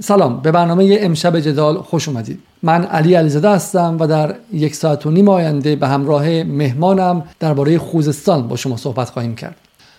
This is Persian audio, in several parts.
سلام به برنامه امشب جدال خوش اومدید. من علی علیزاده هستم و در یک ساعت و نیم آینده به همراه مهمانم درباره خوزستان با شما صحبت خواهیم کرد.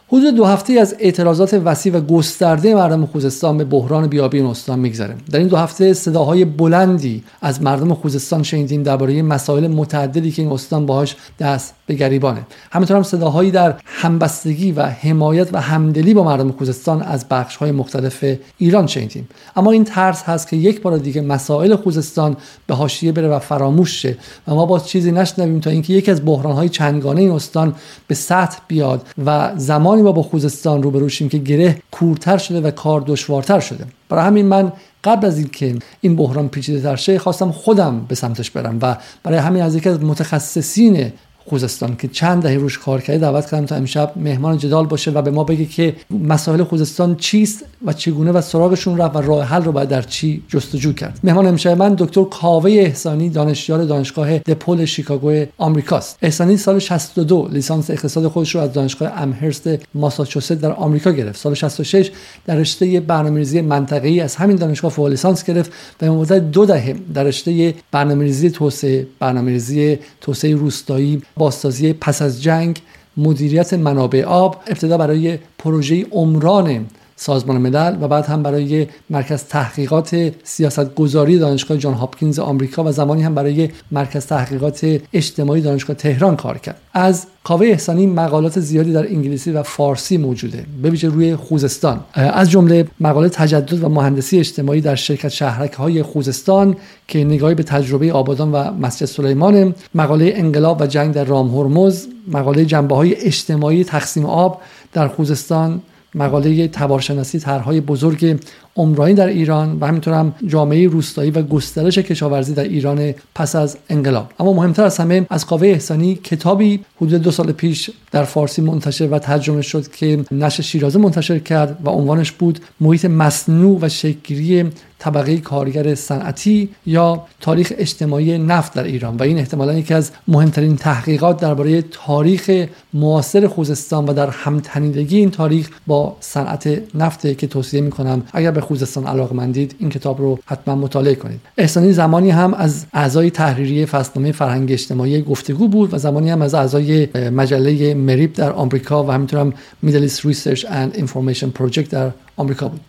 حدود دو هفته از اعتراضات وسیع و گسترده مردم خوزستان به بحران بیابی استان میگذره در این دو هفته صداهای بلندی از مردم خوزستان شنیدیم درباره مسائل متعددی که این استان باهاش دست به گریبانه. همینطور هم صداهایی در همبستگی و حمایت و همدلی با مردم خوزستان از بخش های مختلف ایران شنیدیم. اما این ترس هست که یک بار دیگه مسائل خوزستان به حاشیه بره و فراموش شه و ما با چیزی نشنویم تا اینکه یکی از بحران های چندگانه این استان به سطح بیاد و زمان زمانی ما با خوزستان روبرو شیم که گره کورتر شده و کار دشوارتر شده. برای همین من قبل از اینکه این بحران پیچیده تر شه خواستم خودم به سمتش برم و برای همین از یکی از متخصصین خوزستان که چند دهه روش کار کرده دعوت کردم تا امشب مهمان جدال باشه و به ما بگه که مسائل خوزستان چیست و چگونه و سراغشون رفت و راه حل رو باید در چی جستجو کرد. مهمان امشب من دکتر کاوه احسانی دانشیار دانشگاه دپول شیکاگو آمریکاست. احسانی سال 62 لیسانس اقتصاد خودش رو از دانشگاه امهرست ماساچوست در آمریکا گرفت. سال 66 در رشته برنامه‌ریزی منطقه‌ای از همین دانشگاه فوق لیسانس گرفت و به مدت دو دهه در رشته برنامه‌ریزی توسعه برنامه‌ریزی توسعه روستایی بازسازی پس از جنگ مدیریت منابع آب ابتدا برای پروژه عمران سازمان ملل و بعد هم برای مرکز تحقیقات سیاست گذاری دانشگاه جان هاپکینز آمریکا و زمانی هم برای مرکز تحقیقات اجتماعی دانشگاه تهران کار کرد. از کاوه احسانی مقالات زیادی در انگلیسی و فارسی موجوده. به ویژه روی خوزستان. از جمله مقاله تجدد و مهندسی اجتماعی در شرکت شهرک های خوزستان که نگاهی به تجربه آبادان و مسجد سلیمان مقاله انقلاب و جنگ در رام هرمز مقاله جنبه های اجتماعی تقسیم آب در خوزستان مقاله تبارشناسی طرحهای بزرگ عمرانی در ایران و همینطور هم جامعه روستایی و گسترش کشاورزی در ایران پس از انقلاب. اما مهمتر از همه از قاوه احسانی کتابی حدود دو سال پیش در فارسی منتشر و ترجمه شد که نشر شیرازه منتشر کرد و عنوانش بود محیط مصنوع و شکلی طبقه کارگر صنعتی یا تاریخ اجتماعی نفت در ایران. و این احتمالا یکی از مهمترین تحقیقات درباره تاریخ معاصر خوزستان و درهم‌تنیدگی این تاریخ با صنعت نفت که توصیه می‌کنم. اگر به خوزستان علاقمندید این کتاب رو حتما مطالعه کنید. احسانی زمانی هم از اعضای تحریریه فصلنامه فرهنگ اجتماعی گفتگو بود و زمانی هم از اعضای مجله MERIP در آمریکا و همینطور هم Middle East Research and Information Project در آمریکا بود.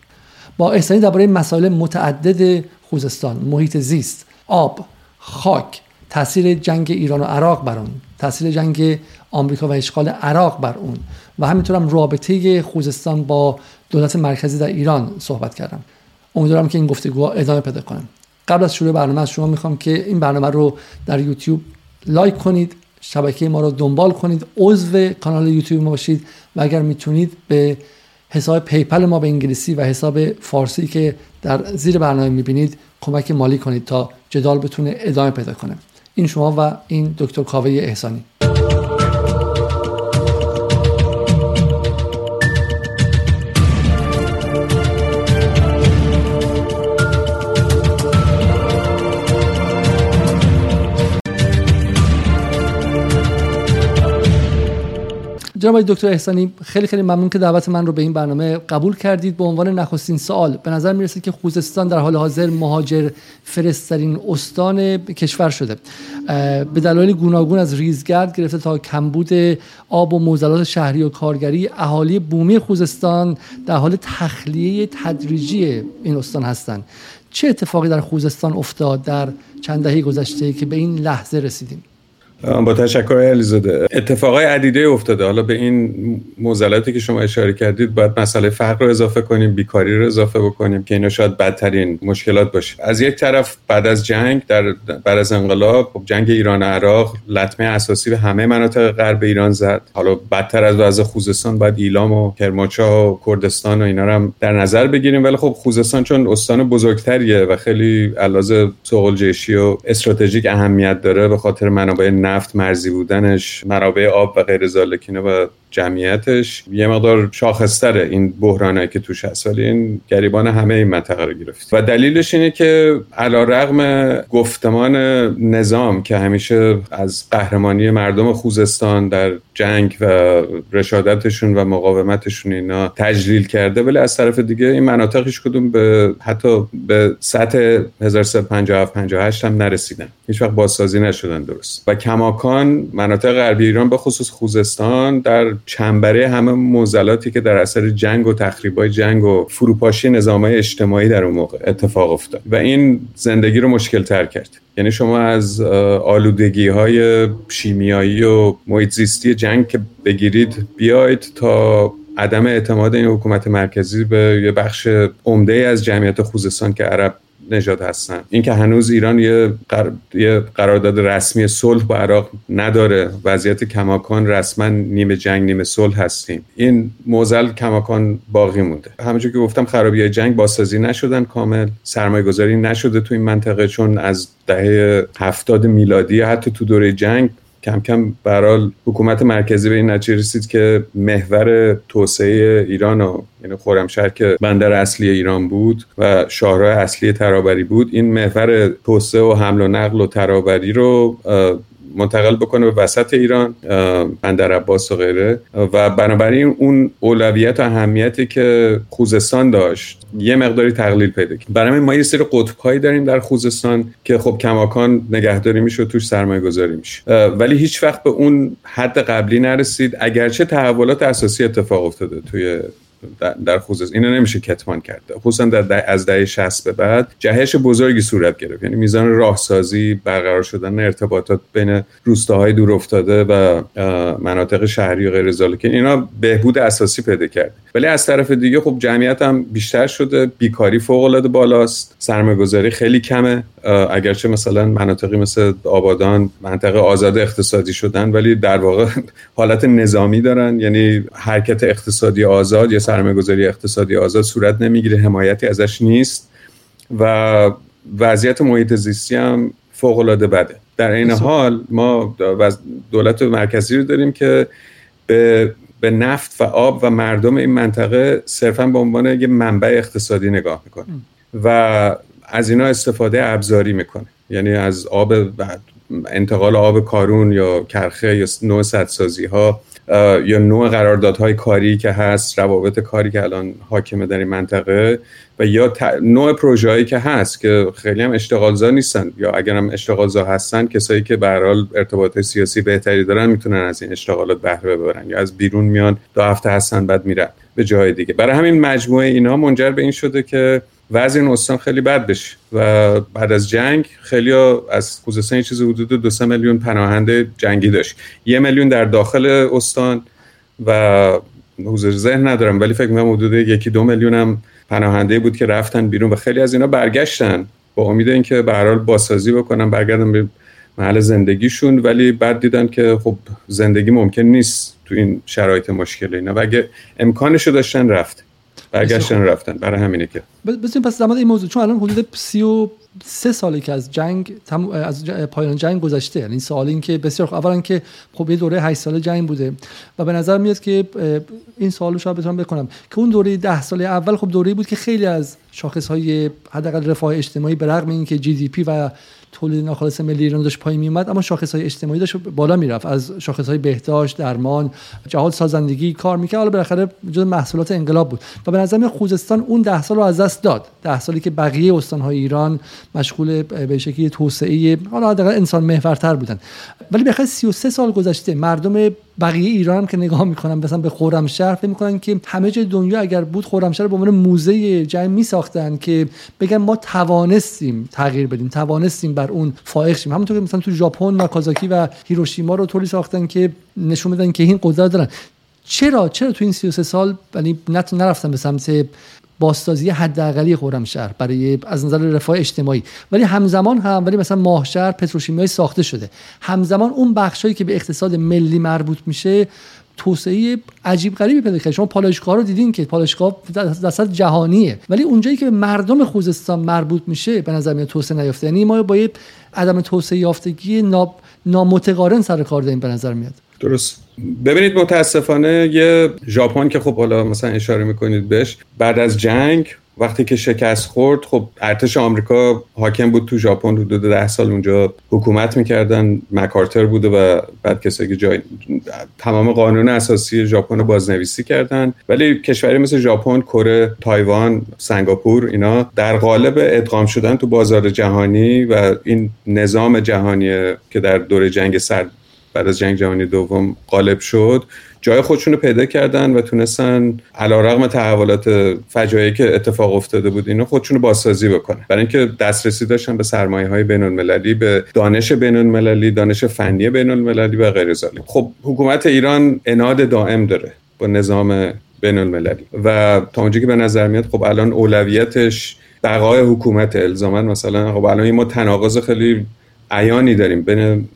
با احسانی درباره مسائل متعدد خوزستان محیط زیست آب خاک تاثیر جنگ ایران و عراق بر اون تاثیر جنگ آمریکا و اشغال عراق بر اون و همینطور هم رابطه خوزستان با دولت مرکزی در ایران صحبت کردم. امیدوارم که این گفتگوها ادامه پیدا کنم قبل از شروع برنامه از شما می‌خوام که این برنامه رو در یوتیوب لایک کنید شبکه ما رو دنبال کنید عضو کانال یوتیوب ما باشید و اگر می‌تونید به حساب پیپل ما به انگلیسی و حساب فارسی که در زیر برنامه می‌بینید کمک مالی کنید تا جدال بتونه ادامه پیدا کنه. این شما و این دکتر کاوه احسانی. جناب دکتر احسانی خیلی خیلی ممنون که دعوت من رو به این برنامه قبول کردید. به عنوان نخستین سوال به نظر می‌رسه که خوزستان در حال حاضر مهاجر فرسترین استان کشور شده. به دلایل گوناگون از ریزگرد گرفته تا کمبود آب و موزلات شهری و کارگری اهالی بومی خوزستان در حال تخلیه تدریجی این استان هستند. چه اتفاقی در خوزستان افتاد در چند دهه گذشته که به این لحظه رسیدیم؟ با تشکر علیزاده. اتفاقای عدیده افتاده. حالا به این موزلاتی که شما اشاره کردید باید مسئله فقر رو اضافه کنیم بیکاری رو اضافه بکنیم که اینا شاید بدترین مشکلات باشه. از یک طرف بعد از جنگ در بعد از انقلاب خب جنگ ایران عراق لطمه اساسی به همه مناطق غرب ایران زد. حالا بدتر از وضع خوزستان باید ایلام و کرمانشاه و کردستان و اینا رو هم در نظر بگیریم. ولی خب خوزستان چون استان بزرگتریه و خیلی علاوه سوقل و استراتژیک اهمیت داره به خاطر منابع نفت مرزی بودنش منابع آب و غیر زالکینه و جمعیتش. یه مقدار شاخصتره این بحرانایی که توش هست ولی این گریبان همه این منطقه رو گرفت. و دلیلش اینه که علا رغم گفتمان نظام که همیشه از قهرمانی مردم خوزستان در جنگ و رشادتشون و مقاومتشون اینا تجلیل کرده ولی از طرف دیگه این مناطقش کدوم به حتی به سطح 1357 58 هم نرسیدن. هیچ وقت بازسازی نشدن درست. و کماکان مناطق غربی ایران به خصوص خوزستان در چنبره همه موزلاتی که در اثر جنگ و تخریبای جنگ و فروپاشی نظام اجتماعی در اون موقع اتفاق افتاد و این زندگی رو مشکل تر کرد. یعنی شما از آلودگی های شیمیایی و محیط زیستی جنگ که بگیرید بیاید تا عدم اعتماد این حکومت مرکزی به یه بخش عمده از جمعیت خوزستان که عرب نژاد هستن. اینکه هنوز ایران یه, یه قرارداد رسمی صلح با عراق نداره وضعیت کماکان رسما نیمه جنگ نیمه صلح هستیم. این موزل کماکان باقی مونده. همونجور که گفتم خرابی جنگ بازسازی نشدن کامل سرمایه گذاری نشده تو این منطقه چون از دهه هفتاد میلادی حتی تو دوره جنگ کم کم برال حکومت مرکزی به این نتیجه رسید که محور توسعه ایران و یعنی خرمشهر که بندر اصلی ایران بود و شاهراه اصلی ترابری بود این محور توسعه و حمل و نقل و ترابری رو منتقل بکنه به وسط ایران بندر عباس و غیره. و بنابراین اون اولویت و اهمیتی که خوزستان داشت یه مقداری تقلیل پیدا کرد. برای ما یه سری قطبهایی داریم در خوزستان که خب کماکان نگهداری میشه و توش سرمایه گذاری میشه ولی هیچ وقت به اون حد قبلی نرسید. اگرچه تحولات اساسی اتفاق افتاده توی در خصوص اینو نمیشه کتمان کرد. خصوصا در از دهه 60 به بعد جهش بزرگی صورت گرفت. یعنی میزان راهسازی برقرار شدن ارتباطات بین روستاهای دور افتاده و مناطق شهری و غیر ذالک. اینا بهبود اساسی پیدا کرد. ولی از طرف دیگه خب جمعیت هم بیشتر شده. بیکاری فوق العاده بالاست. سرمایه‌گذاری خیلی کمه. اگرچه مثلا مناطقی مثل آبادان منطقه آزاد اقتصادی شدن ولی در واقع حالت نظامی دارن. یعنی حرکت اقتصادی آزاد یا سرمایه‌گذاری اقتصادی آزاد صورت نمی‌گیره حمایتی ازش نیست و وضعیت محیط زیستی هم فوق العاده بده. در این حال ما دولت مرکزی رو داریم که به به نفت و آب و مردم این منطقه صرفا به عنوان یه منبع اقتصادی نگاه می‌کنه. و از اینا استفاده ابزاری می‌کنه. یعنی از آب انتقال آب کارون یا کرخه یا نوع سدسازی ها یا نوع قراردادهای کاری که هست روابط کاری که الان حاکمه در این منطقه و یا نوع پروژه‌ای که هست که خیلی هم اشتغالزا نیستن یا اگر هم اشتغالزا هستن کسایی که به حال ارتباط سیاسی بهتری دارن می‌تونن از این اشتغالات بهره ببرن یا از بیرون میان دو هفته هستن بعد میرن به جای دیگه. برای همین مجموعه اینا منجر به این شده که وضع این استان خیلی بد بشه. و بعد از جنگ خیلی از خوزستان یه چیزی حدود دو سه میلیون پناهنده جنگی داشت. یه میلیون در داخل استان و حضور ذهن ندارم ولی فکر می‌کنم حدود یکی دو میلیون هم پناهنده بود که رفتن بیرون و خیلی از اینا برگشتن با امید اینکه به هر حال بازسازی بکنن برگردن به محل زندگیشون. ولی بعد دیدن که خب زندگی ممکن نیست تو این شرایط مشکل اینا. و اگه امکانشو داشتن رفت. برگشتن رفتن. برای همینه که. بسیم پس در این موضوع. چون الان حدود سی و سه سالی که از جنگ از پایان جنگ گذشته. یعنی این سوال این که بسیار خوب. اولا که خب یه دوره 8 ساله جنگ بوده و به نظر میاد که این سوالو شاید بتونم بکنم که اون دوره 10 ساله اول خب دوره بود که خیلی از شاخص های حداقل رفاه اجتماعی به رغم اینکه جی دی پی و تولید ناخالص ملی ایران داشت پایین میومد اما شاخص های اجتماعی داشت بالا می‌رفت. از شاخص های بهداشت درمان جهاد سازندگی کار می‌کرد. حالا بالاخره جز محصولات انقلاب بود. و به نظر خوزستان اون ده سال رو از دست داد. ده سالی که بقیه استان های ایران مشغول به شکلی توسعه حالا حداقل انسان محورتر بودن. ولی بخاطر 33 سال گذشته مردم بقیه ایران هم که نگاه می‌کنن مثلا به خرمشهر فکر می‌کنن که همه جای دنیا اگر بود خرمشهر به عنوان موزه جنگ میساختن که بگن ما توانستیم تغییر بدیم توانستیم بر اون فائق شیم. همونطور که مثلا تو ژاپن ناکازاکی و هیروشیما رو طوری ساختن که نشون بدن که این قدرت دارن. چرا؟ چرا تو این 33 سال یعنی نرفتن به سمت بازسازی حداقلی خرمشهر برای از نظر رفاه اجتماعی. ولی همزمان هم ولی مثلا ماهشهر پتروشیمیایی ساخته شده. همزمان اون بخشایی که به اقتصاد ملی مربوط میشه توسعه عجیب غریبی پیدا کرد شما پالایشگاه رو دیدین که پالایشگاه دست جهانیه. ولی اونجایی که به مردم خوزستان مربوط میشه به نظر میاد توسعه نیافته. یعنی ما با عدم توسعه یافتگی نامتقارن سر کار داریم به نظر میاد. درست. ببینید متاسفانه یه ژاپن که خب حالا مثلا اشاره می‌کنید بهش بعد از جنگ وقتی که شکست خورد خب ارتش آمریکا حاکم بود تو ژاپن حدود ده سال اونجا حکومت می‌کردن مکارتر بوده و بعد کسی که جای تمام قانون اساسی ژاپن رو بازنویسی کردن. ولی کشوری مثل ژاپن کره تایوان سنگاپور اینا در قالب ادغام شدن تو بازار جهانی و این نظام جهانی که در دوره جنگ سرد بعد از جنگ جهانی دوم غالب شد. جای خودشون رو پیدا کردن و تونستن علا رقم تحولات فجایعی که اتفاق افتاده بود اینو خودشون رو بازسازی بکنن. برای اینکه دسترسی داشتن به سرمایه های بین المللی به دانش بین المللی دانش فنی بین المللی و غیر ذالک خب حکومت ایران اناد دائم داره با نظام بین المللی و تا اونجا که به نظر میاد خب الان اولویتش بقای حکومت الزاما مثلا خب الان ما تناقض خیلی عیانی داریم بین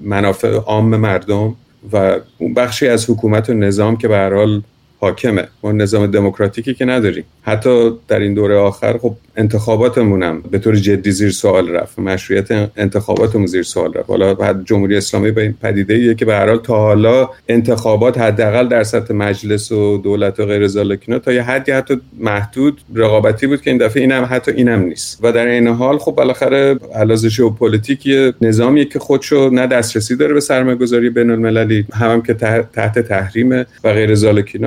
منافع عام مردم و اون بخشی از حکومت و نظام که به هر حال حاکمه. ما نظام دموکراتیکی که نداریم. حتی در این دوره آخر خب انتخاباتمون هم به طور جدی زیر سوال رفت. مشروعیت انتخاباتمون زیر سوال رفت. حالا بعد جمهوری اسلامی به این پدیده ایه که به هر حال تا حالا انتخابات حداقل در سطح مجلس و دولت و غیر ذالک تا یه حدی حتی محدود رقابتی بود که این دفعه اینم حتی اینم نیست. و در این حال خب بالاخره علاوه ژئوپلیتیک نظامی که خودشو نه دسترسی داره به سرمایه‌گذاری بین‌المللی هم, هم که تحت تحریم و غیر ذالک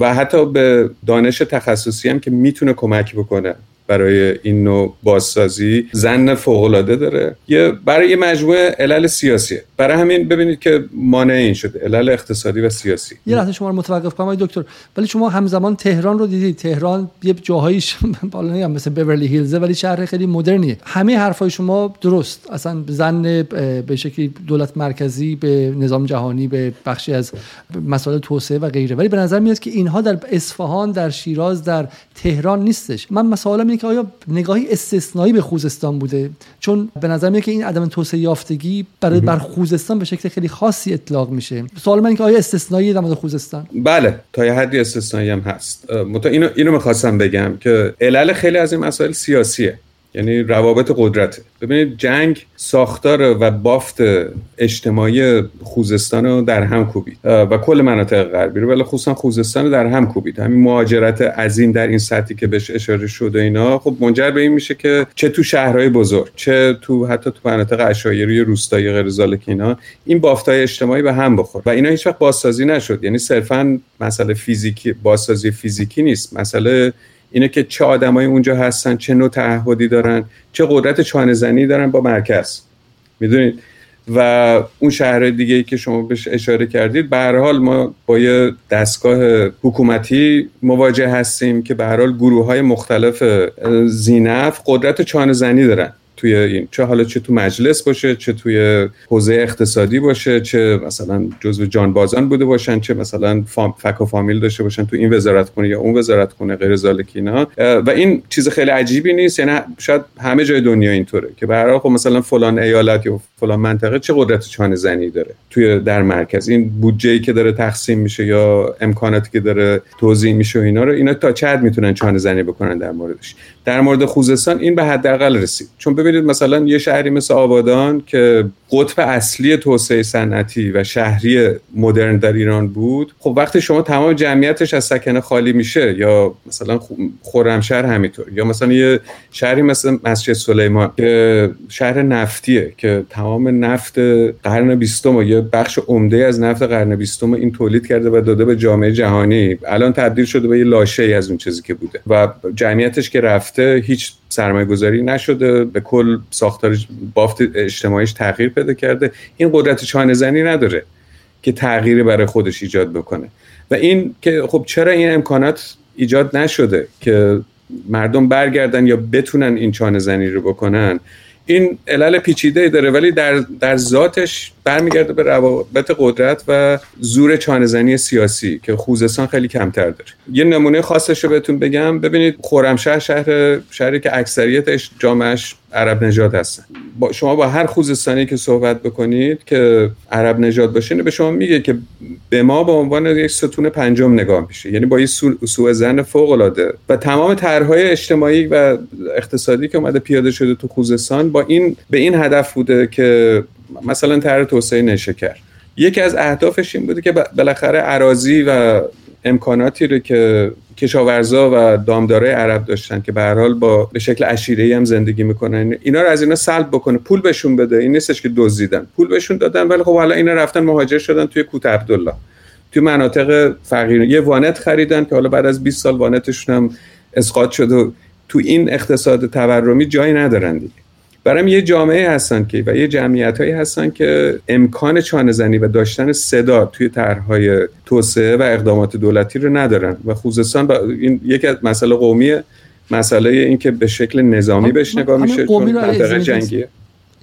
و حتی به دانش تخصصی هم که می‌تونه کمک بکنه. برای این نوع بازسازی زن فوقالعاده داره. یه برای یه مجموعه علل سیاسیه. برای همین ببینید که مانع این شده. علل اقتصادی و سیاسی. یه لحظه شما رو متوقف کنم دکتر. ولی شما همزمان تهران رو دیدید. تهران یه جاهایش بالا مثل بیورلی هیلز ولی شهر خیلی مدرنیه. همه حرفای شما درست. اصلا زن به شکلی دولت مرکزی به نظام جهانی به بخشی از مسائل توسعه و غیره. ولی به نظر میاد که اینها در اصفهان در شیراز در تهران نیستش. من مثلا که آیا نگاهی استثنایی به خوزستان بوده؟ چون به نظر میاد که این عدم توسعه یافتگی برای بر خوزستان به شکل خیلی خاصی اطلاق میشه. سوال من که آیا استثنایی در مورد خوزستان؟ بله تا یه حدی استثنایی هم هست. متا اینو اینو می‌خواستم بگم که علل خیلی از این مسائل سیاسیه. یعنی روابط قدرته. ببینید جنگ ساختار و بافت اجتماعی خوزستان رو در هم کوبید. و کل مناطق غربی رو. ولی خصوصا خوزستان رو در هم کوبید. همین مهاجرت عظیم در این سطحی که بهش اشاره شده اینا. خب منجر به این میشه که چه تو شهرهای بزرگ چه تو حتی تو مناطق عشایری روستایی غیر اینا این بافتای اجتماعی به هم بخور و اینا هیچ وقت بازسازی نشد. یعنی صرفا مسئله فیزیکی بازسازی فیزیکی نیست. مسئله اینه که چه آدمایی اونجا هستن چه نوع تعهدی دارن چه قدرت چانه زنی دارن با مرکز. می‌دونید؟ و اون شهر دیگه که شما بهش اشاره کردید به هر حال ما با یه دستگاه حکومتی مواجه هستیم که به هر حال گروه های مختلف زینف قدرت چانه زنی دارن. توی چه حالا چه تو مجلس باشه چه توی حوزه اقتصادی باشه چه مثلا جزو جانبازان بوده باشن چه مثلا فام، فک و فامیل داشته باشن تو این وزارت خونه یا اون وزارت خونه غیر ذالک اینا. و این چیز خیلی عجیبی نیست یعنی شاید همه جای دنیا اینطوره که به خب مثلا فلان ایالت یا فلان منطقه چه قدرت چانه زنی داره توی در مرکز؟ این بودجه ای که داره تقسیم میشه یا امکاناتی که داره توزیع میشه و اینا رو اینا تا چه می‌تونن چانه زنی بکنن در موردش؟ در مورد خوزستان این به حداقل رسید. چون ببینید مثلا یه شهری مثل آبادان که قطب اصلی توسعه صنعتی و شهری مدرن در ایران بود خب وقتی شما تمام جمعیتش از سکنه خالی میشه یا مثلا خرمشهر همینطور یا مثلا یه شهری مثل مسجد سلیمان که شهر نفتیه که تمام نفت قرن بیستم یه بخش عمده از نفت قرن بیستم این تولید کرده و داده به جامعه جهانی الان تبدیل شده به یه لاشه ای از اون چیزی که بوده. و جمعیتش که رفته هیچ سرمایه گذاری نشده به کل ساختار بافت اجتماعیش تغییر پیدا کرده. این قدرت چانه زنی نداره که تغییری برای خودش ایجاد بکنه. و این که خب چرا این امکانات ایجاد نشده که مردم برگردن یا بتونن این چانه زنی رو بکنن؟ این علل پیچیده داره ولی در, در ذاتش برمیگرده به روابط قدرت و زور چانهزنی سیاسی که خوزستان خیلی کمتر داره. یه نمونه خاصش رو بهتون بگم. ببینید خرمشهر شهر شهری که اکثریتش جامعش عرب نژاد هستن. با شما با هر خوزستانی که صحبت بکنید که عرب نژاد باشه به شما میگه که به ما به عنوان یک ستون پنجم نگاه میشه. یعنی با یه سوء زن فوق العاده و تمام طرحهای اجتماعی و اقتصادی که اومده پیاده شده تو خوزستان با این به این هدف بوده که مثلا طرح توسعه نشکر. یکی از اهدافش این بوده که بالاخره عراضی و امکاناتی رو که کشاورزا و دامدارای عرب داشتن که به حال با به شکل عشیره‌ای هم زندگی می‌کنن. اینا رو از اینا سلب بکنه پول بهشون بده. این نیستش که دزدیدن. پول بهشون دادن ولی خب حالا اینا رفتن مهاجر شدن توی کوت عبدالله. توی مناطق فقیر. یه وانت خریدن که حالا بعد از 20 سال وانتشون هم اسقاط شد و تو این اقتصاد تورمی جایی ندارن دیگه. برام یه جامعه هستن که و یه جمعیت هایی هستن که امکان چانه زنی و داشتن صدا توی طرحهای توسعه و اقدامات دولتی رو ندارن. و خوزستان با این یکی از مسئله قومیه. مسئله این که به شکل نظامی بهش نگاه میشه چون جنگیه.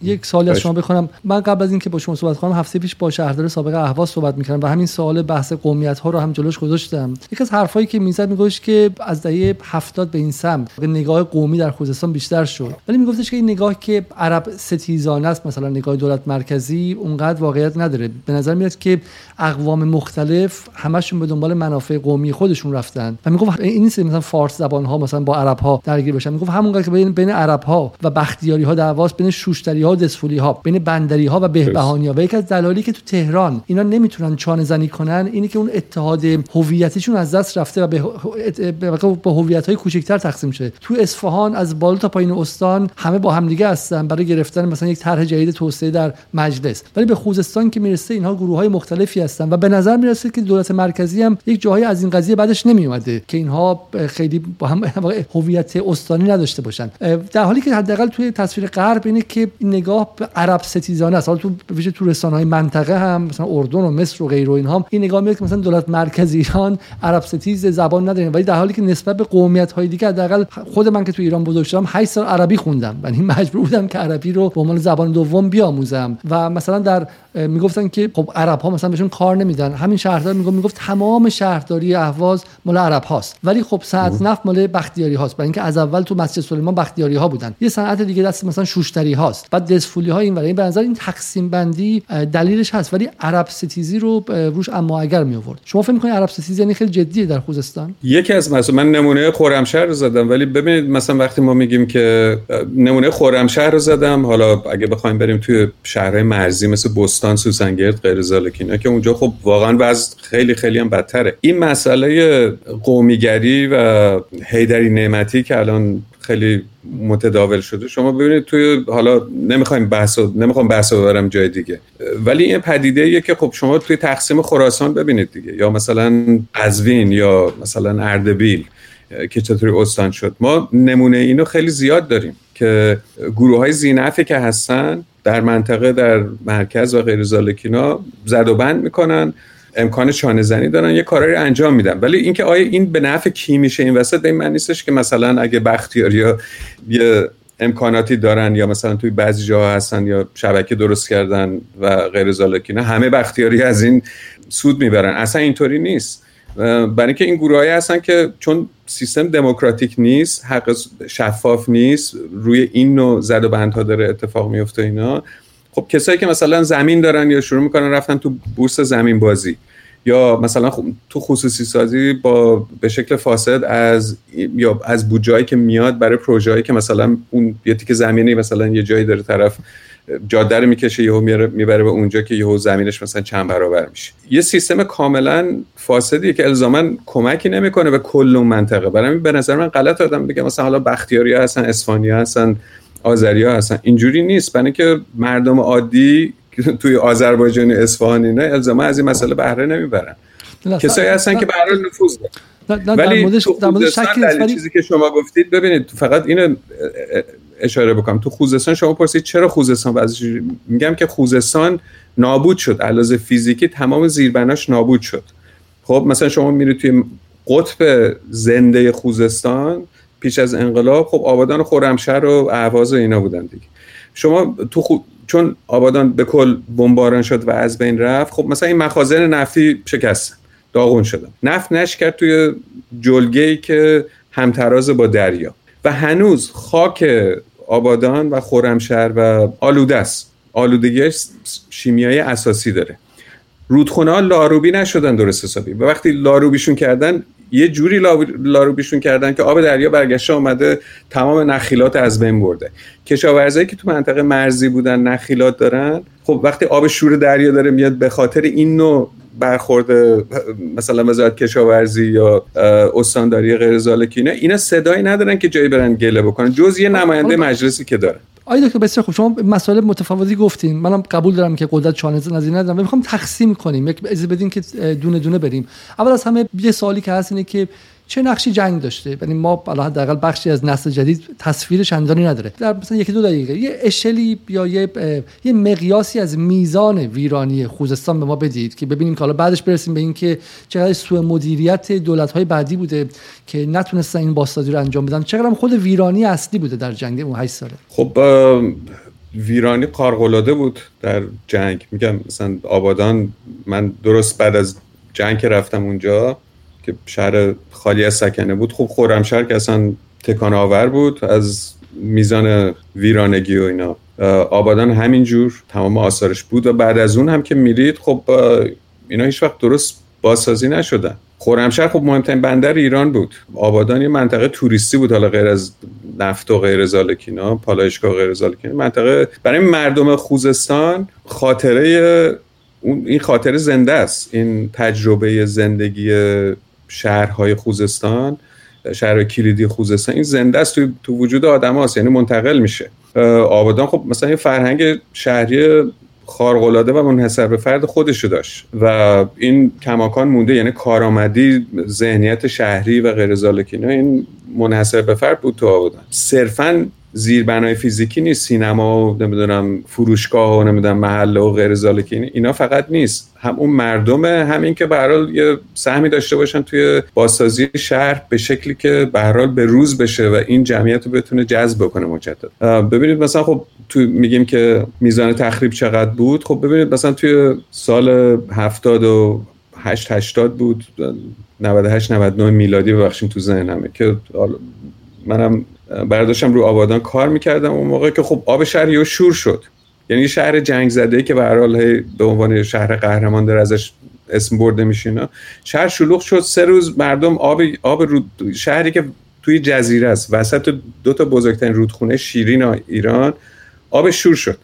یک سوالی از شما بخونم. من قبل از اینکه با شما صحبت کنم هفته پیش با شهردار سابق اهواز صحبت می‌کردم و همین سوال بحث قومیت ها رو هم جلوش گذاشتم. یک از حرفایی که می‌زد میگوش که از دهه 70 به این سمت نگاه قومی در خوزستان بیشتر شد. ولی میگفتش که این نگاه که عرب ستیزانه است مثلا نگاه دولت مرکزی اونقدر واقعیت نداره. به نظر میاد که اقوام مختلف همشون به دنبال منافع قومی خودشون رفتن. و می‌گفت این نیست مثلا فارس زبان ها مثلا با عرب ها درگیر بشن. می‌گفت همونقدر که بین بین عرب ها و بختیاری ها دعواست بین شوشتری ها و دسفولی ها بین بندری ها و بهبهانی ها و یک از دلایلی که تو تهران اینا نمی‌تونن چانه زنی کنن اینه که اون اتحاد هویتیشون از دست رفته و به با هویت های کوچکتر تقسیم شده تو اصفهان از بالا تا پایین استان همه با همدیگه هستن برای گرفتن مثلا یک طرح جدید توسعه در مجلس. ولی به خوزستان که می‌رسه اینها گروه های مختلفی هستن و به نظر می‌رسه که دولت مرکزی هم یک جاهایی از این قضیه بعدش نمیومده که اینها خیلی با هم هویت استانی نداشته باشن. در حالی که حداقل توی تصویر غرب اینه که نگاه عرب ستیزانه است. حالا تو ویژه تو رسانه های منطقه هم مثلا اردن و مصر و غیر و اینها این نگاه میاد که مثلا دولت مرکزی ایران عرب ستیز زبان نداره. ولی در حالی که نسبت به قومیت های دیگه حداقل خود من که تو ایران بزرگ شدم 8 سال عربی خوندم. یعنی مجبور بودم که عربی رو به عنوان زبان دوم بیاموزم. و مثلا در می‌گفتن که خب عرب ها مثلا بهشون کار نمیدن. همین شهردار می‌گفت می‌گفت تمام شهرداری اهواز مال عرب هاست ولی خب صنعت نفت مال بختیاری هاست برای اینکه از اول تو مسجد سلیمان بختیاری ها بودن. یه صنعت دیگه دست مثلا شوشتری هاست بعد دسفولی ها این برای به نظر این تقسیم بندی دلیلش هست ولی عرب ستیزی رو روش اما اگر می آورد شما فکر می‌کنید عرب ستیزی یعنی خیلی جدیه در خوزستان؟ یکی از مثلا من نمونه خرمشهر رو زدم ولی ببینید مثلا وقتی ما میگیم که نمونه خرمشهر رو زدم حالا اگه بخوایم بریم توی شهرهای مرزی مثل بستان سوسنگرد غیر که اونجا خب واقعا وضع خیلی خیلی هم بدتره. این مسئله قومیگری و هیدری نعمتی که الان خیلی متداول شده. شما ببینید توی حالا نمی‌خوایم بحث نمی‌خوام بحث ببرم جای دیگه. ولی این پدیده ایه که خب شما توی تقسیم خراسان ببینید دیگه. یا مثلا قزوین یا مثلا اردبیل که چطوری استان شد. ما نمونه اینو خیلی زیاد داریم که گروه های زینفی که هستن در منطقه در مرکز و غیر زالکینا زد و بند می‌کنن. امکان چانه زنی دارن یه کارایی انجام میدن. ولی اینکه آیا این به نفع کی میشه این وسط این من نیستش که مثلا اگه بختیاری ها یه امکاناتی دارن یا مثلا توی بعضی جاها هستن یا شبکه درست کردن و غیر زالکینا همه بختیاری از این سود می‌برن. اصلا اینطوری نیست. برای اینکه این گروهایی هستن که چون سیستم دموکراتیک نیست حق شفاف نیست روی این نوع زد و بندها داره اتفاق میفته اینا خب کسایی که مثلا زمین دارن یا شروع می‌کنن رفتن تو بورس زمین بازی یا مثلا تو خصوصی سازی با به شکل فاسد از یا از بودجه‌ای که میاد برای پروژه‌ای که مثلا اون یه تیک زمینی مثلا یه جایی داره طرف جاده رو می‌کشه یهو می‌بره به اونجا که یهو زمینش مثلا چند برابر میشه. یه سیستم کاملا فاسدی که الزاما کمکی نمی‌کنه به کل منطقه. برای به نظر من غلط آدم بگه مثلا حالا بختیاری هستن اسفانی هستن آذریا هستن. اینجوری نیست. برای که مردم عادی توی آذربایجان اصفهان اینا الزاما از این مسئله بهره نمی‌برن. کسایی هستن که به نفوذ دارن. ولی در چیزی که شما گفتید ببینید فقط اینو اشاره بکنم. تو خوزستان شما پرسید چرا خوزستان بعضی میگم که خوزستان نابود شد. علاوه فیزیکی تمام زیربناش نابود شد. خب مثلا شما میرید توی قطب زنده خوزستان پیش از انقلاب خب آبادان خرمشهر و اهواز و اینا بودن دیگه. شما تو خو... چون آبادان به کل بمباران شد و از بین رفت خب مثلا این مخازن نفتی شکستن داغون شدن. نفت نش کرد توی جلگه که همتراز با دریا. و هنوز خاک آبادان و خرمشهر و آلوده است. آلودگی شیمیایی اساسی داره. رودخونه ها لاروبی نشدن درست حسابی. و وقتی لاروبیشون کردن یه جوری لاروبیشون کردن که آب دریا برگشته آمده تمام نخیلات از بین برده. کشاورزایی که تو منطقه مرزی بودن نخیلات دارن خب وقتی آب شور دریا داره میاد به خاطر این نوع برخورد مثلا وزارت کشاورزی یا استانداری غیر زالکی اینا صدایی ندارن که جایی برن گله بکنن. جز یه نماینده مجلسی که داره آیا دکتر بسیار خوب. شما مسائل متفاوتی گفتین. منم قبول دارم که قدرت چانه نظیر ندارم. و می‌خوام تقسیم کنیم. یک بدین که دونه دونه بریم. اول از همه یه سوالی که هست اینه که چه نقشی جنگ داشته؟ یعنی ما حداقل بخشی از نسل جدید تصویر چندانی نداره. در مثلا یکی دو دقیقه یه اشلی یا یه یه مقیاسی از میزان ویرانی خوزستان به ما بدید که ببینیم که حالا بعدش برسیم به اینکه چقدر سوء مدیریت دولت های بعدی بوده که نتونستن این بازسازی رو انجام بدن. چقدر خود ویرانی اصلی بوده در جنگ اون 8 ساله. خب ویرانی قارقلاده بود در جنگ. میگم مثلا آبادان من درست بعد از جنگ رفتم اونجا که شهر خالی از سکنه بود. خب خورمشهر که اصلا تکان آور بود از میزان ویرانگی و اینا. آبادان همینجور تمام آثارش بود و بعد از اون هم که میرید خب اینا هیچ وقت درست بازسازی نشدن. خورمشهر خب مهمترین بندر ایران بود. آبادان یه منطقه توریستی بود حالا غیر از نفت و غیر زالکینا پالایشگاه غیر زالکینا منطقه برای مردم خوزستان خاطره این خاطره زنده است. این تجربه زندگی شهرهای خوزستان شهر کلیدی خوزستان این زنده است. تو, تو وجود آدم هاست یعنی منتقل میشه. آبادان خب مثلا یه فرهنگ شهری خارق‌العاده و منحصر به فرد خودشو داشت و این کماکان مونده یعنی کارآمدی ذهنیت شهری و غیر این منحصر به فرد بود تو آبادان. صرفا زیربنای فیزیکی نیست سینما و نمی‌دونم فروشگاه و نمی‌دونم محله و غیر زالکی اینا فقط نیست. هم اون مردمه همین که به یه سهمی داشته باشن توی بازسازی شهر به شکلی که به به روز بشه و این جمعیت رو بتونه جذب بکنه مجدد. ببینید مثلا خب تو میگیم که میزان تخریب چقدر بود؟ خب ببینید مثلا توی سال 70 و 8 80 بود. 98 99 میلادی ببخشیم تو ذهنمه که منم برداشتم رو آبادان کار می‌کردم اون موقع که خب آب شهر یه شور شد. یعنی شهر جنگ زده که به هر حال به عنوان شهر قهرمان داره ازش اسم برده میشه شهر شلوغ شد. سه روز مردم آب آب رود شهری که توی جزیره است. وسط دو تا بزرگترین رودخونه شیرین ایران آب شور شد.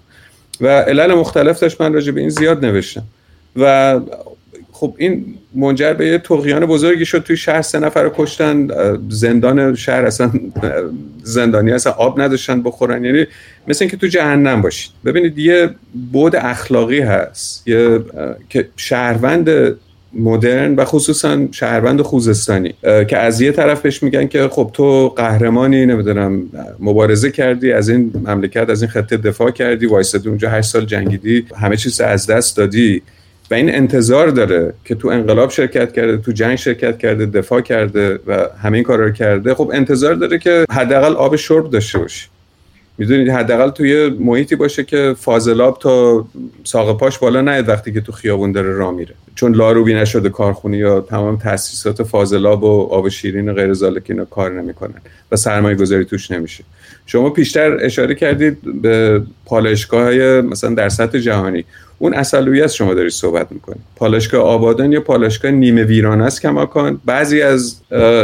و علل مختلف داشت. من راجع به این زیاد نوشتم. و خب این منجر به یه تقیان بزرگی شد. توی شهر سه نفر رو کشتن. زندان شهر اصلا زندانی اصلا آب نداشتن بخورن. یعنی مثل اینکه تو جهنم باشید. ببینید یه بود اخلاقی هست. یه که شهروند مدرن و خصوصا شهروند خوزستانی که از یه طرف بهش میگن که خب تو قهرمانی نمی‌دونم مبارزه کردی از این مملکت از این خطه دفاع کردی وایستادی اونجا هشت سال جنگیدی همه چیز از دست دادی. و این انتظار داره که تو انقلاب شرکت کرده تو جنگ شرکت کرده دفاع کرده و همین کارا رو کرده خب انتظار داره که حداقل آب شرب داشته باشی می‌دونید حداقل توی محیطی باشه که فاضلاب تا ساق پاش بالا نیاد وقتی که تو خیابون داره راه میره. چون لاروبی نشده کارخونه یا تمام تاسیسات فاضلاب و آب شیرین و غیر زالک اینا کار نمی‌کنن و سرمایه گذاری توش نمیشه. شما پیشتر اشاره کردید به پالایشگاه های مثلا در سطح جهانی. اون اصلویت شما داری صحبت می‌کنی پالایشگاه آبادان یا پالایشگاه نیمه ویران است کماکان بعضی از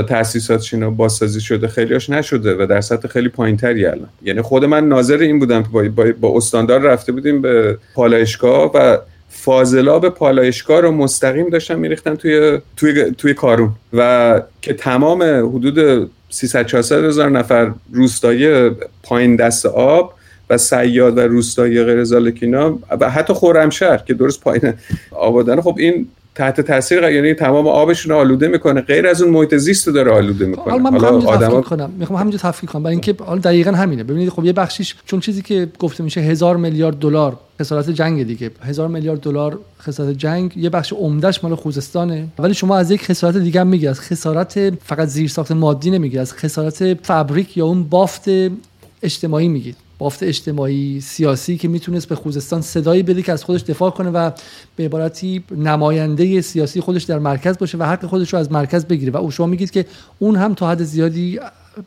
تاسیسات اینا بازسازی شده خیلیاش نشده و در سطح خیلی پایینتری الان. یعنی خود من ناظر این بودم که با, با, با استاندار رفته بودیم به پالایشگاه و فاضلاب پالایشگاه رو مستقیم داشتن میریختن توی توی توی کارون. و که تمام حدود 300 400 هزار نفر روستایی پایین دست آب و سیاد و روستایی غیر زالکینا و حتی خرمشهر که درست پایین آبادان خب این تحت تاثیر یعنی تمام آبشون آلوده می‌کنه. غیر از اون محیط زیست رو داره آلوده می‌کنه. حالا من آدم کنم. می‌خوام همینجا تفکیک کنم. برای اینکه حالا دقیقا همینه. ببینید خب یه بخشیش چون چیزی که گفته میشه هزار میلیارد دلار خسارت جنگ دیگه. هزار میلیارد دلار خسارت جنگ یه بخش عمدهش مال خوزستانه. ولی شما از یک خسارت دیگه هم میگی. از خسارت فقط زیرساخت مادی نمیگی. از خسارت فابریک یا اون بافت اجتماعی میگید بافت اجتماعی سیاسی که می‌تونست به خوزستان صدایی بده که از خودش دفاع کنه و به عبارتی نماینده سیاسی خودش در مرکز باشه و حق خودش رو از مرکز بگیره. و شما میگید که اون هم تا حد زیادی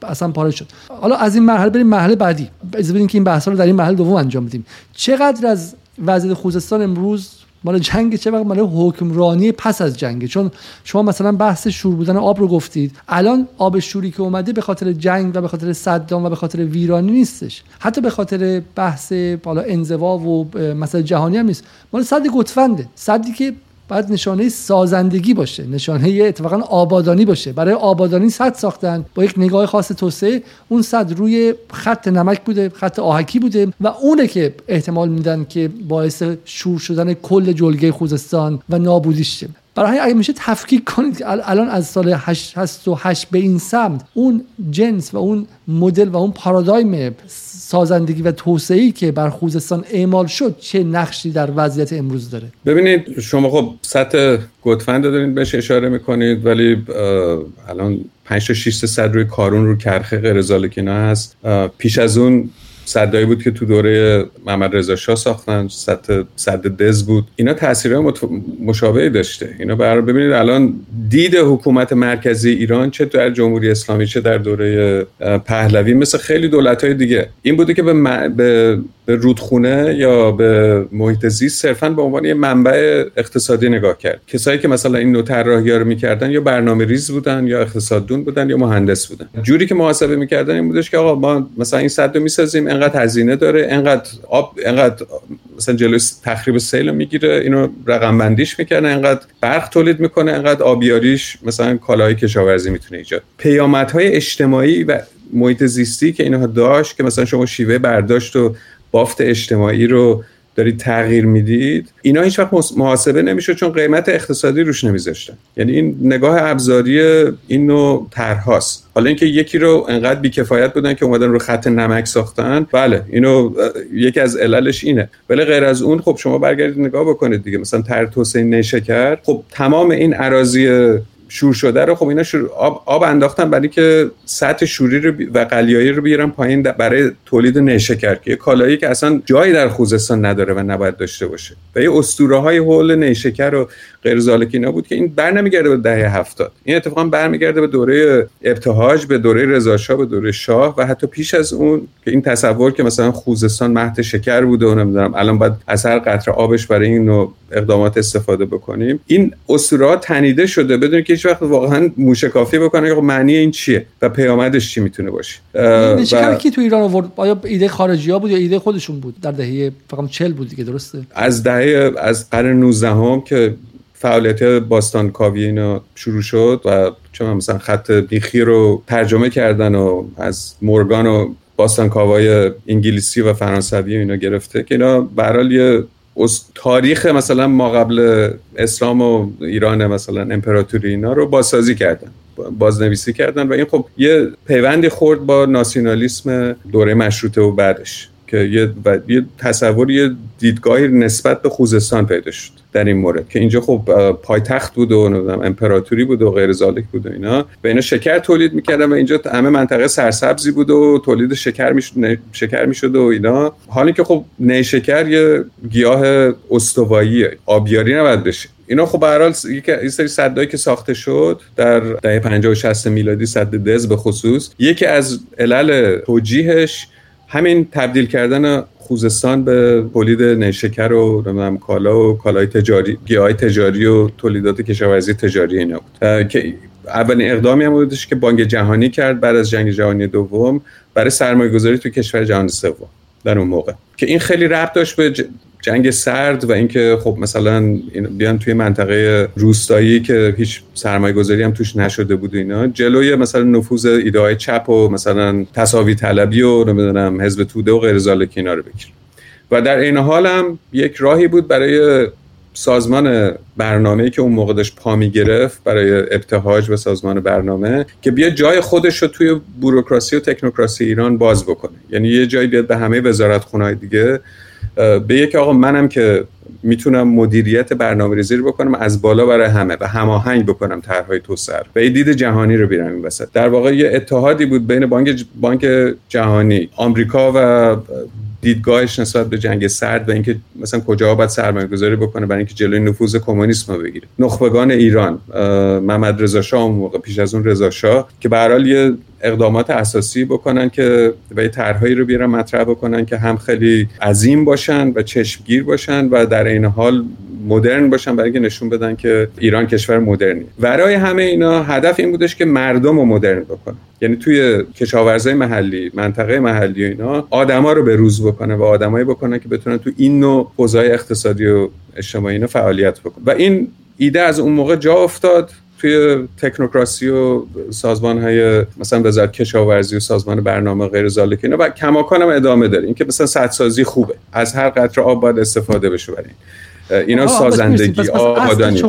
اصلا پاره شد. حالا از این مرحله بریم مرحله بعدی. بدین که این بحث رو در این مرحله دوم انجام بدیم. چقدر از وضعیت خوزستان امروز مال جنگ چه وقت؟ مال حکمرانی پس از جنگ. چون شما مثلا بحث شور بودن آب رو گفتید. الان آب شوری که اومده به خاطر جنگ و به خاطر صدام و به خاطر ویرانی نیستش. حتی به خاطر بحث بالا انزوا و مثلا جهانی هم نیست. مال صد گتفنده. صدی که باید نشانه سازندگی باشه نشانه اتفاقا آبادانی باشه. برای آبادانی صد ساختن با یک نگاه خاص توسعه اون صد روی خط نمک بوده خط آهکی بوده و اونه که احتمال میدن که باعث شور شدن کل جلگه خوزستان و نابودیش برای همین اگه میشه تفکیک کنید که الان از سال 88 به این سمت اون جنس و اون مدل و اون پارادایم سازندگی و توسعه‌ای که بر خوزستان اعمال شد چه نقشی در وضعیت امروز داره؟ ببینید شما خب سطح گتفند دارین بهش اشاره می‌کنید ولی الان 5 تا 6 صد روی کارون رو کرخه غیر هست. پیش از اون صدایی بود که تو دوره محمد رضا شاه ساختن صد صد دز بود. اینا تاثیر مت... مشابهی داشته. اینا برای ببینید الان دید حکومت مرکزی ایران چه در جمهوری اسلامی چه در دوره پهلوی مثل خیلی دولت های دیگه. این بوده که به, به... به رودخونه یا به محیط زیست صرفا به عنوان یه منبع اقتصادی نگاه کرد. کسایی که مثلا این نوع طراحی رو می‌کردن یا برنامه ریز بودن یا اقتصاددون بودن یا مهندس بودن. جوری که محاسبه می‌کردن این بودش که آقا ما مثلا این صد رو می‌سازیم انقدر هزینه داره انقدر آب انقدر مثلا جلوی تخریب سیل می‌گیره اینو رقم بندیش می‌کنه انقدر برق تولید می‌کنه انقدر آبیاریش مثلا کالای کشاورزی می‌تونه ایجاد. پیامدهای اجتماعی و محیط زیستی که اینها داشت که مثلا شما شیوه برداشت و بافت اجتماعی رو دارید تغییر می‌دید اینا هیچ وقت محاسبه نمیشه چون قیمت اقتصادی روش نمیذاشتن یعنی این نگاه ابزاری این نوع طرحهاست. حالا اینکه یکی رو انقدر بیکفایت بودن که اومدن رو خط نمک ساختن بله اینو یکی از عللش اینه. ولی غیر از اون خب شما برگردید نگاه بکنید دیگه. مثلا طرح توسعه نیشکر خب تمام این اراضی شور شده رو خب اینا شور آب, آب انداختن برای که سطح شوری رو و قلیایی رو بیارن پایین برای تولید نیشکر که کالایی که اصلا جایی در خوزستان نداره و نباید داشته باشه. و یه اسطوره های حول نیشکر و غیر زالک اینا بود که این بر نمیگرده به دهه هفتاد. این اتفاقا برمیگرده به دوره ابتهاج به دوره رضا شاه به دوره شاه و حتی پیش از اون که این تصور که مثلا خوزستان مهد شکر بوده و نمی‌دونم الان باید از هر قطره آبش برای این نوع اقدامات استفاده بکنیم. این اسطوره تنیده شده بدون که هیچ وقت واقعا موشکافی بکنه که معنی این چیه و پیامدش چی می‌تونه باشه؟ و... کی تو ایران آورد؟ آیا ایده خارجی ها بود یا ایده خودشون بود؟ در دهه فقط 40 بود دیگه درسته؟ از دهه از قرن 19 هم که فعالیت باستان کاوی اینا شروع شد و چون مثلا خط بیخی رو ترجمه کردن و از مورگان و باستان کاوای انگلیسی و فرانسوی اینا گرفته که اینا برحال یه تاریخ مثلا ما قبل اسلام و ایران مثلا امپراتوری اینا رو بازسازی کردن بازنویسی کردن و این خب یه پیوندی خورد با ناسیونالیسم دوره مشروطه و بعدش. که یه, و یه تصور یه دیدگاهی نسبت به خوزستان پیدا شد در این مورد که اینجا خب پایتخت بود و امپراتوری بود و غیر زالک بود و اینا. و اینا شکر تولید می‌کردن و اینجا همه منطقه سرسبزی بود و تولید شکر می‌شد شکر می‌شد و اینا. حالی که خب نیشکر یه گیاه استواییه. آبیاری نباید بشه. اینا خب به هر حال یه سری صدایی که ساخته شد در دهه 50 و 60 میلادی صد دز به خصوص یکی از علل توجیهش همین تبدیل کردن خوزستان به تولید نیشکر و نمی‌دونم کالا و کالای تجاری گیاه تجاری و تولیدات کشاورزی تجاری اینا بود. که اولین اقدامی هم بودش که بانک جهانی کرد بعد از جنگ جهانی دوم برای سرمایه گذاری تو کشور جهان سوم در اون موقع. که این خیلی ربط داشت به جنگ سرد و اینکه خب مثلا بیان توی منطقه روستایی که هیچ سرمایه گذاری هم توش نشده بود اینا جلوی مثلا نفوذ ایده های چپ و مثلا تصاوی طلبی و نمی‌دونم حزب توده و غیر زالک اینا رو بگیر. و در این حال هم یک راهی بود برای سازمان برنامه که اون موقع داشت پا می گرفت برای ابتهاج و سازمان برنامه که بیا جای خودش رو توی بوروکراسی و تکنوکراسی ایران باز بکنه. یعنی یه جایی بیاد به همه وزارت دیگه به یک آقا منم که می‌تونم مدیریت برنامه ریزی رو بکنم از بالا برای همه و هماهنگ بکنم طرحهای توسعه و دید جهانی رو بیارم این وسط. در واقع یه اتحادی بود بین بانک بانک جهانی آمریکا و دیدگاهش نسبت به جنگ سرد و اینکه مثلا کجا باید سرمایه گذاری بکنه برای اینکه جلوی نفوذ کمونیسم رو بگیره. نخبگان ایران محمد رضا شاه موقع پیش از اون رضا شاه که به یه اقدامات اساسی بکنن که و یه طرحهایی رو بیارن مطرح بکنن که هم خیلی عظیم باشن و چشمگیر باشن و در این حال مدرن باشن برای اینکه نشون بدن که ایران کشور مدرنی برای همه اینا هدف این بودش که مردم رو مدرن بکنه یعنی توی کشاورزای محلی منطقه محلی و اینا آدما رو به روز بکنه و آدمایی بکنه که بتونن تو این نوع حوزه‌های اقتصادی و اجتماعی اینا فعالیت بکنه و این ایده از اون موقع جا افتاد. توی تکنوکراسی و سازمان های مثلا وزارت کشاورزی و سازمان برنامه غیر ذالک اینا و کماکان هم ادامه داره. اینکه مثلا سدسازی خوبه. از هر قطره آب باید استفاده بشه برای اینا سازندگی آبادانی.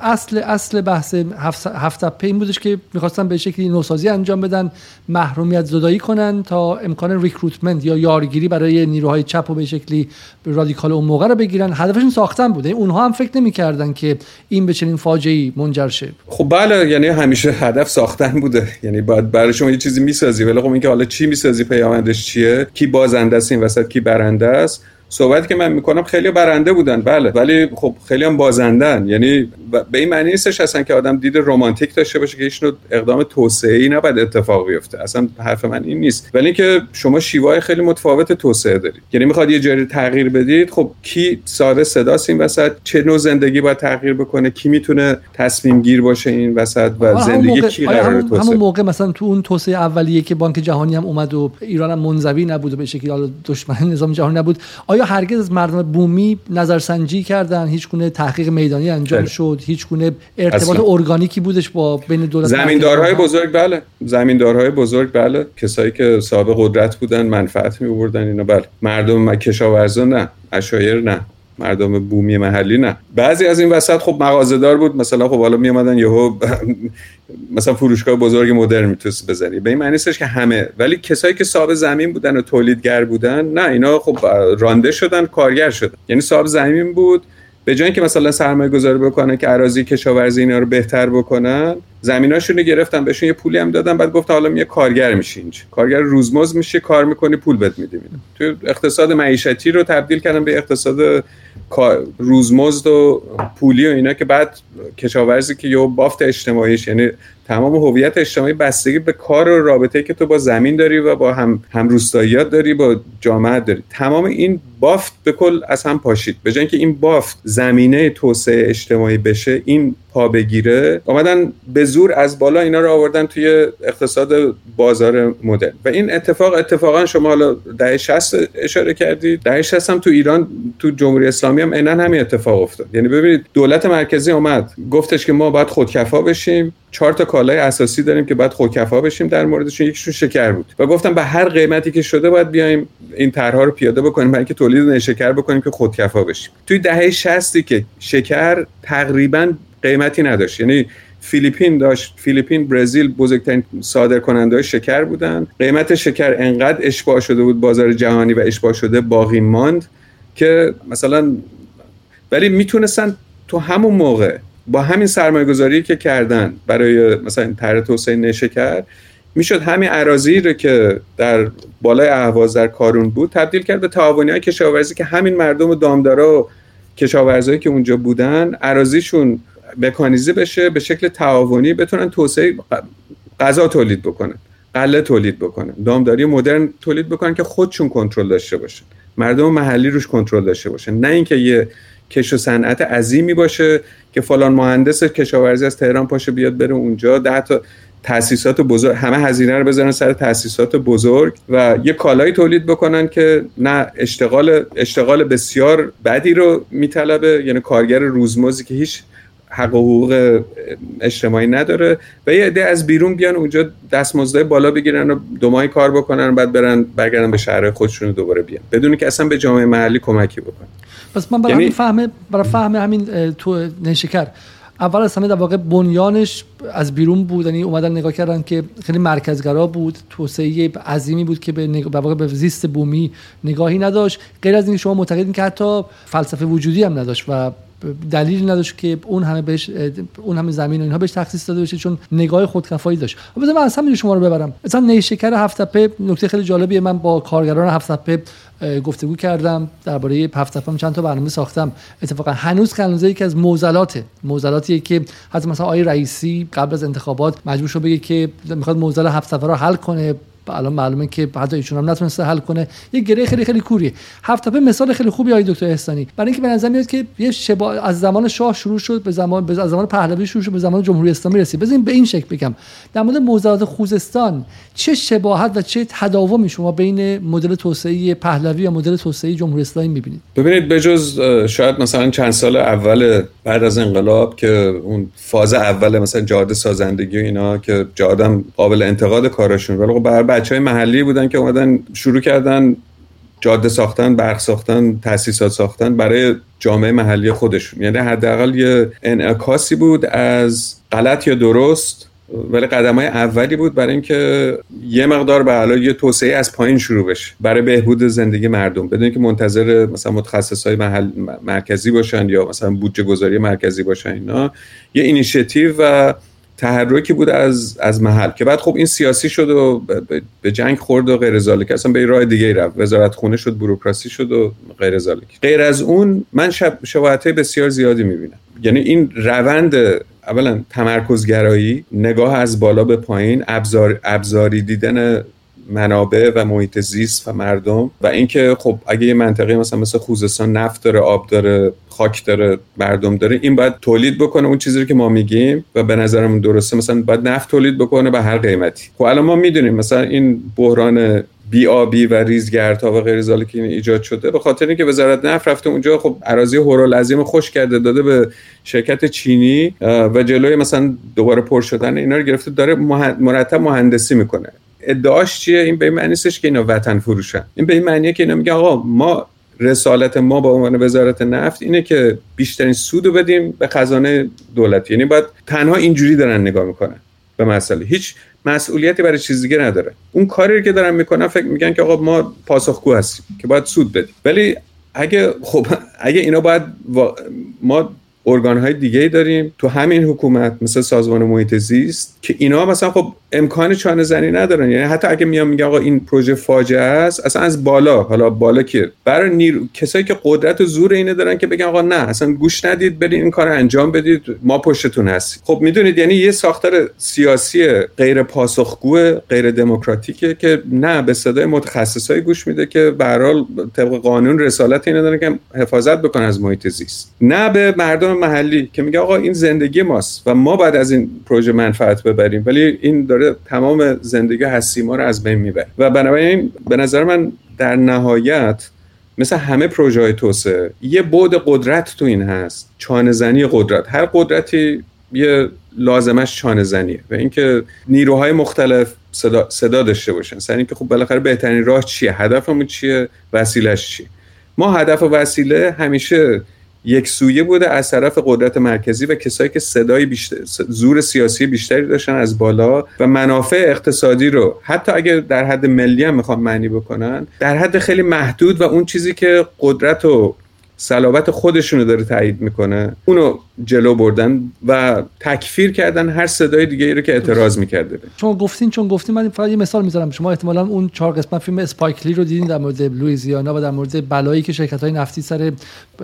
اصل اصل اصل بحث هفت, هفت این بودش که می‌خواستن به شکلی نوسازی انجام بدن محرومیت زدایی کنن تا امکان recruitment یا یارگیری برای نیروهای چپ و به شکلی رادیکال اون موقع رو بگیرن. هدفشون ساختن بوده. اونها هم فکر نمی‌کردن که این به چنین فاجعه‌ای منجر شه. خب بله یعنی همیشه هدف ساختن بوده. یعنی باید برای شما یه چیزی می‌سازی. ولی خب اینکه حالا چی می‌سازی؟ پیامدش چیه؟ کی بازنده است این وسط؟ کی برنده است؟ صحبتی که من می‌کنم خیلی برنده بودن بله. ولی خب خیلی هم بازندن. یعنی به این معنی نیستش اصلا که آدم دید رمانتیک داشته باشه که هیچ نوع اقدام توسعه ای نباید اتفاق بیفته. اصلا حرف من این نیست. ولی اینکه شما شیوای خیلی متفاوت توسعه دارید. یعنی می‌خواد یه جایی تغییر بدید خب کی ساده صداست این وسط؟ چه نوع زندگی باید تغییر بکنه؟ کی می‌تونه تصمیم گیر باشه این وسط و زندگی کی قرار توسعه؟ همون موقع مثلا تو اون توسعه اولیه که بانک جهانی هم اومد و ایران هم منزوی نبود به شکلی دشمن نظام جهانی نبود آیا هرگز از مردم بومی نظرسنجی کردن هیچ گونه تحقیق میدانی انجام بله. شد هیچ گونه ارتباط ارگانیکی بودش با بین دولت زمیندارهای بزرگ بله. زمیندارهای بزرگ بله. کسایی که صاحب قدرت بودن منفعت می آوردن اینا بله. مردم کشاورزا نه. اشایر نه. مردم بومی محلی نه. بعضی از این وسط خب مغازه‌دار بود. مثلا خب حالا می اومدن یهو مثلا فروشگاه بزرگ مدرن می‌تونست بزنی. به این معنی نیستش که همه. ولی کسایی که صاحب زمین بودن و تولیدگر بودن نه اینا خب رانده شدن کارگر شدن. یعنی صاحب زمین بود به جای اینکه مثلا سرمایه گذاری بکنن که اراضی کشاورزی اینا رو بهتر بکنن زمیناشون رو گرفتن بهشون یه پولی هم دادن بعد گفت حالا یه کارگر میشی اینجا. کارگر روزمز میشه کار می‌کنی پول بهت میدیم تو اقتصاد معیشتی رو تبدیل کردن به اقتصاد روزمزد و پولی و اینا که بعد کشاورزی که یه بافت اجتماعیش یعنی تمام هویت اجتماعی بستگی به کار و رابطه که تو با زمین داری و با هم هم روستاییات داری با جامعه داری. تمام این بافت به کل از هم پاشید. به که این بافت زمینه توسعه اجتماعی بشه این پا بگیره آمدن به زور از بالا اینا رو آوردن توی اقتصاد بازار مدرن. و این اتفاق اتفاقا شما حالا دهه 60 اشاره کردید دهه 60 هم تو ایران تو جمهوری اسلامی هم عیناً همین اتفاق افتاد. یعنی ببینید دولت مرکزی اومد گفتش که ما باید خودکفا بشیم. چهار تا کالای اساسی داریم که باید خودکفا بشیم در موردشون یکیشون شکر بود. و گفتم به هر قیمتی که شده باید بیایم این طرحها رو پیاده بکنیم. برای اینکه تولید شکر بکنیم که خودکفا بشیم. توی دهه 60 که شکر تقریبا قیمتی نداشت. یعنی فیلیپین داشت فیلیپین برزیل بزرگترین صادر کننده شکر بودن. قیمت شکر انقدر اشباع شده بود بازار جهانی و اشباع شده باقی ماند که مثلا ولی می‌تونستن تو همون موقع با همین سرمایه گذاری که کردن برای مثلا طرح توسعه نشکر می‌شد همین عراضی رو که در بالای اهواز در کارون بود تبدیل کرد به تعاونی های کشاورزی که همین مردم و دامدارا و کشاورزایی که اونجا بودن عراضیشون مکانیزه بشه به شکل تعاونی بتونن توسعه غذا تولید بکنن قله تولید بکنن دامداری مدرن تولید بکنن که خودشون کنترل داشته باشن مردم محلی روش کنترل داشته باشن. نه اینکه یه کش و صنعت عظیمی باشه که فلان مهندس کشاورزی از تهران پاشه بیاد بره اونجا ده تا تاسیسات بزرگ همه هزینه رو بذارن سر تاسیسات بزرگ و یه کالایی تولید بکنن که نه اشتغال اشتغال بسیار بدی رو میطلبه یعنی کارگر روزمزی که هیچ حق و حقوق اجتماعی نداره و یه عده از بیرون بیان اونجا دستمزدهای بالا بگیرن و دو ماهی کار بکنن بعد برن برگردن به شهر خودشون دوباره بیان. بدون که اصلا به جامعه محلی کمکی بکنن. پس من برای یعنی... فهم برای فهم همین تو نشکر. اول از همه در واقع بنیانش از بیرون بود یعنی اومدن نگاه کردن که خیلی مرکزگرا بود توسعه عظیمی بود که به. واقع به زیست بومی نگاهی نداشت غیر از اینکه شما معتقدین که حتی فلسفه وجودی هم نداشت و دلیلی نداشت که اون همه بهش اون همه زمین و اینها بهش تخصیص داده بشه چون نگاه خودکفایی داشت بذار من از شما رو ببرم مثلا نیشکر هفت تپه نکته خیلی جالبیه من با کارگران هفت تپه گفتگو کردم. درباره هفت چند تا برنامه ساختم. اتفاقا هنوز کلنزه یکی از موزلات موزلاتیه که حتی مثلا آقای رئیسی قبل از انتخابات مجبور شد بگه که می‌خواد موزل هفت تپه رو حل کنه. الان معلومه که حتی ایشون هم نتونسته حل کنه. یه گره خیلی خیلی کوریه. هفت مثال خیلی خوبی آقای دکتر احسانی. برای اینکه به نظر میاد که یه شبا از زمان شاه شروع شد به زمان از زمان پهلوی شروع شد به زمان جمهوری اسلامی رسید. بزنین به این شکل بگم. در مورد موزلات خوزستان چه شباهت و چه تداومی شما بین مدل توسعه پهلوی و مدل توسعه جمهوری اسلامی می‌بینید؟ ببینید بجز شاید مثلا چند سال اول بعد از انقلاب که اون فاز اول مثلا جاده سازندگی و اینا که جاده قابل انتقاد کارشون ولی خب بچه های محلی بودن که اومدن شروع کردن جاده ساختن برق ساختن تاسیسات ساختن برای جامعه محلی خودشون. یعنی حداقل یه انعکاسی بود از غلط یا درست ولی قدم های اولی بود برای اینکه یه مقدار به علاوه یه توسعه از پایین شروع بشه برای بهبود زندگی مردم. بدون که منتظر مثلا متخصص های محل مرکزی باشن یا مثلا بودجه گذاری مرکزی باشن اینا یه اینیشیتیو و تحرکی بود از از محل که بعد خب این سیاسی شد و به جنگ خورد و غیر ذالک اصلا به راه دیگه رفت. وزارت خونه شد بوروکراسی شد و غیر ذالک. غیر از اون من شب شباهت بسیار زیادی می‌بینم. یعنی این روند اولا تمرکزگرایی نگاه از بالا به پایین ابزار ابزاری دیدن منابع و محیط زیست و مردم و اینکه خب اگه یه منطقه مثلا مثل خوزستان نفت داره آب داره خاک داره مردم داره این باید تولید بکنه اون چیزی که ما میگیم و به نظرمون درسته. مثلا باید نفت تولید بکنه به هر قیمتی. خب الان ما می‌دونیم مثلا این بحران بی آبی و ریزگردها و غیر که این ایجاد شده. به خاطر اینکه وزارت نفت رفته اونجا خب اراضی هورالعظیم خوش کرده داده به شرکت چینی و جلوی مثلا دوباره پر شدن اینا رو گرفته داره مرتب مهندسی می‌کنه. ادعاش چیه؟ این به این معنی که اینا وطن فروشن. این به معنیه که اینا میگه آقا ما رسالت ما با عنوان وزارت نفت اینه که بیشترین سودو بدیم به خزانه دولتی. یعنی باید تنها اینجوری دارن نگاه می‌کنن به مسئله. هیچ مسئولیتی برای چیز دیگه نداره. اون کاری که دارن می‌کنن فکر میگن که آقا ما پاسخگو هستیم که باید سود بدیم. ولی اگه خب اگه اینا باید ما ارگان های دیگه داریم تو همین حکومت مثل سازمان محیط زیست که اینا مثلا خب امکان چانه زنی ندارن. یعنی حتی اگه میام میگه آقا این پروژه فاجعه است اصلا از بالا حالا بالا که؟ برای نیرو... کسایی که قدرت و زور اینه دارن که بگن آقا نه اصلا گوش ندید برید این کار انجام بدید ما پشتتون هستیم. خب می‌دونید یعنی یه ساختار سیاسی غیر پاسخگو غیر دموکراتیکه که نه به صدای متخصصای گوش میده که به طبق قانون رسالت اینه دارن که حفاظت بکنن از محیط زیست. نه به مردم محلی که میگه آقا این زندگی ماست و ما بعد از این پروژه منفعت ببریم. ولی این داره تمام زندگی هستی ما رو از بین می‌بره. و بنابراین به نظر من در نهایت مثل همه پروژه های توسعه یه بود قدرت تو این هست. چانه زنی قدرت. هر قدرتی یه لازمش چانه زنیه و اینکه نیروهای مختلف صدا, صدا داشته باشن. سر اینکه خب بالاخره بهترین راه چیه؟ هدفمون چیه؟ وسیلش چیه؟ ما هدف و وسیله همیشه یک سویه بوده از طرف قدرت مرکزی و کسایی که صدای بیشتر زور سیاسی بیشتری داشتن از بالا و منافع اقتصادی رو حتی اگر در حد ملی هم می‌خوام معنی بکنن در حد خیلی محدود و اون چیزی که قدرت و صلابت خودشونو داره تایید می‌کنه اونو جلو بردن و تکفیر کردن هر صدای دیگه ای رو که اعتراض می‌کرده. شما گفتین چون گفتین من فقط یه مثال می‌ذارم. شما احتمالا اون چهار قسمت فیلم اسپایکلی رو دیدین در مورد لوئیزیانا و در مورد بلایی که شرکت های نفتی سر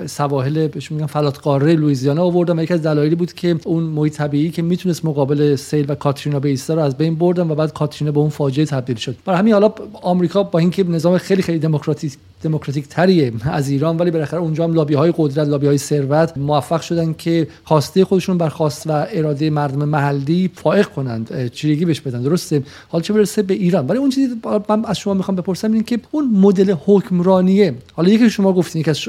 سواحل بهش میگن فلات قاره لوئیزیانا آوردن یکی از دلایلی بود که اون محیط طبیعی که می‌تونست مقابل سیل و کاترینا بیستا رو از بین بردن و بعد کاترینا به اون فاجعه تبدیل شد. برای همین حالا آمریکا با اینکه نظام خیلی خیلی دموکراتیک دموکراتیک تریه از ایران ولی بالاخره اونجا هم لابی های قدرت لابی های ثروت موفق شدن که خواسته خودشون بر خواست و اراده مردم محلی فائق کنند چیرگی بهش بدن. درسته؟ حالا چه برسه به ایران؟ ولی اون چیزی من از شما می‌خوام بپرسم این که اون مدل حکمرانیه حالا یکی شما گفتین که از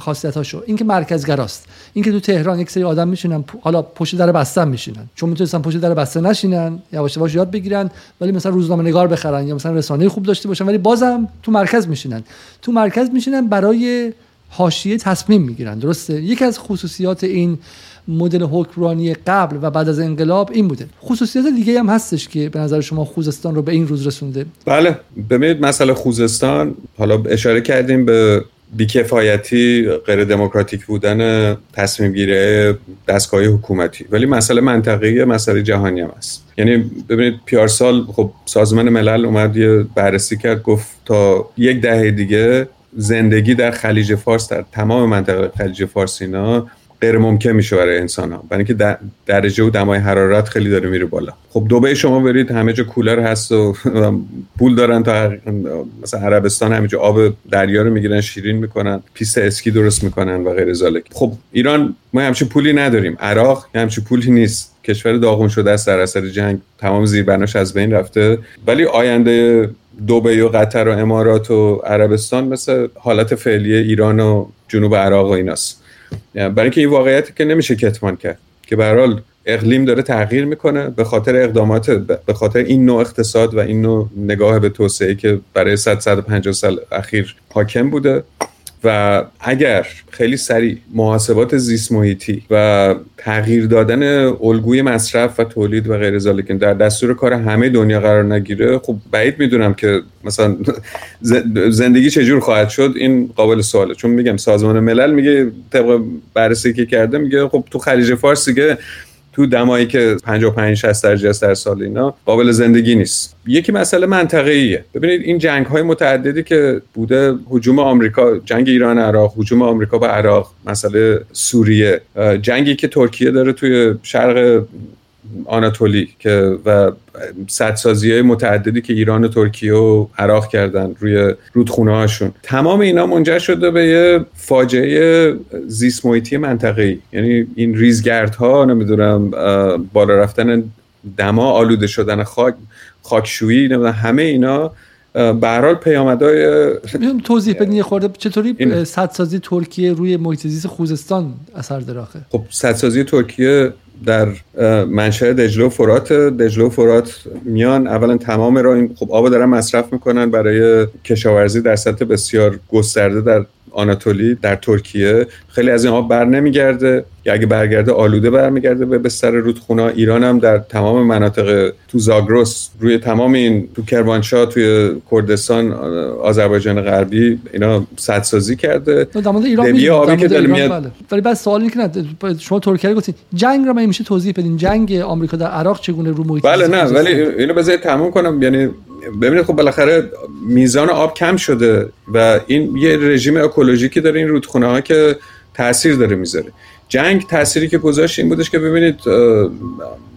خاصیتاشو این که مرکزگراست این که تو تهران یک سری آدم میشینن حالا پشت در بسته میشینن. چون می‌تونستن پشت در بسته نشینن یواش یواش یاد بگیرن ولی مثلا روزنامه نگار بخرن یا مثلا رسانه خوب داشته باشن ولی بازم تو مرکز میشینن. تو مرکز میشینن برای حاشیه تصمیم می‌گیرن درسته؟ یکی از خصوصیات این مدل حکمرانی قبل و بعد از انقلاب این بوده. خصوصیات دیگه هم هستش که به نظر شما خوزستان رو به این روز رسونده؟ بله ببینید مسئله خوزستان حالا اشاره کردیم به بیکفایتی غیر دموکراتیک بودن تصمیم گیره دستگاه حکومتی. ولی مسئله منطقی مسئله جهانی هم است یعنی ببینید پیارسال خب سازمان ملل اومد یه بررسی کرد گفت تا یک دهه دیگه زندگی در خلیج فارس در تمام منطقه خلیج فارس اینا غیر ممکن میشه برای انسان ها برای اینکه درجه و دمای حرارت خیلی داره میره بالا. خب دبی شما برید همه جا کولر هست و پول دارن تا مثلا عربستان همه جا آب دریا رو می‌گیرن شیرین می‌کنن پیست اسکی درست می‌کنن و غیر ذالک خب ایران ما همچین پولی نداریم. عراق همچین پولی نیست. کشور داغون شده است در اثر جنگ تمام زیربناش از بین رفته. ولی آینده دبی و قطر و امارات و عربستان مثل حالت فعلی ایران و جنوب عراق و ایناست. برای اینکه این واقعیت که نمیشه کتمان کرد که به اقلیم داره تغییر می‌کنه به خاطر اقدامات به خاطر این نوع اقتصاد و این نوع نگاه به توسعه که برای 100 150 سال اخیر حاکم بوده. و اگر خیلی سریع محاسبات زیست محیطی و تغییر دادن الگوی مصرف و تولید و غیر ذالک در دستور کار همه دنیا قرار نگیره خب بعید می‌دونم که مثلا زندگی چجور خواهد شد این قابل سواله. چون میگم سازمان ملل میگه طبق بررسی که کرده میگه خب تو خلیج فارس دیگه تو دمایی که 55 60 درجه است در سال اینا قابل زندگی نیست. یکی مسئله منطقه ایه ببینید این جنگ های متعددی که بوده حجوم آمریکا جنگ ایران عراق حجوم آمریکا به عراق مسئله سوریه جنگی که ترکیه داره توی شرق آناتولی که و سدسازی های متعددی که ایران و ترکیه و عراق کردن روی رودخونه هاشون تمام اینا منجر شده به یه فاجعه زیست محیطی منطقه‌ای. یعنی این ریزگردها نمی‌دونم بالا رفتن دما آلوده شدن خاک خاکشویی نمی‌دونم همه اینا به هر پیامدهای توضیح بدین یه خورده. چطوری سدسازی ترکیه روی محیط زیست خوزستان اثر داره خب سدسازی ترکیه در منشأ دجله و فرات دجله و فرات میان اولا تمام را این خب آب دارن مصرف می‌کنن برای کشاورزی در سطح بسیار گسترده در آناتولی در ترکیه خیلی از این آب بر نمیگرده. یا اگه برگرده آلوده برمیگرده به بستر رودخونه. ایران هم در تمام مناطق تو زاگروس روی تمام این تو کرمانشاه توی کردستان آذربایجان غربی اینا سدسازی کرده. مورد ایران آبی که داره میاد. بله. ولی بعد سوال اینه که شما ترکیه گفتین. جنگ رو من میشه توضیح بدین. جنگ آمریکا در عراق چگونه رو محیط بله نه ولی اینو بذارید تموم کنم. یعنی ببینید خب بالاخره میزان آب کم شده و این یه رژیم اکولوژیکی داره این رودخونه ها که تاثیر داره می‌ذاره. جنگ تأثیری که گذاشت این بودش که ببینید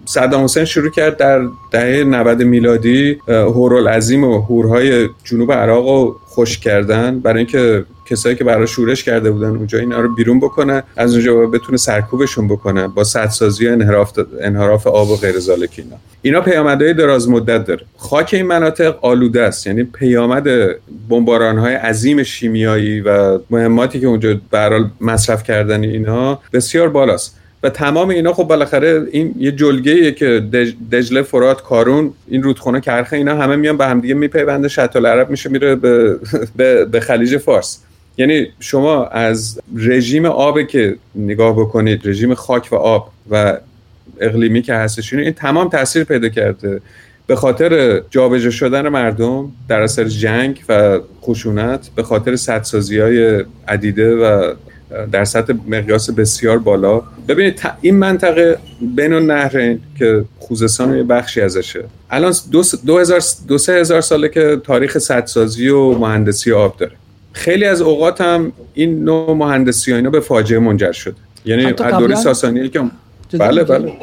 صدام حسین شروع کرد در دهه 90 میلادی هورالعظیم و هورهای جنوب عراق رو خوش کردن. برای اینکه کسایی که برای شورش کرده بودن اونجا اینا رو بیرون بکنه از اونجا بتونه سرکوبشون بکنه با سدسازی و انحراف, انحراف آب و غیر اینا. اینا پیامدهای دراز مدت داره. خاک این مناطق آلوده است. یعنی پیامد بمباران های عظیم شیمیایی و مهماتی که اونجا برال مصرف کردن اینا بسیار بالاست. و تمام اینا خب بالاخره این یه جلگه که دجله فرات کارون این رودخونه کرخه اینا همه میان به همدیگه میپیونده شط العرب میشه میره به, به, به خلیج فارس. یعنی شما از رژیم آب که نگاه بکنید رژیم خاک و آب و اقلیمی که هستش این تمام تاثیر پیدا کرده. به خاطر جابجا شدن مردم در اثر جنگ و خشونت به خاطر سدسازی های عدیده و در سطح مقیاس بسیار بالا. ببینید این منطقه بین النهرین که خوزستان یه بخشی ازشه. الان دو, دو, هزار دو سه هزار ساله که تاریخ سدسازی و مهندسی آب داره. خیلی از اوقات هم این نوع مهندسی ها اینا به فاجعه منجر شده. یعنی از دوره ساسانی که بله بله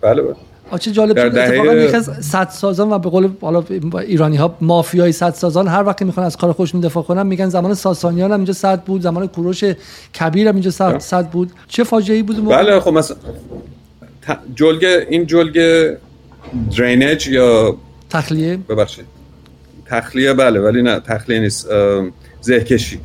بله بله چه جالب شد اتفاقا یکی از سازان و به قول حالا ایرانی ها مافیای سازان هر وقت می‌خوان از کار خودشون دفاع کنن میگن زمان ساسانیان هم اینجا صد بود زمان کوروش کبیر هم اینجا صد, بود. چه فاجعه بود؟ بله خب مثلا جلگه این جلگه درینج یا تخلیه؟ ببخشید. تخلیه بله ولی نه تخلیه نیست. زهکشی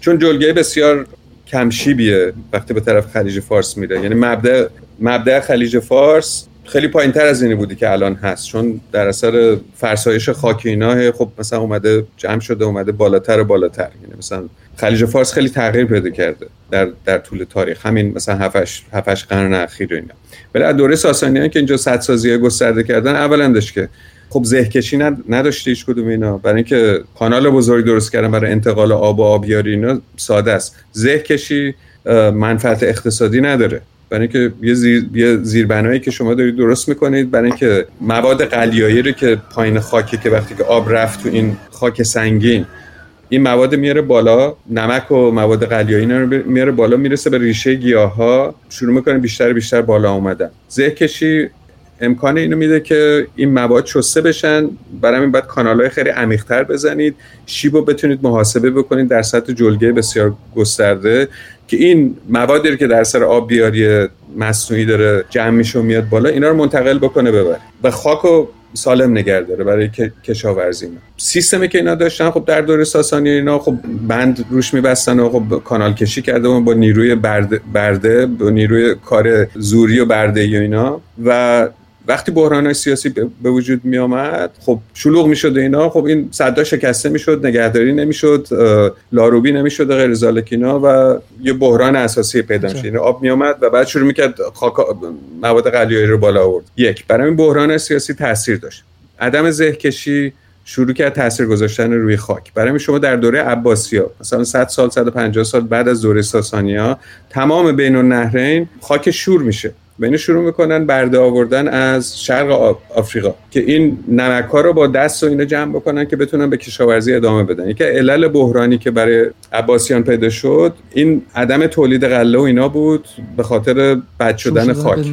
چون جلگه بسیار کمشیبیه وقتی به طرف خلیج فارس میره. یعنی مبدع مبدع خلیج فارس خیلی پایین تر از اینی بودی که الان هست. چون در اثر فرسایش خاک اینا خب مثلا اومده جمع شده اومده بالاتر و بالاتر. یعنی مثلا خلیج فارس خیلی تغییر پیدا کرده در در طول تاریخ. همین مثلا 7 7 قرن اخیر اینا. ولی از دوره ساسانیان که اینجا سدسازی گسترده کردن اولندش که خب زهکشی نداشته هیچ کدوم اینا. برای اینکه کانال بزرگ درست کردن برای انتقال آب و آبیاری اینا ساده است. زهکشی منفعت اقتصادی نداره. برای اینکه یه زیر یه زیربنایی که شما دارید درست می‌کنید برای اینکه مواد قلیایی رو که پایین خاکی که وقتی که آب رفت تو این خاک سنگین این مواد میاره بالا نمک و مواد قلیایی رو میاره بالا می‌رسه به ریشه گیاه ها شروع می‌کنه بیشتر بیشتر بالا اومدن. زهکشی امکان اینو میده که این مواد شسته بشن. برای این باید کانال های خیلی عمیقتر بزنید. شیب رو بتونید محاسبه بکنید در سطح جلگه بسیار گسترده. که این موادی که در سر آب بیاری مصنوعی داره جمع میشه و میاد بالا اینا رو منتقل بکنه ببره و خاک رو سالم نگه داره برای کشاورزی سیستمی که اینا داشتن خب در دوره ساسانی اینا خب بند روش میبستن و خب کانال کشی کرده و با نیروی برده, برده با نیروی کار زوری و برده ای اینا. و وقتی بحران سیاسی به وجود می آمد خب شلوغ می شد اینا. خب این صدا شکسته می شد نگهداری نمی شد لاروبی نمی شد غیر زالک اینا و یه بحران اساسی پیدا می شد آب می آمد و بعد شروع می کرد مواد قلیایی رو بالا آورد. یک. برای این بحران سیاسی تاثیر داشت. عدم زهکشی شروع کرد تاثیر گذاشتن روی خاک. برای شما در دوره عباسیا مثلا 100 سال 150 سال بعد از دوره ساسانیا تمام بین النهرین خاک شور میشه. و شروع می‌کنن برده آوردن از شرق آفریقا که این نمک ها رو با دست و اینا جمع بکنن که بتونن به کشاورزی ادامه بدن. یکی علل بحرانی که برای عباسیان پیدا شد این عدم تولید غله و اینا بود به خاطر بد شدن خاک.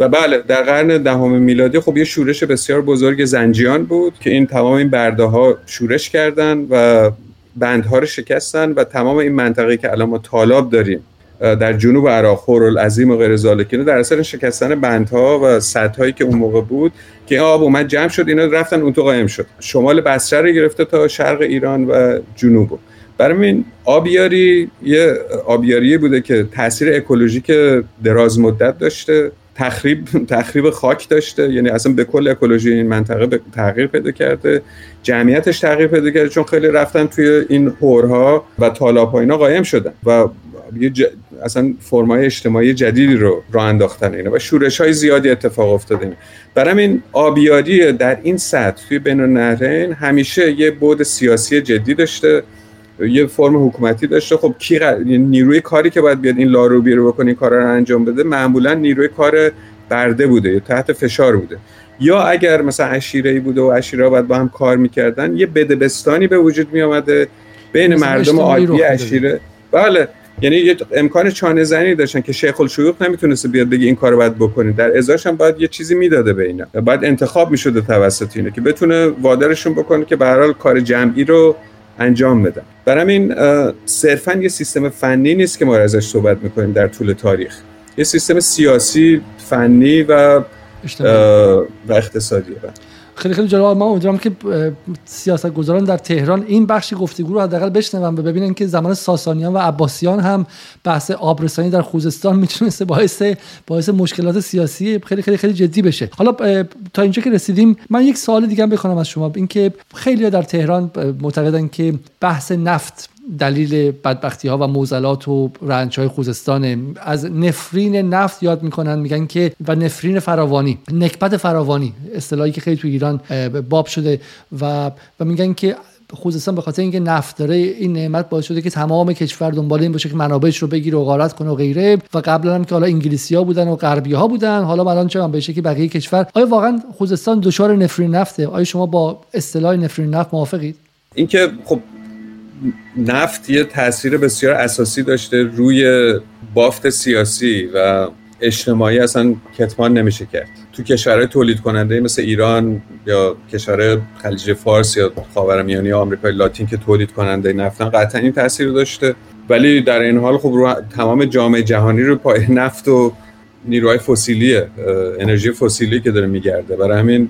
و بله در قرن دهم میلادی خب یه شورش بسیار بزرگ زنجیان بود که این تمام این برده ها شورش کردن و بندها رو شکستن و تمام این منطقه که الان ما طالاب داریم در جنوب عراق العظیم و غیر ذالکینه در اثر شکستن بندها و سدهایی که اون موقع بود که آب اومد جمع شد اینا رفتن اون تو قایم شد. شمال بصره رو گرفته تا شرق ایران و جنوب. برای این آبیاری یه آبیاری بوده که تاثیر اکولوژیک دراز مدت داشته تخریب تخریب خاک داشته. یعنی اصلا به کل اکولوژی این منطقه تغییر پیدا کرده. جمعیتش تغییر پیدا کرده چون خیلی رفتن توی این هورها و تالاب ها اینا قایم شدن. و یه ج... اصلا فرمای اجتماعی جدیدی رو راه انداختن اینا و شورش های زیادی اتفاق افتاده برای این آبیاری در این سطح توی بین النهرین همیشه یه بود سیاسی جدی داشته یه فرم حکومتی داشته. خب کی یعنی نیروی کاری که باید بیاد این لاروبی رو بکنه این کارا رو انجام بده معمولا نیروی کار برده بوده یا تحت فشار بوده. یا اگر مثلا عشیره ای بوده و عشیره باید با هم کار می‌کردن یه بدبستانی به وجود می آمده بین مردم عادی عشیره. بله. یعنی یه امکان چانه زنی داشتن که شیخ الشیوخ نمی‌تونسته بیاد بگه این کارو باید بکنید در ازاش هم باید یه چیزی می‌داده به اینا. بعد انتخاب می‌شده توسط اینه که بتونه وادرشون بکنه که به هر حال کار جمعی رو انجام بدن برای این صرفا یه سیستم فنی نیست که ما ازش صحبت می‌کنیم در طول تاریخ. یه سیستم سیاسی فنی و و اقتصادیه خیلی خیلی جالب من امیدوارم که سیاستگزاران در تهران این بخش گفتگو رو حداقل بشنون و ببینن که زمان ساسانیان و عباسیان هم بحث آبرسانی در خوزستان می‌تونسته باعث باعث مشکلات سیاسی خیلی خیلی خیلی جدی بشه. حالا تا اینجا که رسیدیم من یک سوال دیگه بخونم از شما. اینکه خیلی در تهران معتقدن که بحث نفت دلیل بدبختی ها و موزلات و رنج های خوزستان از نفرین نفت یاد می‌کنن میگن که و نفرین فراوانی نکبت فراوانی اصطلاحی که خیلی تو ایران باب شده و و میگن که خوزستان به خاطر اینکه نفت داره این نعمت باعث شده که تمام کشور دنبال این باشه که منابعش رو بگیره و غارت کنه و غیره. و قبلا هم که حالا انگلیسی ها بودن و غربی ها بودن حالا الان چه بشه که بقیه کشور. آیا واقعا خوزستان دچار نفرین نفته؟ آیا شما با اصطلاح نفرین نفت موافقید؟ اینکه خب نفت یه تاثیر بسیار اساسی داشته روی بافت سیاسی و اجتماعی اصلا کتمان نمیشه کرد. تو کشورهای تولید کننده مثل ایران یا کشور خلیج فارس یا خاورمیانه یا آمریکای لاتین که تولید کننده نفتن قطعا این تاثیر داشته. ولی در این حال خب رو تمام جامعه جهانی رو پای نفت و نیروهای فسیلی انرژی فسیلی که داره میگرده. برای همین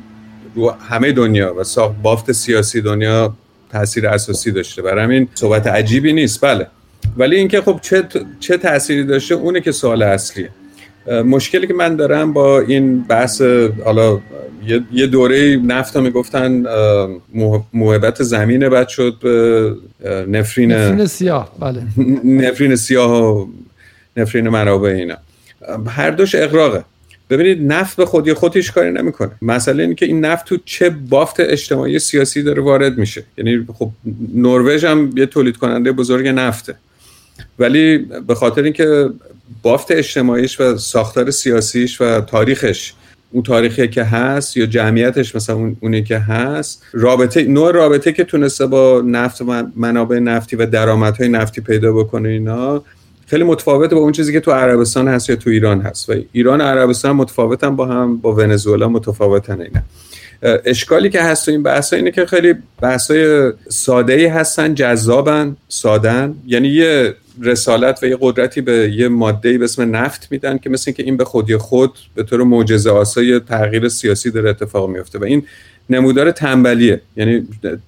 رو همه دنیا و ساخت بافت سیاسی دنیا تاثیر اساسی داشته. برای همین صحبت عجیبی نیست. بله. ولی اینکه خب چه چه تأثیری داشته اونه که سوال اصلیه. مشکلی که من دارم با این بحث حالا یه دوره نفت می‌گفتن محبت زمین بعد شد نفرین نفرین سیاه بله. نفرین سیاه و نفرین منابع اینا. هر دوش اقراقه ببینید نفت به خودی خودش کاری نمی‌کنه. مسئله اینه که این نفت تو چه بافت اجتماعی سیاسی داره وارد میشه. یعنی خب نروژ هم یه تولید کننده بزرگ نفته. ولی به خاطر اینکه بافت اجتماعیش و ساختار سیاسیش و تاریخش اون تاریخی که هست یا جمعیتش مثلا اون اونی که هست رابطه نوع رابطه که تونسته با نفت و منابع نفتی و درآمدهای نفتی پیدا بکنه اینا خیلی متفاوته با اون چیزی که تو عربستان هست یا تو ایران هست. و ایران و عربستان متفاوتن با هم با ونزوئلا متفاوتن اینا. اشکالی که هست تو این بحث اینه که خیلی بحثای ساده ای هستن جذابن سادن یعنی یه رسالت و یه قدرتی به یه ماده به اسم نفت میدن که مثل که این به خودی خود به طور معجزه آسای تغییر سیاسی داره اتفاق میفته. و این نمودار تنبلیه. یعنی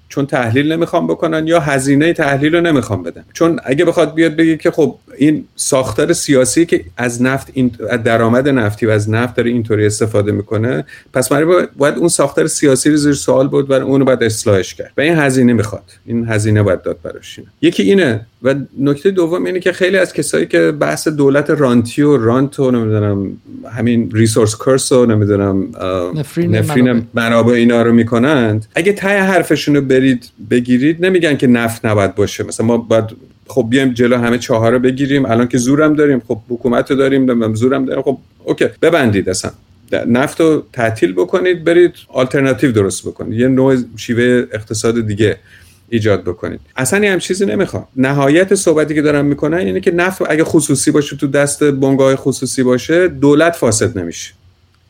چون تحلیل نمی‌خوام بکنن یا هزینه تحلیل رو نمی‌خوام بدن. چون اگه بخواد بیاد بگه که خب این ساختار سیاسی که از نفت این درآمد نفتی و از نفت داره اینطوری استفاده می‌کنه پس برای باید اون ساختار سیاسی رو زیر سوال بود و اونو باید اصلاحش کرد. و این هزینه می‌خواد. این هزینه باید داد براش یکی اینه و نکته دوم اینه که خیلی از کسایی که بحث دولت رانتی و رانت و نمی‌دونم همین ریسورس کرس و نمی‌دونم نفرین, نفرین منابع. اینا رو می‌کنند اگه تای حرفشون رو برید بگیرید نمیگن که نفت نباید باشه. مثلا ما باید خب بیایم جلو همه چهار رو بگیریم الان که زورم داریم خب حکومت رو داریم زورم داریم خب اوکی ببندید اصلا. نفت رو تعطیل بکنید برید آلترناتیو درست بکنید. یه نوع شیوه اقتصاد دیگه ایجاد بکنید. اصلا هم چیزی نمی‌خوام. نهایت صحبتی که دارم می‌کنن اینه که نفت اگه خصوصی باشه تو دست بنگاه خصوصی باشه دولت فاسد نمیشه.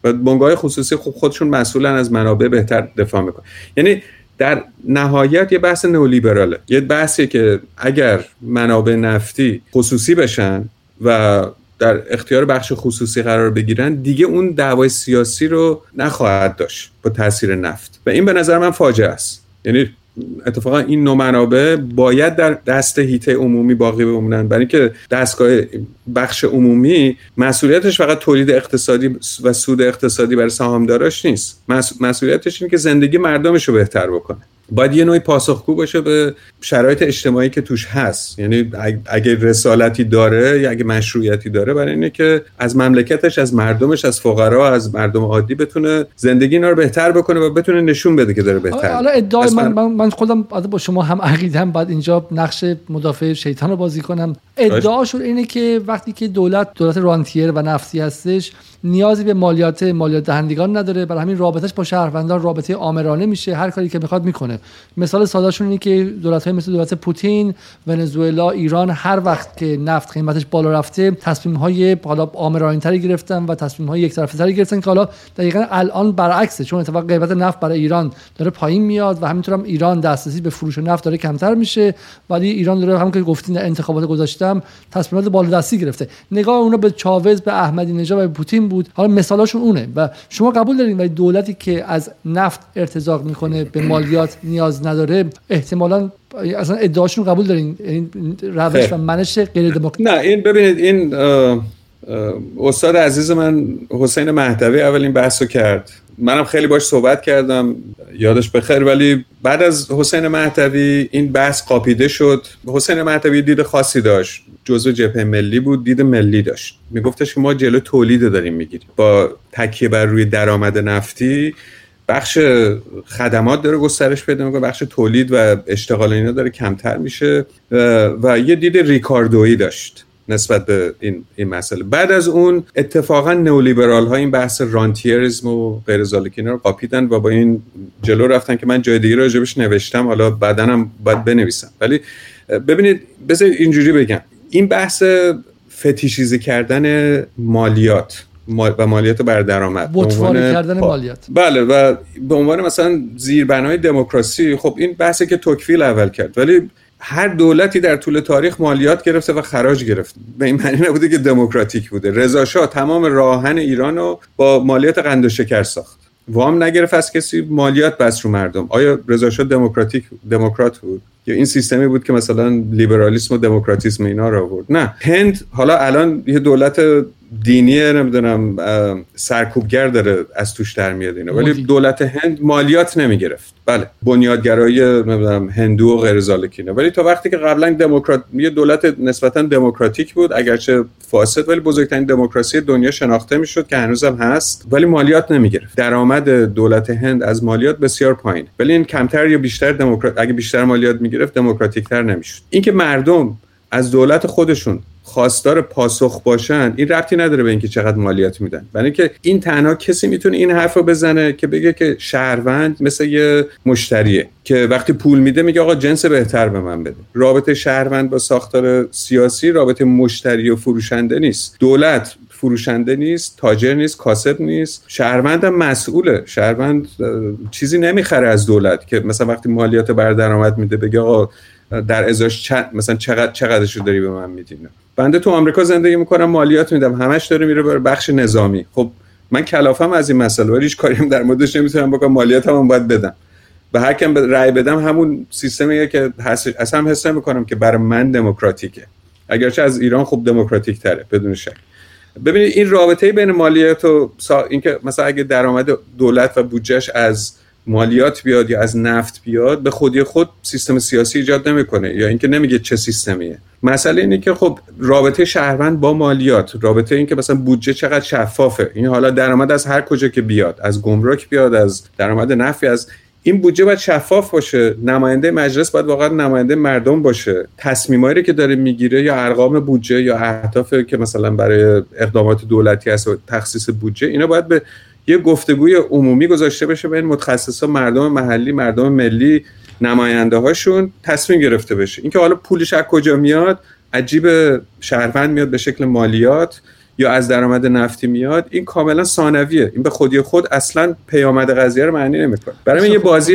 و بنگاه خصوصی خب خودشون مسئولن از منابع بهتر دفاع می‌کنن. یعنی در نهایت یه بحث نولیبراله. یه بحثی که اگر منابع نفتی خصوصی بشن و در اختیار بخش خصوصی قرار بگیرن دیگه اون دعوای سیاسی رو نخواهد داشت با تاثیر نفت. و این به نظر من فاجعه است. یعنی اتفاقا این نوع منابع باید در دست هیته عمومی باقی بمونن. برای اینکه دستگاه بخش عمومی مسئولیتش فقط تولید اقتصادی و سود اقتصادی برای سهامداراش نیست. مسئولیتش اینه که زندگی مردمش رو بهتر بکنه. باید یه نوعی پاسخگو باشه به شرایط اجتماعی که توش هست. یعنی اگه رسالتی داره یا اگه مشروعیتی داره برای اینه که از مملکتش از مردمش از فقرا از مردم عادی بتونه زندگی اینا رو بهتر بکنه و بتونه نشون بده که داره بهتر حالا ادعای من, من, من خودم با شما هم عقیدم بعد اینجا نقش مدافع شیطان رو بازی کنم. ادعاشون اینه که وقتی که دولت دولت رانتیر و نفتی هستش نیازی به مالیات مالیات دهندگان نداره. برای همین رابطش با شهروندان رابطه آمرانه میشه. هر کاری که می‌خواد می‌کنه. مثال سادهشون اینه که دولت های مثل دولت پوتین ونزوئلا ایران هر وقت که نفت قیمتش بالا رفته تصمیم های حالا آمرانه گرفتن و تصمیم های یک طرفه تری گرفتن که حالا دقیقا الان برعکسه چون اتفاق قیمت نفت برای ایران داره پایین میاد و همینطور هم ایران دسترسی به فروش نفت داره کمتر میشه ولی ایران داره هم که گفتین انتخابات گذاشتم تصمیمات بالادستی گرفته. نگاه اونا به چاوز به احمدی نژاد و به پوتین بود. حالا مثالاشون اونه و شما قبول دارین ولی دولتی که از نفت ارتزاق می‌کنه به مالیات نیاز نداره احتمالا اصلا ادعاشون قبول دارین. این روش و منش غیر دموکراتیک نه این ببینید این استاد عزیز من حسین مهدوی اولین بحثو کرد. منم خیلی باش صحبت کردم. یادش بخیر. ولی بعد از حسین مهدوی این بحث قاپیده شد. حسین مهدوی دید خاصی داشت. جزء جبهه ملی بود دید ملی داشت. میگفتش که ما جلو تولید داریم می‌گیریم. با تکیه بر روی درآمد نفتی بخش خدمات داره گسترش پیدا می‌کنه بخش تولید و اشتغال اینا داره کمتر میشه و یه دید ریکاردویی داشت نسبت به این, این مسئله. بعد از اون اتفاقا نولیبرال ها این بحث رانتیرزم و غیر رو قاپیدن و با این جلو رفتن که من جای دیگه راجبش نوشتم حالا بعدنم باید بنویسم. ولی ببینید بذار اینجوری بگم. این بحث فتیشیزه کردن مالیات و مالیات بر درآمد. کردن مالیات. بله و به عنوان مثلا زیربنای دموکراسی خب این بحثی که توکفیل اول کرد. ولی هر دولتی در طول تاریخ مالیات گرفته و خراج گرفت. به این معنی نبوده که دموکراتیک بوده. رضا شاه تمام راهن ایران رو با مالیات قند و شکر ساخت. وام نگرفت از کسی مالیات بس رو مردم. آیا رضا شاه دموکراتیک دموکرات بود؟ یا این سیستمی بود که مثلا لیبرالیسم و دموکراتیسم اینا رو آورد؟ نه. هند حالا الان یه دولت دینی نمی‌دونم سرکوبگر داره از توش در میاد اینا. ولی دولت هند مالیات نمی‌گرفت. بله بنیادگرایی نمی‌دونم هندو و غیر زالکینه ولی تا وقتی که قبلا دموکرات یه دولت نسبتا دموکراتیک بود اگرچه فاسد ولی بزرگترین دموکراسی دنیا شناخته می‌شد که هنوزم هست ولی مالیات نمی‌گرفت. درآمد دولت هند از مالیات بسیار پایین. ولی این کمتر یا بیشتر دموکرات اگه بیشتر مالیات می‌گرفت دموکراتیکتر نمی‌شد. اینکه مردم از دولت خودشون خواستار پاسخ باشن این ربطی نداره به اینکه چقدر مالیات میدن. برای اینکه این تنها کسی می‌تونه این حرف رو بزنه که بگه که شهروند مثل یه مشتریه که وقتی پول میده میگه آقا جنس بهتر به من بده. رابطه شهروند با ساختار سیاسی رابطه مشتری و فروشنده نیست. دولت فروشنده نیست تاجر نیست کاسب نیست. شهروند مسئوله. شهروند چیزی نمی‌خره از دولت که مثلا وقتی مالیات بر درآمد میده بگه آقا در ازاش چند مثلا چقدر چقدرش رو داری به من میدی؟ بنده تو آمریکا زندگی می‌کنم مالیات میدم همش داره میره بر بخش نظامی. خب من کلافم از این مسئله ولی هیچ کاری در موردش نمی‌تونم بکنم مالیاتم باید بدم. به هر کم رأی بدم همون سیستمیه که اصلا حس نمی‌کنم که برای من دموکراتیکه. اگرچه از ایران خوب دموکراتیک تره بدون شک. ببینید این رابطه بین مالیات و سا... اینکه مثلا اگه درآمد دولت و بودجهش از مالیات بیاد یا از نفت بیاد به خودی خود سیستم سیاسی ایجاد نمی‌کنه یا اینکه نمیگه چه سیستمیه. مسئله اینه که خب رابطه شهروند با مالیات رابطه اینکه مثلا بودجه چقدر شفافه. این حالا درآمد از هر کجا که بیاد از گمرک بیاد از درآمد نفتی از این بودجه باید شفاف باشه. نماینده مجلس باید واقعا نماینده مردم باشه. تصمیمایی که داره می‌گیره یا ارقام بودجه یا اهدافی که مثلا برای اقدامات دولتی هست تخصیص بودجه اینا باید به یه گفتگوی عمومی گذاشته بشه بین متخصصا مردم محلی مردم ملی نماینده هاشون تصمیم گرفته بشه. اینکه حالا پولش از کجا میاد؟ عجیب شهروند میاد به شکل مالیات. یا از درآمد نفتی میاد این کاملا ثانویه. این به خودی خود اصلا پیامد قضیه رو معنی نمی‌کنه. برای من یه بازی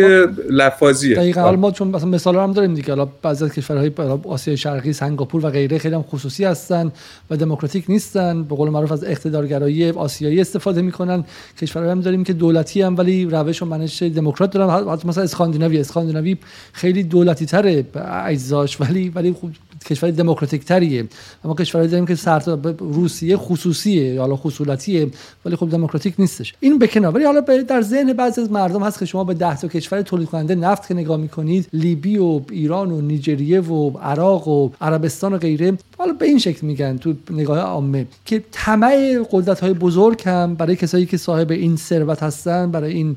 لفاظیه. دقیقاً حالا ما چون مثلا مثال هم داریم دیگه. حالا بعضی از کشورهای آسیا شرقی سنگاپور و غیره خیلی هم خصوصی هستن و دموکراتیک نیستن. به قول معروف از اقتدارگرایی آسیایی استفاده می‌کنن. کشورهایی هم داریم که دولتی هم ولی روش و منش دموکرات دارن. حتی مثلا اسکاندیناوی. اسکاندیناوی خیلی دولتی تره اجزاش. ولی ولی خوب کشور دموکراتیک تریه اما کشورهایی داریم که سر روسیه خصوصیه حالا خصولتیه ولی خب دموکراتیک نیستش. این به کنار. ولی حالا در ذهن بعضی از مردم هست که شما به 10 تا کشور تولید کننده نفت که نگاه می‌کنید لیبی و ایران و نیجریه و عراق و عربستان و غیره حالا به این شکل میگن تو نگاه عامه که طمع قدرت های بزرگ هم برای کسایی که صاحب این ثروت هستن برای این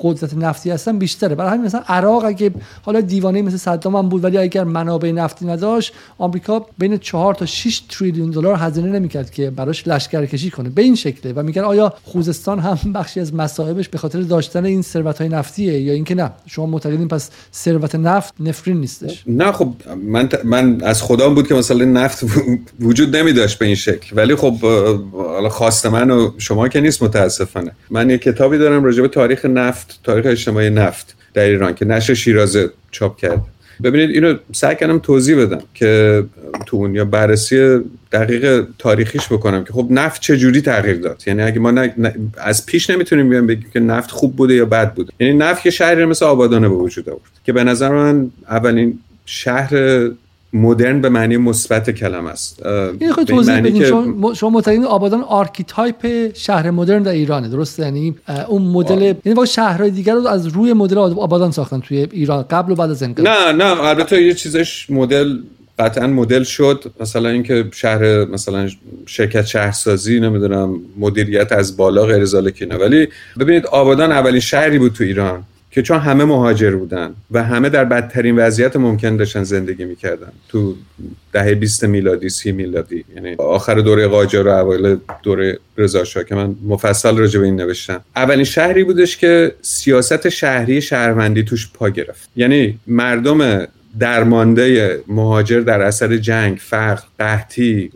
قدرت نفتی هستن بیشتره. برای همین مثلا عراق اگه حالا دیوانه مثل صدام هم بود ولی اگر منابع نفتی نداشت آمریکا بین 4 تا 6 تریلیون دلار هزینه نمی‌کرد که براش لشکرکشی کنه. به این شکله. و میگن آیا خوزستان هم بخشی از مصائبش به خاطر داشتن این ثروت های نفتیه یا اینکه نه؟ شما معتقدین پس ثروت نفت نفرین نیستش. نه خب من من از خودم بود که مثلا نفت وجود نمی داشت به این شکل. ولی خب حالا خواست من و شما که نیست متاسفانه. من یه کتابی دارم راجع به تاریخ نفت تاریخ اجتماعی نفت در ایران که نشر شیرازه چاپ کرد. ببینید اینو سعی کردم توضیح بدم که تو اون یا بررسی دقیق تاریخیش بکنم که خب نفت چه جوری تغییر داد. یعنی اگه ما از پیش نمی‌تونیم بیان بگیم که نفت خوب بوده یا بد بوده. یعنی نفت که شهری مثل آبادانه به وجود آورد که به نظر من اولین شهر مدرن به معنی مثبت کلمه است. این خود توضیح بدین. شما, شما معتقدین آبادان archetype شهر مدرن در ایرانه درسته؟ یعنی اون مدل یعنی واقعا شهرهای دیگر رو از روی مدل آبادان ساختن توی ایران قبل و بعد از انقلاب. نه نه البته یه چیزش مدل قطعا مدل شد. مثلا اینکه شهر مثلا شرکت شهرسازی نمی‌دونم مدیریت از بالا غیر ذالک اینا ولی ببینید آبادان اولین شهری بود تو ایران. که چون همه مهاجر بودن و همه در بدترین وضعیت ممکن داشتن زندگی می‌کردن. تو دهه 20 میلادی سی میلادی یعنی آخر دوره قاجار و اوایل دوره رضا که من مفصل راجع به این نوشتم. اولین شهری بودش که سیاست شهری شهروندی توش پا گرفت. یعنی مردم درمانده مهاجر در اثر جنگ فقر قحطی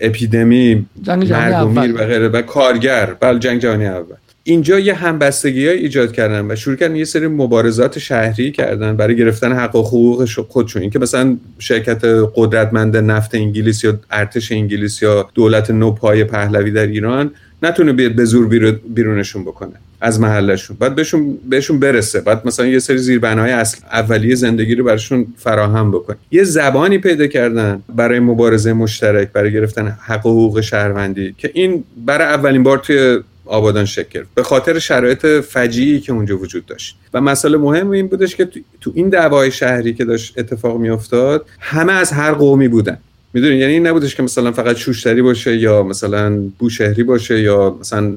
اپیدمی مرگ و غیره و کارگر. بل جنگ جهانی اول. اینجا یه همبستگی های ایجاد کردن و شروع کردن یه سری مبارزات شهری کردن برای گرفتن حق و حقوق خودشون. اینکه مثلا شرکت قدرتمند نفت انگلیس یا ارتش انگلیس یا دولت نوپای پهلوی در ایران نتونه بیاد به زور بیرونشون بکنه از محلشون بعد بهشون بهشون برسه. بعد مثلا یه سری زیربناهای اصل اولیه زندگی رو براشون فراهم بکنه. یه زبانی پیدا کردن برای مبارزه مشترک برای گرفتن حق و حقوق شهروندی که این برای اولین بار توی آبادان شکل به خاطر شرایط فجیعی که اونجا وجود داشت. و مسئله مهم این بودش که تو این دعوای شهری که داشت اتفاق میافتاد همه از هر قومی بودن. می‌دونین یعنی این نبودش که مثلا فقط شوشتری باشه یا مثلا بوشهری باشه یا مثلا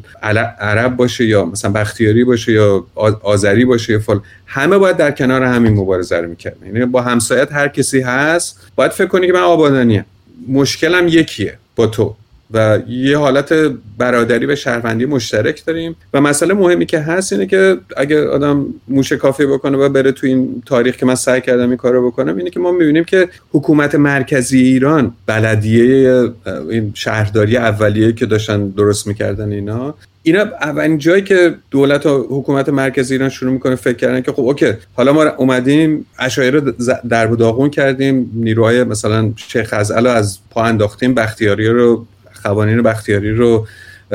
عرب باشه یا مثلا بختیاری باشه یا آذری باشه یا فال همه باید در کنار همین مبارزه رو می‌کردن. یعنی با همسایت هر کسی هست باید فکر کنی که من آبادانیم. مشکلم یکیه با تو. و یه حالت برادری به شهروندی مشترک داریم. و مسئله مهمی که هست اینه که اگر آدم موش کافی بکنه و بره تو این تاریخ که من سعی کردم این کارو بکنم اینه که ما می‌بینیم که حکومت مرکزی ایران بلدیه این شهرداری اولیه که داشتن درست می‌کردن اینا. اینا اولین جایی که دولت و حکومت مرکزی ایران شروع می‌کنه فکر کردن که خب اوکی حالا ما اومدیم اشایر رو در داغون کردیم نیروهای مثلا شیخ ازعل از پا انداختیم بختیاری رو قوانین بختیاری رو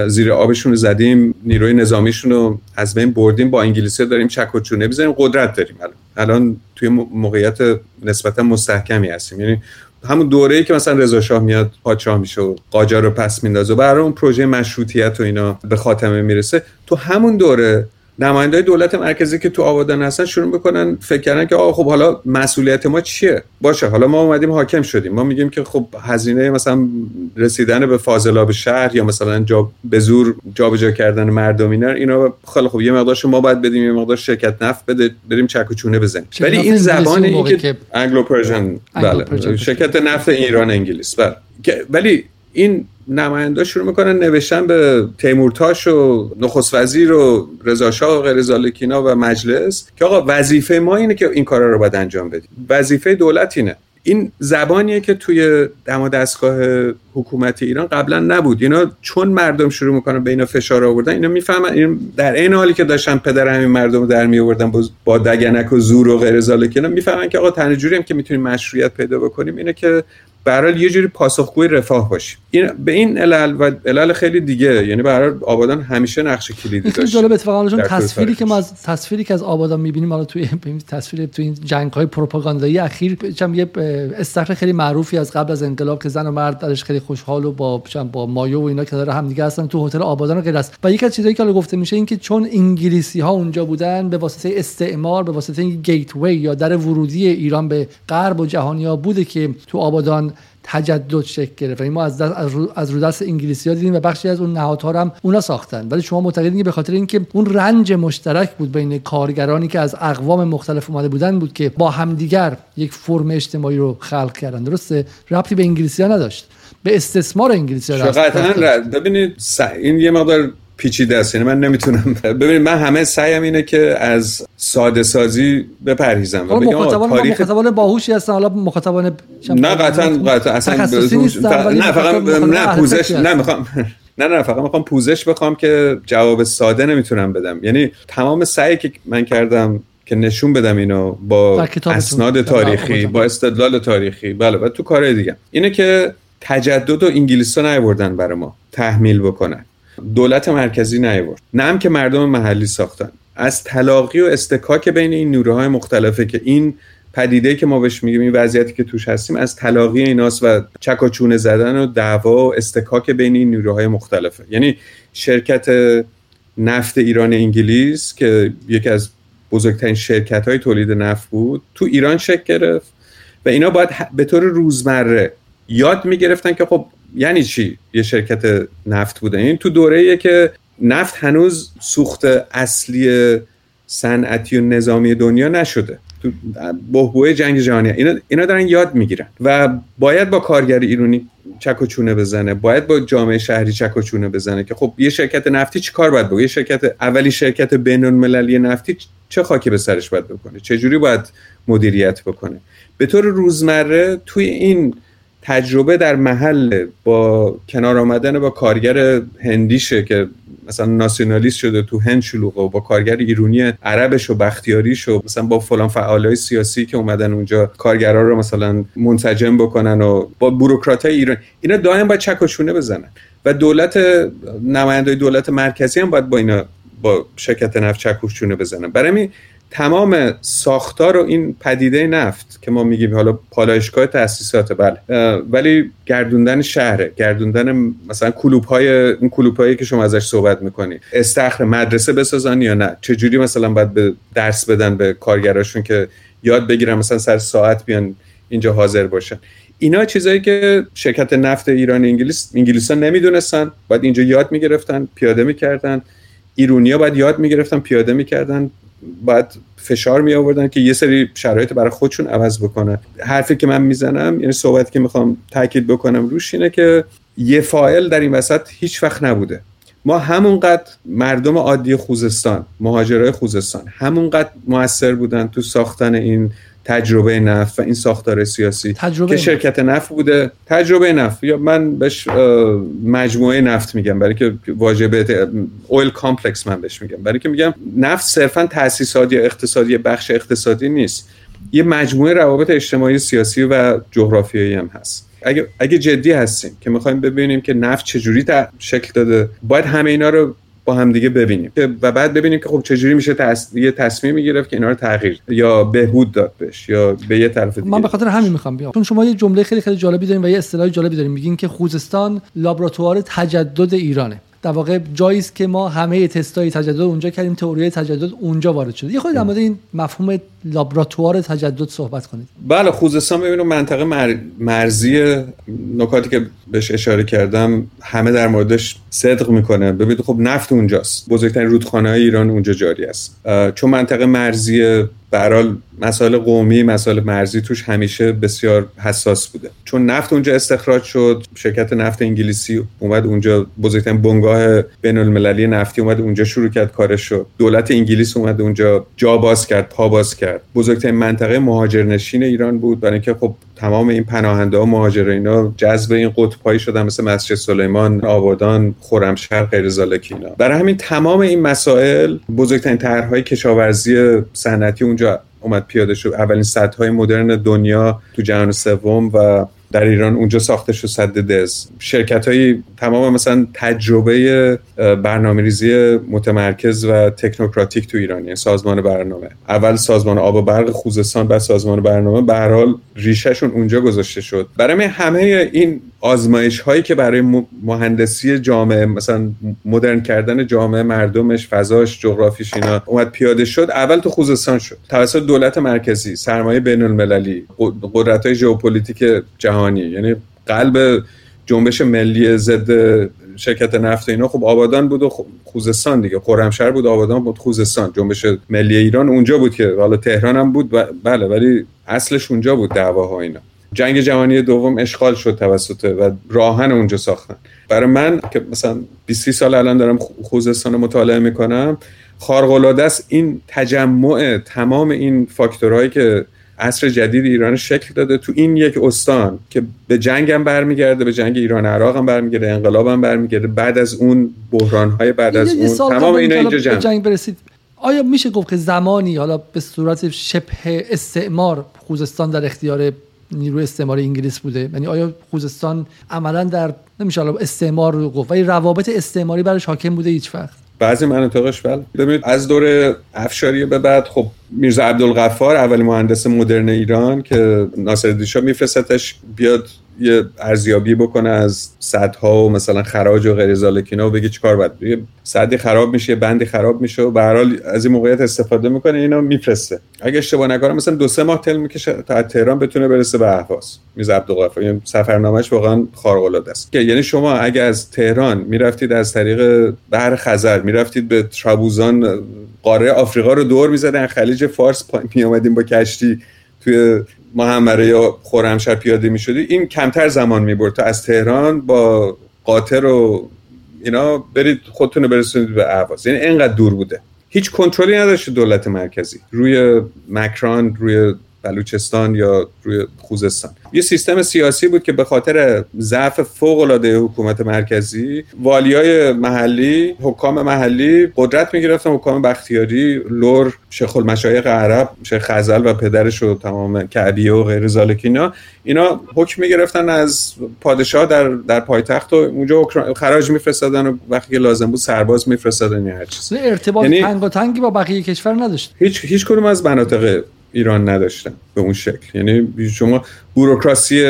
زیر آبشون زدیم نیروی نظامیشون رو از بین بردیم با انگلیسی داریم چک و چونه بزنیم قدرت داریم. الان الان توی موقعیت نسبتا مستحکمی هستیم. یعنی همون دوره ای که مثلا رضا شاه میاد پادشاه میشه و قاجار رو پس میندازه و برای اون پروژه مشروطیت و اینا به خاتمه می‌رسه تو همون دوره نماینده دولت مرکزی که تو آبادان هستن شروع بکنن فکر کردن که آقا خب حالا مسئولیت ما چیه؟ باشه حالا ما اومدیم حاکم شدیم. ما میگیم که خب هزینه مثلا رسیدن به فاضلاب شهر یا مثلا جا به زور جابجا کردن مردم اینا اینا خیلی خب یه مقدارش ما باید بدیم یه مقدار شرکت نفت بده بریم چک و چونه بزنیم. ولی این زبانی که Anglo-Persian بله. شرکت نفت ایران انگلیس بله. ولی این نماینده شروع می‌کنن نوشتن به تیمورتاش و نخست وزیر و رضا شاه و غیر و مجلس که آقا وظیفه ما اینه که این کارا رو باید انجام بدیم. وظیفه دولت اینه. این زبانیه که توی دم دستگاه حکومت ایران قبلا نبود. اینا چون مردم شروع می‌کنن به اینا فشار آوردن اینا می‌فهمن این در این حالی که داشتن پدر همین مردم رو در می آوردن با دگنک و زور و غیر می‌فهمن که آقا تنها هم که می‌تونیم مشروعیت پیدا بکنیم اینه که برای یه جوری پاسخگوی رفاه باشیم. این به این علل و علل خیلی دیگه. یعنی برای آبادان همیشه نقش کلیدی داشت جالب اتفاقا چون تصویری که ما از تصویری که از آبادان می‌بینیم حالا توی تصویر توی این جنگ های پروپاگاندایی اخیر چم یه استخر خیلی معروفی از قبل از انقلاب که زن و مرد درش خیلی خوشحال و با با مایو و اینا که داره همدیگه هستن تو هتل آبادان و غیر است. و یکی از چیزایی که گفته میشه این که چون انگلیسی ها اونجا بودن به واسطه استعمار به واسطه گیت یا در ورودی ایران به غرب و جهانی ها بوده که تو آبادان تجدد شکل گرفت. ما از دست از رو دست انگلیسی ها دیدیم و بخشی از اون نهادها هم اونا ساختن. ولی شما معتقدین که به خاطر اینکه اون رنج مشترک بود بین کارگرانی که از اقوام مختلف اومده بودن بود که با همدیگر یک فرم اجتماعی رو خلق کردن. درسته؟ ربطی به انگلیسی ها نداشت. به استثمار انگلیسی ها ببینید این یه مقدار پیچیده است. یعنی من نمی‌تونم ببینید من همه سعیم اینه که از ساده سازی بپرهیزم و بگم تاریخ مخاطبان باهوشی هستن. حالا مخاطبان نه قطعا قطعا اصلا نه فقط نه پوزش نه می‌خوام نه نه فقط می‌خوام پوزش بخوام که جواب ساده نمی‌تونم بدم. یعنی تمام سعی که من کردم که نشون بدم اینو با اسناد تاریخی با استدلال تاریخی بله و تو کارهای دیگه. اینه که تجدد و انگلیس ها نیوردن برای ما تحمیل بکنن. دولت مرکزی نیورد نه هم که مردم محلی ساختن. از تلاقی و استکاک بین این نوره مختلفه که این پدیده که ما بهش میگیم این وضعیتی که توش هستیم از تلاقی ایناست و چکاچونه زدن و دعوا و استکاک بین این نیروهای مختلفه. یعنی شرکت نفت ایران انگلیس که یکی از بزرگترین شرکت های تولید نفت بود تو ایران شکل گرفت و اینا باید به طور روزمره یاد می‌گرفتن که خب یعنی چی؟ یه شرکت نفت بوده. این تو دوره که نفت هنوز سوخت اصلی صنعتی و نظامی دنیا نشده. تو بحبوه جنگ جهانی. اینا, اینا دارن یاد می‌گیرن. و باید با کارگر ایرانی چک و چونه بزنه. باید با جامعه شهری چک و چونه بزنه که خب یه شرکت نفتی چی کار باید بکنه یه شرکت اولی شرکت بین المللی نفتی چه خاکی به سرش باید بکنه؟ چه جوری باید مدیریت بکنه؟ به طور روزمره توی این تجربه در محل با کنار آمدن با کارگر هندیشه که مثلا ناسیونالیست شده تو هند شلوغه و با کارگر ایرونی عربش و بختیاریش و مثلا با فلان فعالای سیاسی که اومدن اونجا کارگرا رو مثلا منسجم بکنن و با بوروکرات ایران. اینا دائم باید چک و شونه بزنن. و دولت نماینده دولت مرکزی هم باید با اینا با شرکت نفت چک و شونه بزنن. برای تمام ساختار و این پدیده نفت که ما میگیم حالا پالایشگاه تاسیسات بله. ولی گردوندن شهره گردوندن مثلا کلوب های اون کلوب هایی که شما ازش صحبت می‌کنی استخر مدرسه بسازن یا نه؟ چجوری مثلا باید به درس بدن به کارگراشون که یاد بگیرن مثلا سر ساعت بیان اینجا حاضر باشن؟ اینا چیزایی که شرکت نفت ایران انگلیس انگلیسا نمی‌دونستن باید اینجا یاد می‌گرفتن پیاده می‌کردن. ایرونیا باید یاد می‌گرفتن پیاده می‌کردن. باید فشار می آوردن که یه سری شرایط برای خودشون عوض بکنن. حرفی که من می‌زنم یعنی صحبتی که می‌خوام تاکید بکنم روش اینه که یه فایل در این وسط هیچ وقت نبوده. ما همونقدر مردم عادی خوزستان مهاجرای خوزستان همونقدر موثر بودن تو ساختن این تجربه نفت و این ساختار سیاسی تجربه که شرکت نفت بوده. تجربه نفت. یا من بهش مجموعه نفت میگم. برای که واژه به oil complex من بهش میگم. برای که میگم نفت صرفا تاسیسات یا اقتصادی بخش اقتصادی نیست. یه مجموعه روابط اجتماعی سیاسی و جغرافیایی هم هست. اگه, اگه جدی هستیم که می‌خوایم ببینیم که نفت چجوری شکل داده باید همه اینا رو با هم دیگه ببینیم. و بعد ببینیم که خب چجوری میشه تص... یه تصمیمی گرفت که اینا رو تغییر یا بهبود داد بهش یا به یه طرف دیگه. من به خاطر همین می‌خوام بیام. چون شما یه جمله خیلی خیلی جالبی دارین و یه اصطلاح جالبی دارین. میگین که خوزستان لابراتوار تجدد ایرانه. در واقع جایی است که ما همه تستای تجدد اونجا کردیم تئوری تجدد اونجا وارد شده. یه خود در مورد این مفهوم لابراتوار تجدد صحبت کنید. بله خوزستان ببینید منطقه مر... مرزی نکاتی که بهش اشاره کردم همه در موردش صدق می‌کنه. ببینید خب نفت اونجاست. بزرگترین رودخانه های ایران اونجا جاری است. چون منطقه مرزی برال مسائل قومی مسائل مرزی توش همیشه بسیار حساس بوده. چون نفت اونجا استخراج شد شرکت نفت انگلیسی اومد اونجا بزرگترین بنگاه بین المللی نفتی اومد اونجا شروع کرد کارش شد دولت انگلیس اومد اونجا جا باز کرد پا باز کرد. بزرگترین منطقه مهاجرنشین ایران بود برای اینکه خب تمام این پناهنده ها مهاجرینا جذب این قطبایی شدن مثل مسجد سلیمان آبادان خرمشهر غیر زالک اینا. برای همین تمام این مسائل بزرگترین طرحهای کشاورزی صنعتی اونجا اومد پیاده شد. اولین سدهای مدرن دنیا تو جهان سوم و در ایران اونجا ساخته شد صد دز. شرکت های تمام مثلا تجربه برنامه ریزی متمرکز و تکنوکراتیک تو ایران یعنی سازمان برنامه. اول سازمان آب و برق خوزستان بعد سازمان برنامه. به هر حال ریشهشون اونجا گذاشته شد. برای همه این آزمایش هایی که برای مهندسی جامعه مثلا مدرن کردن جامعه مردمش فضاش جغرافیش اینا اومد پیاده شد اول تو خوزستان شد. توسط دولت مرکزی سرمایه بین المللی قدرت های ژئوپلیتیک جهانی یعنی قلب جنبش ملی ضد شرکت نفت اینا خب آبادان بود و خوزستان دیگه. خرمشهر بود آبادان بود خوزستان. جنبش ملی ایران اونجا بود که حالا تهران هم بود بله ولی اصلش اونجا بود دعواها اینا. جنگ جهانی دوم اشغال شد توسط و راهن اونجا ساختن. برای من که مثلا 20 سال الان دارم خوزستان مطالعه می‌کنم خارق العاده است این تجمع تمام این فاکتورهایی که عصر جدید ایران شکل داده تو این یک استان که به جنگ هم برمیگرده به جنگ ایران عراق هم برمیگرده انقلاب هم برمیگرده بعد از اون بحران های بعد از اون. تمام اینا اینجا جمع. جنگ برسید. آیا میشه گفت که زمانی حالا به صورت شبه استعمار خوزستان در اختیار نیروی استعماری انگلیس بوده؟ یعنی آیا خوزستان عملا در نمیشه استعمار رو گفت ولی روابط استعماری برش حاکم بوده هیچ وقت؟ بعضی مناطقش بله. ببینید از دور افشاری به بعد خب میرزا عبدالغفار اولین مهندس مدرن ایران که ناصر دیشا میفرستش بیاد یه ارزیابی بکنه از صدها و مثلا خراج و غیر زالکینا و بگه چیکار باید. یه صدی خراب میشه بندی خراب میشه و به هر حال از این موقعیت استفاده می‌کنه اینا میفرسته. اگه اشتباه نکنم مثلا دو سه ماه تل می‌کشه تا تهران بتونه برسه به اهواز. میز عبدالغفار. یعنی سفرنامه‌اش واقعا خارق العاده است. که یعنی شما اگه از تهران می‌رفتید از طریق بحر خزر می‌رفتید به ترابوزان قاره آفریقا رو دور می‌زدن خلیج فارس می اومدیم با کشتی توی محمره یا خرمشهر پیاده می شدی این کمتر زمان می برد تا از تهران با قاطر و اینا برید خودتون برسونید به اهواز. یعنی اینقدر دور بوده. هیچ کنترلی نداشته دولت مرکزی. روی مکران روی بلوچستان یا روی خوزستان. یه سیستم سیاسی بود که به خاطر ضعف فوق العاده حکومت مرکزی والیای محلی حکام محلی قدرت می‌گرفتن حکام بختیاری لور شیخ المشایخ عرب شیخ خزل و پدرش و تمام کعبیه و غیر ذالک اینا. اینا حکم می‌گرفتن از پادشاه در در پایتخت و اونجا خراج میفرستادن و وقتی لازم بود سرباز میفرستادن هر چیز ارتباط یعنی تنگ و تنگی با بقیه کشور نداشت. هیچ هیچ کدوم از مناطق ایران نداشتن به اون شکل. یعنی شما بوروکراسی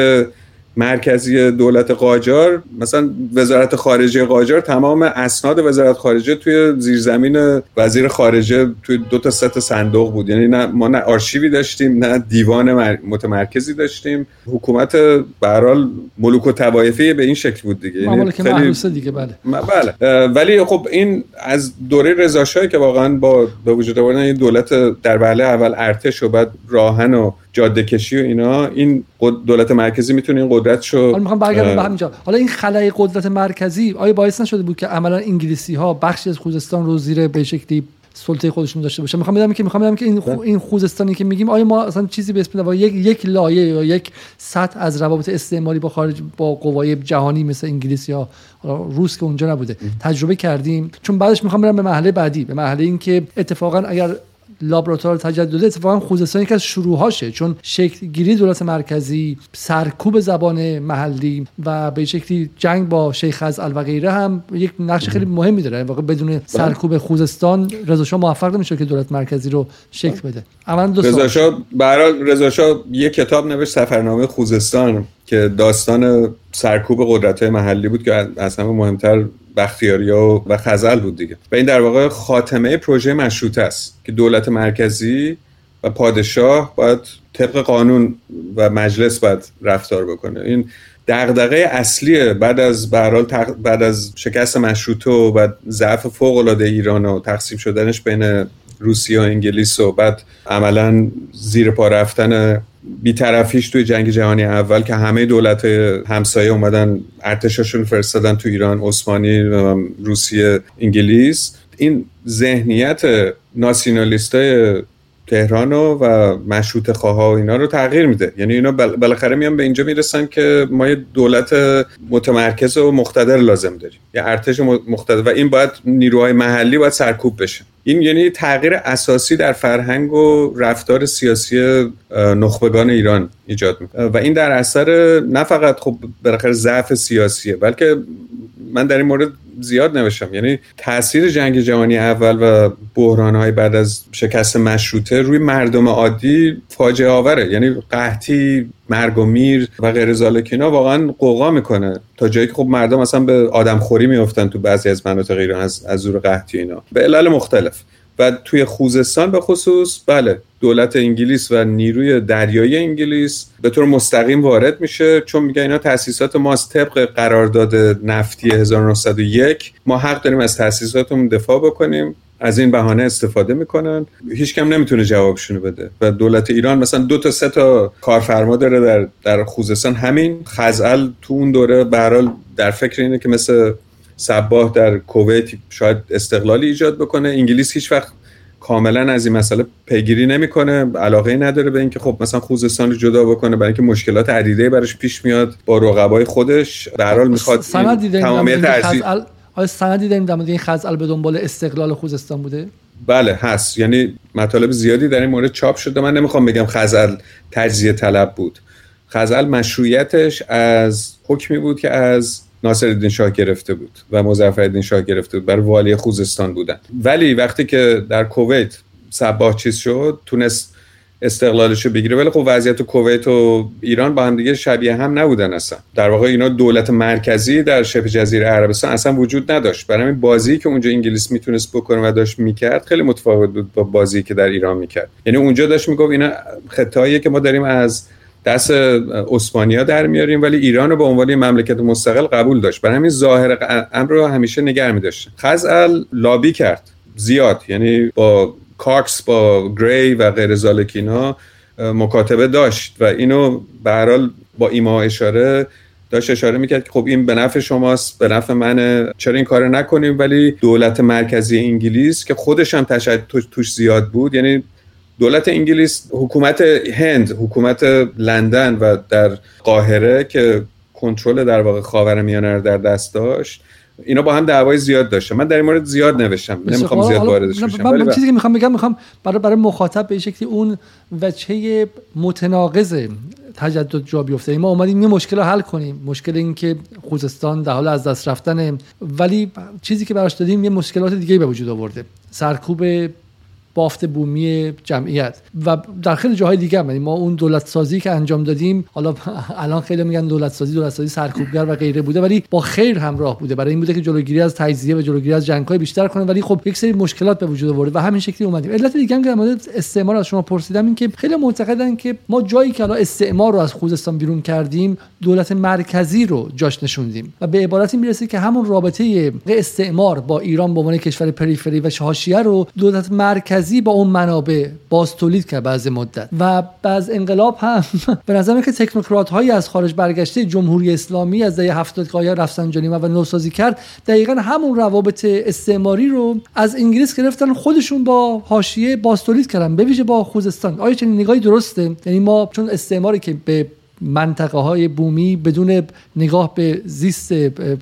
مرکزی دولت قاجار مثلا وزارت خارجه قاجار تمام اسناد وزارت خارجه توی زیرزمین وزیر خارجه توی دو تا ست صندوق بود. یعنی نه ما نه آرشیوی داشتیم نه دیوان متمرکزی داشتیم. حکومت به ملوک و توایفی به این شکل بود دیگه. یعنی خیلی دیگه بله. بله. ولی خب این از دوره رضا که واقعا با به وجود آوردن این دولت در وهله اول ارتش و بعد راهن و جاده کشی و اینا این دولت مرکزی می‌تونه این قدرت شو حالا می‌خوام برگردم به همینجا. حالا این خلای قدرت مرکزی آیا باعث نشده بود که عملا انگلیسی ها بخشی از خوزستان رو زیر به شکلی سلطه خودشون داشته باشه می‌خوام بدم که می‌خوام بدم که این خو... این خوزستانی که میگیم آیا ما اصلا چیزی به اسم یک یک لایه یا یک سطح از روابط استعماری با خارج با قوای جهانی مثل انگلیس یا روس که اونجا نبوده تجربه کردیم؟ چون بعدش می‌خوام برم به محله بعدی به محله اینکه اتفاقا اگر لابراتوار تجدد اتفاقا خوزستان یکی از شروعهاشه چون شکل گیری دولت مرکزی سرکوب زبان محلی و به شکلی جنگ با شیخ از و غیره هم یک نقش خیلی مهمی داره. واقعا بدون بله. سرکوب خوزستان رضا شاه موفق نمیشه که دولت مرکزی رو شکل بده. رضا شاه رضا شاه یک کتاب نوشت سفرنامه خوزستان که داستان سرکوب قدرت محلی بود که از همه مهمتر بختیاریا و خزل بود دیگه. و این در واقع خاتمه پروژه مشروطه است که دولت مرکزی و پادشاه باید طبق قانون و مجلس باید رفتار بکنه. این دغدغه اصلی بعد از برحال بعد از شکست مشروطه و ضعف فوق العاده ایران و تقسیم شدنش بین روسیه و انگلیس و بعد عملا زیر پا رفتن بیطرفیش توی جنگ جهانی اول که همه دولت همسایه اومدن ارتشاشون فرستادن تو ایران عثمانی روسیه انگلیس. این ذهنیت ناسیونالیست تهران و مشروط خواه و اینا رو تغییر میده. یعنی اینا بالاخره میان به اینجا می‌رسن که ما یه دولت متمرکز و مقتدر لازم داریم. یه ارتش مقتدر و این باید نیروهای محلی باید سرکوب بشه. این یعنی تغییر اساسی در فرهنگ و رفتار سیاسی نخبگان ایران ایجاد می‌کنه. و این در اثر نه فقط خب بالاخره ضعف سیاسیه بلکه من در این مورد زیاد نوشتم. یعنی تاثیر جنگ جهانی اول و بحران های بعد از شکست مشروطه روی مردم عادی فاجعه آوره. یعنی قحطی مرگ و میر و غیر زالکینا واقعا قوقا می‌کنه. تا جایی که خب مردم اصلا به آدم خوری میفتن تو بعضی از مناطق ایران از, از زور قحطی اینا. به علل مختلف. و توی خوزستان به خصوص بله دولت انگلیس و نیروی دریایی انگلیس به طور مستقیم وارد میشه. چون میگه اینا تاسیسات ماست طبق قرارداد نفتی 1901 ما حق داریم از تاسیساتمون دفاع بکنیم. از این بهانه استفاده می‌کنن. هیچ کم نمی‌تونه جوابشونو بده. و دولت ایران مثلا دو تا سه تا کارفرما داره در در خوزستان. همین خزعل تو اون دوره به در فکر اینه که مثل سباه در کویت شاید استقلالی ایجاد بکنه. انگلیس هیچ وقت کاملا از این مسئله پیگیری نمی‌کنه. علاقه نداره به اینکه خب مثلا خوزستان رو جدا بکنه. برای اینکه مشکلات عدیده براش پیش میاد با رقبای خودش. به هر حال می‌خواد تمامیت آیا سندی داریم در این خزعل به دنبال استقلال خوزستان بوده؟ بله هست. یعنی مطالب زیادی در این مورد چاپ شده. من نمی‌خوام بگم خزل تجزیه طلب بود. خزل مشروعیتش از حکمی بود که از ناصر شاه گرفته بود و مظفر شاه گرفته بود. برای والی خوزستان بودن. ولی وقتی که در کویت سباه چیز شد تونست استقلالش رو بگیره. ولی خب وضعیت کویت و ایران با هم دیگه شبیه هم نبودن اصلا. در واقع اینا دولت مرکزی در شبه جزیره عربستان اصلا وجود نداشت. برای همین بازی که اونجا انگلیس می‌تونست بکنه و داشت می‌کرد خیلی متفاوت بود با بازی که در ایران می‌کرد. یعنی اونجا داشت می‌گفت اینا خطاییه که ما داریم از دست اسپانیا در میاریم ولی ایران رو به عنوان مملکت مستقل قبول داشت. برای همین ظاهر امر رو همیشه نگر میداشت. خزعل لابی کرد. زیاد. یعنی با کاکس با گری و غیر زالکینا مکاتبه داشت و اینو به با ایما اشاره داشت اشاره می‌کرد که خب این به نفع شماست به نفع منه چرا این کار نکنیم؟ ولی دولت مرکزی انگلیس که خودش هم تشدد توش زیاد بود یعنی دولت انگلیس حکومت هند حکومت لندن و در قاهره که کنترل در واقع خاورمیانه رو در دست داشت اینا با هم دعوای زیاد داشته من در این مورد زیاد نوشتم. نمی‌خوام زیاد واردش بشم من چیزی که می‌خوام بگم می‌خوام برای برای مخاطب به شکلی اون وجهه متناقض تجدد جا بیفته. ما اومدیم یه مشکل رو حل کنیم. مشکل این که خوزستان در حال از دست رفتن ولی چیزی که براش دادیم یه مشکلات دیگه به وجود آورده. سرکوب بافت بومی جمعیت. و در خیلی جاهای دیگه هم یعنی ما اون دولت سازی که انجام دادیم حالا الان خیلی میگن دولت سازی دولت سازی سرکوبگر و غیره بوده ولی با خیر همراه بوده. برای این بوده که جلوگیری از تجزیه و جلوگیری از جنگ‌های بیشتر کنه ولی خب یک سری مشکلات به وجود آورده و همین شکلی اومدیم. علت دیگه هم که مورد استعمار از شما پرسیدم این که خیلی معتقدن که ما جایی که الان استعمار رو از خوزستان بیرون کردیم دولت مرکزی رو جاش نشوندیم. و به عبارتی می‌رسه که همون رابطه استعمار با ایران به عنوان کشور پریفری و حاشیه رو دولت مرکزی با اون منابع باز تولید کرد بعض مدت. و بعض انقلاب هم به نظر که تکنوکرات هایی از خارج برگشته جمهوری اسلامی از دهه 70 که رفسنجانی و نوسازی کرد دقیقا همون روابط استعماری رو از انگلیس گرفتن خودشون با حاشیه باز تولید کردن به ویژه با خوزستان. آیا چنین نگاهی درسته؟ یعنی ما چون استعماری که به منطقه های بومی بدون نگاه به زیست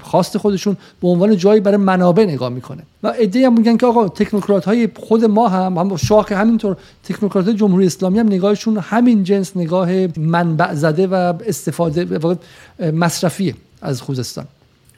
خاص خودشون به عنوان جایی برای منابع نگاه می‌کنه. و ایده هم میگن که آقا تکنوکرات های خود ما هم هم شاخ همینطور تکنوکرات جمهوری اسلامی هم نگاهشون همین جنس نگاه منبع زده و استفاده مصرفی از خوزستان.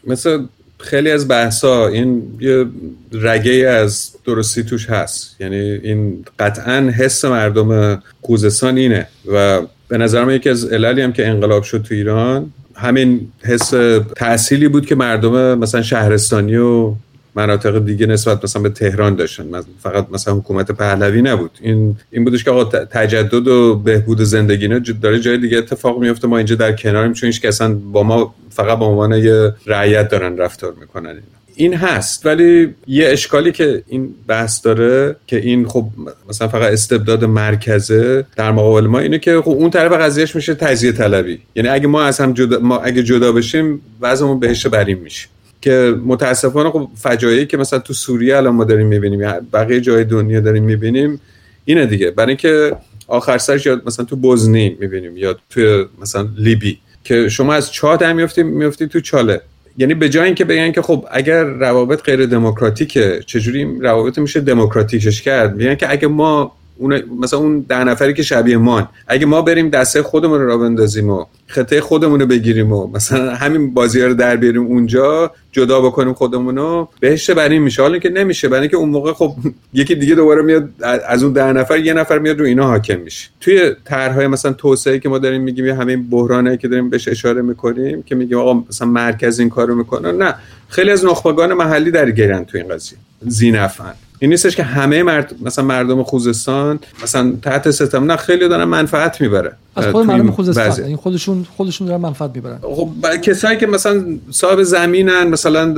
مثل خیلی از بحثا این یه رگه از درستی توش هست. یعنی این قطعا حس مردم خوزستان اینه و به نظر من یکی از عللی هم که انقلاب شد تو ایران همین حس تحصیلی بود که مردم مثلا شهرستانی و مناطق دیگه نسبت مثلا به تهران داشتن. فقط مثلا حکومت پهلوی نبود. این این بودش که آقا تجدد و بهبود زندگی نه داره جای دیگه اتفاق میفته ما اینجا در کناریم چون هیچ با ما فقط به عنوان یه رعیت دارن رفتار می‌کنن این هست ولی یه اشکالی که این بحث داره که این خب مثلا فقط استبداد مرکزه در مقابل ما اینه که خب اون طرف قضیهش میشه تجزیه طلبی. یعنی اگه ما از هم جدا ما اگه جدا بشیم وضعمون بهش بریم میشه. که متاسفانه خب فجایعی که مثلا تو سوریه الان ما داریم می‌بینیم بقیه جای دنیا داریم می‌بینیم اینه دیگه. برای اینکه آخر سرش یا مثلا تو بوزنی می‌بینیم یا تو مثلا لیبی که شما از چاه در میفتی میفتی تو چاله. یعنی به جای اینکه بگن که خب اگر روابط غیر دموکراتیکه چجوری روابط میشه دموکراتیکش کرد؟ میگن که اگه ما اون مثلا اون ده نفری که شبیه مان. اگه ما بریم دسته خودمون رو را بندازیم و خطه خودمون رو بگیریم و مثلا همین بازی رو در بیاریم اونجا جدا بکنیم خودمون رو بهش بر این میشه. حالا که نمیشه برای اینکه اون موقع خب یکی دیگه دوباره میاد از اون ده نفر یه نفر میاد رو اینا حاکم میشه. توی طرحهای مثلا توسعه که ما داریم میگیم یا همین که داریم بهش اشاره می‌کنیم که میگیم آقا مثلا مرکز این کارو می‌کنه نه. خیلی از نخبگان محلی در گیرن تو این قضیه. زینفن این نیستش که همه مرد مثلا مردم خوزستان مثلا تحت ستم نه خیلی دارن منفعت می‌بره از خود مردم خوزستان. این یعنی خودشون خودشون دارن منفعت می‌برن. خب کسایی که مثلا صاحب زمینن مثلا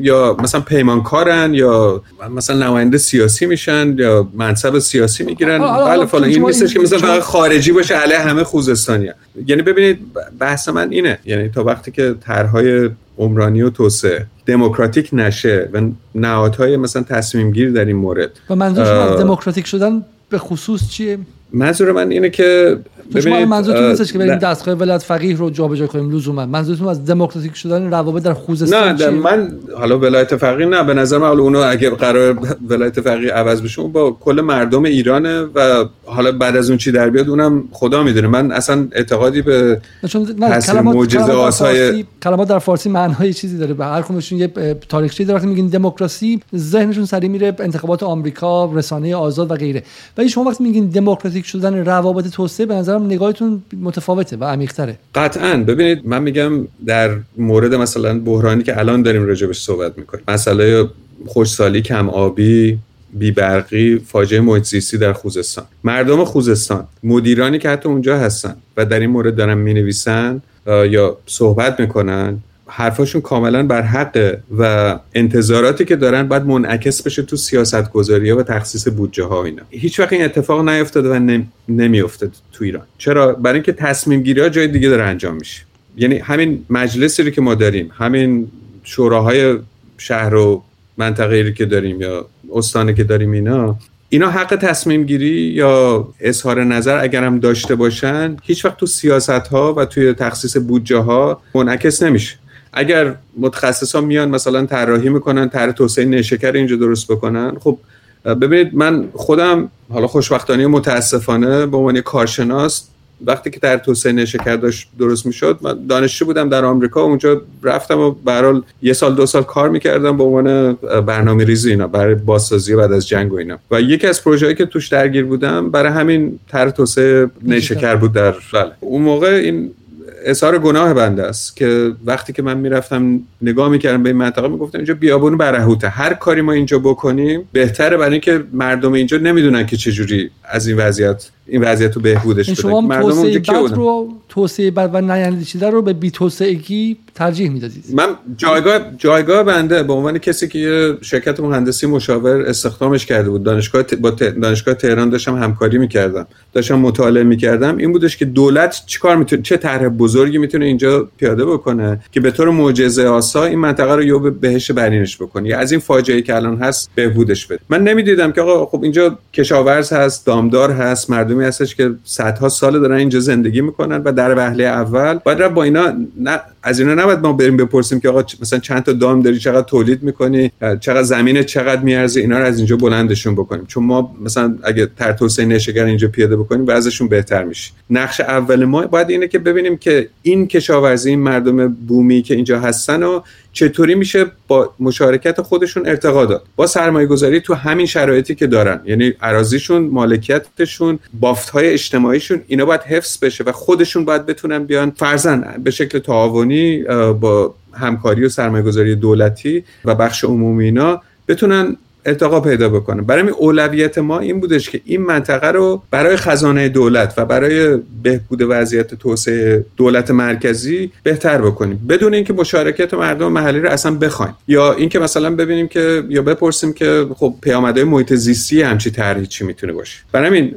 یا مثلا پیمانکارن یا مثلا نماینده سیاسی میشن یا منصب سیاسی می‌گیرن. بله فلان. این نیستش که مثلا فقط خارجی باشه علیه همه خوزستانی یعنی ببینید بحث من اینه. یعنی تا وقتی که طرحهای عمرانی و توسعه. دموکراتیک نشه و نهادهای مثلا تصمیم گیر در این مورد. و منظور از دموکراتیک شدن به خصوص چیه؟ منظور من اینه که شما منظورتون نیستش که بریم دستگاه ولایت فقیه رو جابجا کنیم لزوما. منظورتون از دموکراتیک شدن روابط در خوزستان نه من حالا ولایت فقیه نه به نظر من اونو اگه قرار ولایت فقیه عوض بشه با کل مردم ایرانه و حالا بعد از اون چی در بیاد اونم خدا می‌دونه. من اصلا اعتقادی به کلمات معجزه آسای کلمات در فارسی معنای چیزی داره. به هر کدومشون یه تاریخچه‌ای داره. وقتی میگین دموکراسی ذهنشون سری میره انتخابات آمریکا رسانه آزاد و غیره. ولی شما وقتی میگین دموکراتیک شدن روابط توسعه به نظرم نگاهتون متفاوته و عمیق‌تره. قطعا. ببینید من میگم در مورد مثلا بحرانی که الان داریم راجبش صحبت می‌کنیم مسئله خوشسالی کم آبی بیبرقی فاجعه محیط در خوزستان. مردم خوزستان مدیرانی که حتی اونجا هستن و در این مورد دارن می‌نویسن یا صحبت می‌کنن حرفاشون کاملا بر حقه و انتظاراتی که دارن باید منعکس بشه تو سیاست گذاری و تخصیص بودجه ها اینا. هیچ وقت این اتفاق نیفتاده و نمی... نمیافتاد تو ایران. چرا؟ برای اینکه تصمیم گیری ها جای دیگه داره انجام میشه. یعنی همین مجلسی رو که ما داریم همین شوراهای شهر و منطقه که داریم یا استانی که داریم اینا اینا حق تصمیم گیری یا اظهار نظر اگر هم داشته باشن هیچ وقت تو سیاست ها و توی تخصیص بودجه ها منعکس نمیشه. اگر متخصصا میان مثلا طراحی می‌کنن طرح توسعه نشکر اینجا درست بکنن. خب ببینید من خودم حالا خوشبختانه متاسفانه به عنوان کارشناس وقتی که در توسعه نشکر داشت درست می‌شد من دانشجو بودم در آمریکا اونجا رفتم و به یه سال دو سال کار می‌کردم به عنوان برنامه ریزی اینا برای بازسازی بعد از جنگ و اینا. و یکی از پروژه‌ای که توش درگیر بودم برای همین طرح توسعه نیشکر بود در بله. اون موقع این اظهار گناه بنده است که وقتی که من می‌رفتم نگاه می‌کردم به این منطقه می‌گفتم اینجا بیابون برهوته. هر کاری ما اینجا بکنیم بهتره برای اینکه مردم اینجا نمی‌دونن که چجوری از این وضعیت این وضعیت رو بهبودش بدن شما مردم توسعه بد رو توسعه بد و نیندیشیده رو به بی توسعگی ترجیح می‌دادید. من جایگاه جایگاه بنده به عنوان کسی که یه شرکت مهندسی مشاور استخدامش کرده بود. دانشگاه با دانشگاه تهران داشتم همکاری می‌کردم. داشتم مطالعه می‌کردم. این بودش که دولت چیکار می‌تونه چه طرح بزرگی می‌تونه اینجا پیاده بکنه که به طور معجزه آسا این منطقه رو یه بهش برینش بکنه. یا از این فاجعه که الان هست بهبودش بده. من نمی‌دیدم که آقا خب اینجا کشاورز هست دامدار هست مردمی هستش که صدها سال دارن اینجا زندگی می‌کنن و در وهله اول باید با اینا نه از اینا نباید ما بریم بپرسیم که آقا مثلا چند تا دام داری چقدر تولید می‌کنی؟ چقدر زمین چقدر میارزه؟ اینا رو از اینجا بلندشون بکنیم. چون ما مثلا اگه تر توسعه نشگر اینجا پیاده بکنیم وضعشون بهتر میشه. نقش اول ما باید اینه که ببینیم که این کشاورزی این مردم بومی که اینجا هستن و چطوری میشه با مشارکت خودشون ارتقا داد. با سرمایه گذاری تو همین شرایطی که دارن. یعنی عراضیشون مالکیتشون بافت های اجتماعیشون اینا باید حفظ بشه و خودشون باید بتونن بیان فرزن به شکل تعاونی با همکاری و سرمایه گذاری دولتی و بخش عمومی اینا بتونن ارتقا پیدا بکنه. برای اولویت ما این بودش که این منطقه رو برای خزانه دولت و برای بهبود وضعیت توسعه دولت مرکزی بهتر بکنیم. بدون اینکه مشارکت مردم محلی رو اصلا بخوایم. یا اینکه مثلا ببینیم که یا بپرسیم که خب پیامدهای محیط زیستی همچی طرحی چی می‌تونه باشه. برای همین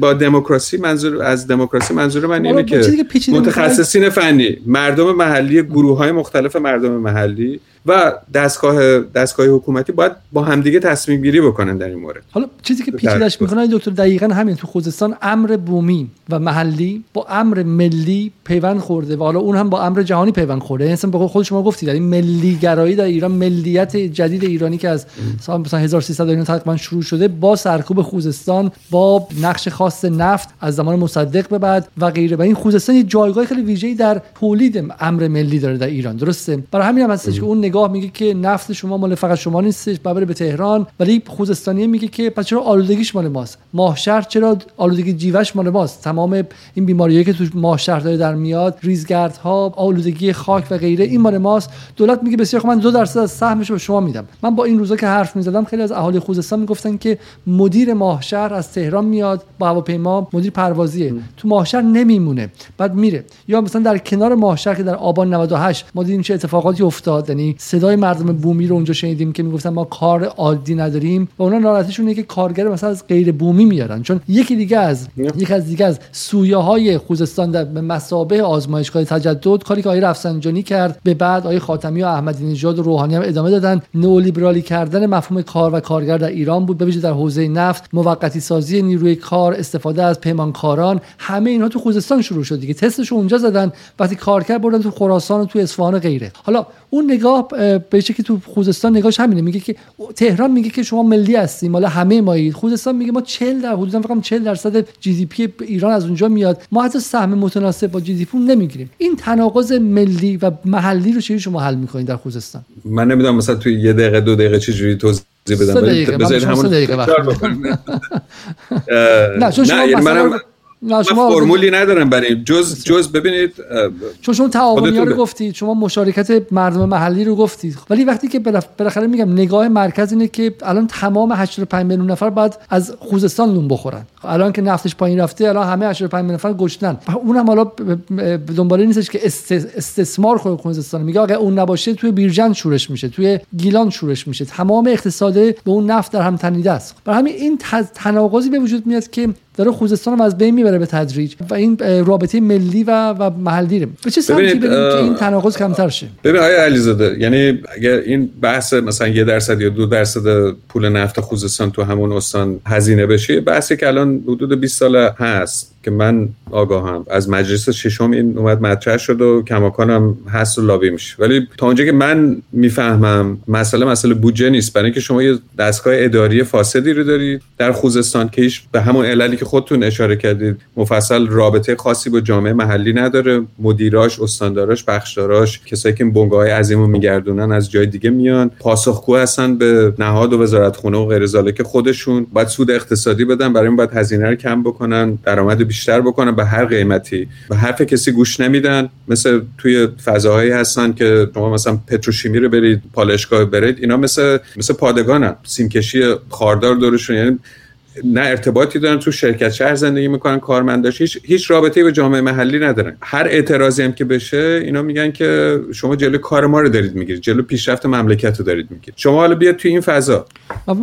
با دموکراسی منظور از دموکراسی منظور من اینه که متخصصین فنی مردم محلی گروه های مختلف مردم محلی و دستگاه دستگاه حکومتی باید با همدیگه تصمیم گیری بکنن در این مورد. حالا چیزی که پیچیدش می‌کنه دکتر دقیقا همین تو خوزستان امر بومی و محلی با امر ملی پیوند خورده و حالا اون هم با امر جهانی پیوند خورده. یعنی به خود شما گفتید این ملی گرایی در ایران ملیت جدید ایرانی که از سال مثلا 1300 اینا تقریبا شروع شده با سرکوب خوزستان با نقش خاص نفت از زمان مصدق به بعد و غیره. و این خوزستان یه جایگاه خیلی ویژه‌ای در تولید امر ملی داره در ایران. درسته؟ برای همین هم هستش که اون نگاه میگه که نفت شما مال فقط شما نیستش ببره به تهران. ولی خوزستانی میگه که پس چرا آلودگیش مال ماست؟ ماهشهر چرا آلودگی جیوش مال ماست؟ تمام این بیماریایی که تو ماهشهر داره در میاد ریزگردها آلودگی خاک و غیره این مال ماست. دولت میگه بسیار خب من دو درصد از سهمش به شما میدم. من با این روزا که حرف می‌زدم خیلی از اهالی خوزستان می‌گفتن که مدیر ماهشهر از تهران میاد با هواپیما مدیر پروازیه. تو ماهشهر نمیمونه بعد میره. یا مثلا در کنار ماهشهر که در آبان 98 ما دیدیم چه اتفاقاتی افتاد یعنی صدای مردم بومی رو اونجا شنیدیم که می‌گفتن ما کار عادی نداریم و اونا ناراحتیشون اینه که کارگر مثلا از غیر بومی میارن. چون یکی دیگه از یکی از دیگه از سویه های خوزستان در به مسابه آزمایشگاه تجدد کاری که آقای رفسنجانی کرد. به بعد آقای خاتمی و احمدی نژاد و روحانی هم ادامه دادن. نئولیبرالی کردن مفهوم کار و کارگر در ایران بود. بویژه در حوزه نفت موقتی سازی نیروی کار استفاده از پیمانکاران همه اینها تو خوزستان شروع شد دیگه. تستش اونجا زدن. وقتی کارگر بردن تو خراسان و تو اصفهان و غیره. حالا اون نگاه به که تو خوزستان نگاهش همینه. میگه که تهران میگه که شما ملی هستیم. مال همه مایید خوزستان میگه ما 40 در حدودا فقط 40 درصد جی دی پی ایران از اونجا میاد. ما حتی سهم متناسب با جی دی پی نمی‌گیریم. این تناقض ملی و محلی رو چجوری شما حل می‌کنید در خوزستان؟ من نمی‌دونم مثلا توی یه دقیقه دو دقیقه چجوری توضیح بدم. بذارید همون دقیقه نه چون شما یعنی مثلا نه شما فرمولی ندارم برای جز جز ببینید چون شما تعاونی رو گفتید شما مشارکت مردم محلی رو گفتید ولی وقتی که بالاخره میگم نگاه مرکز اینه که الان تمام 85 میلیون نفر بعد از خوزستان نون بخورن. الان که نفتش پایین رفته الان همه 85 میلیون نفر گشتن. اونم حالا دنباله نیستش که استثمار کنه خوزستان. میگه اگه اون نباشه توی بیرجن شورش میشه توی گیلان شورش میشه. تمام اقتصاد به اون نفت در هم تنیده است. برای همین این تناقضی به وجود میاد که داره خوزستان از بین می‌بره به تدریج و این رابطه ملی و و محلی رو به چه سمتی که این تناقض کمتر شه؟ ببین آقای علیزاده یعنی اگر این بحث مثلا یه درصد یا دو درصد پول نفت خوزستان تو همون استان هزینه بشه بحثی که الان حدود 20 سال هست. که من آگاهم. از مجلس ششم این اومد مطرح شد و کماکانم هست و لابی میشه. ولی تا اونجا که من می‌فهمم مسئله مسئله بودجه نیست. برای اینکه شما یه دستگاه اداری فاسدی رو دارید در خوزستان که به همون عللی که خودتون اشاره کردید مفصل رابطه خاصی با جامعه محلی نداره. مدیراش استانداراش بخشداراش کسایی که بنگاه های عظیم رو میگردونن از جای دیگه میان. پاسخگو هستن به نهاد و وزارت خونه و غیر که خودشون. باید سود اقتصادی بدن برای این باید هزینه رو کم بکنن. درآمد بیشتر بکنن به هر قیمتی. به حرف کسی گوش نمیدن. مثل توی فضاهایی هستن که شما مثلا پتروشیمی رو برید پالشگاه برید اینا مثل مثل پادگانن. سیمکشی خاردار دورشون. یعنی نه ارتباطی دارن تو شرکت شهر زندگی می‌کنن کارمنداش. هیچ هیچ رابطه‌ای به جامعه محلی ندارن. هر اعتراضی هم که بشه اینا میگن که شما جلو کار ما رو دارید می‌گیرید. جلو پیشرفت مملکت رو دارید می‌گیرید. شما حالا بیاد تو این فضا.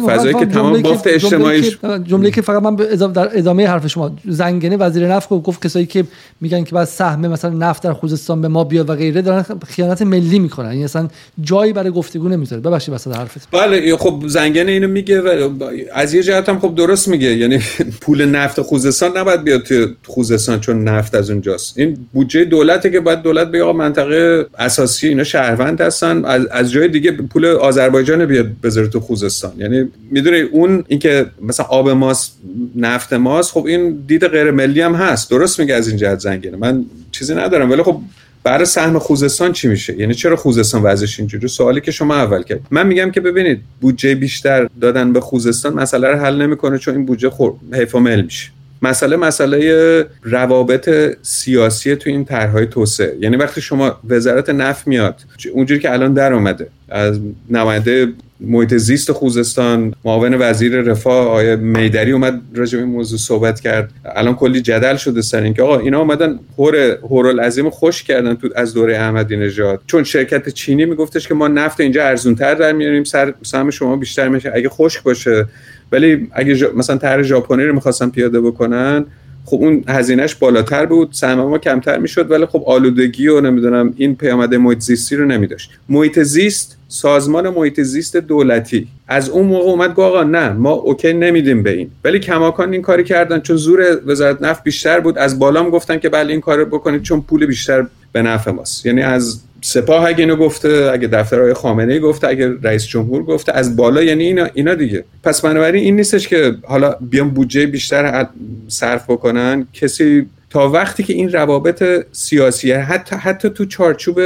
فضایی که تمام بافت اجتماعی جمله که فقط من در ادامه حرف شما زنگنه وزیر نفت گفت کسایی که میگن که بعد سهم مثلا نفت در خوزستان به ما بیاد و غیره دارن خیانت ملی می‌کنن. این یعنی اصلا جایی برای گفتگو نمی‌ذاره. ببخشید وسط حرفت. بله خب زنگنه اینو میگه و از یه جهت هم خب درست درست میگه. یعنی پول نفت خوزستان نباید بیاد توی خوزستان چون نفت از اونجاست. این بودجه دولته که باید دولت به منطقه اساسی اینا شهروند هستن. از, از جای دیگه پول آذربایجان بیاد بذاره تو خوزستان. یعنی می‌دونی اون اینکه مثلا آب ماست نفت ماست خب این دید غیر ملی هم هست. درست میگه از این جهت زنگینه. من چیزی ندارم. ولی خب برای سهم خوزستان چی میشه؟ یعنی چرا خوزستان وضعش اینجوری؟ سوالی که شما اول کرد. من میگم که ببینید بودجه بیشتر دادن به خوزستان مسئله رو حل نمی‌کنه چون این بودجه خور... حیف مل میشه. مسئله مسئله روابط سیاسی تو این طرحهای توسعه. یعنی وقتی شما وزارت نفت میاد اونجوری که الان در اومده از نماینده محیط زیست خوزستان معاون وزیر رفاه آقای میدری اومد راجع به موضوع صحبت کرد. الان کلی جدل شده سر اینکه آقا اینا اومدن هور هورالعظیم خوش کردن تو از دوره احمدی نژاد چون شرکت چینی میگفتش که ما نفت اینجا ارزونتر در میاریم سر سهم شما بیشتر میشه. اگه خشک باشه ولی اگه مثلا طرح ژاپنی رو می‌خواستن پیاده بکنن خب اون هزینهش بالاتر بود سهم ما کمتر می‌شد ولی خب آلودگی و نمی‌دونم این پیامد محیط زیستی رو نمیداشت. محیط زیست سازمان محیط زیست دولتی. از اون موقع اومد گفت آقا نه ما اوکی نمیدیم به این. ولی کماکان این کاری کردن. چون زور وزارت نفت بیشتر بود. از بالام گفتن که بله این کارو بکنید چون پول بیشتر به نفع ماست. یعنی از سپاه اگه اینو گفته اگه دفتر آقای خامنه ای گفته اگه رئیس جمهور گفته از بالا یعنی اینا, اینا دیگه. پس بنابراین این نیستش که حالا بیان بودجه بیشتر صرف بکنن. کسی تا وقتی که این روابط سیاسی حتی حتی تو چارچوب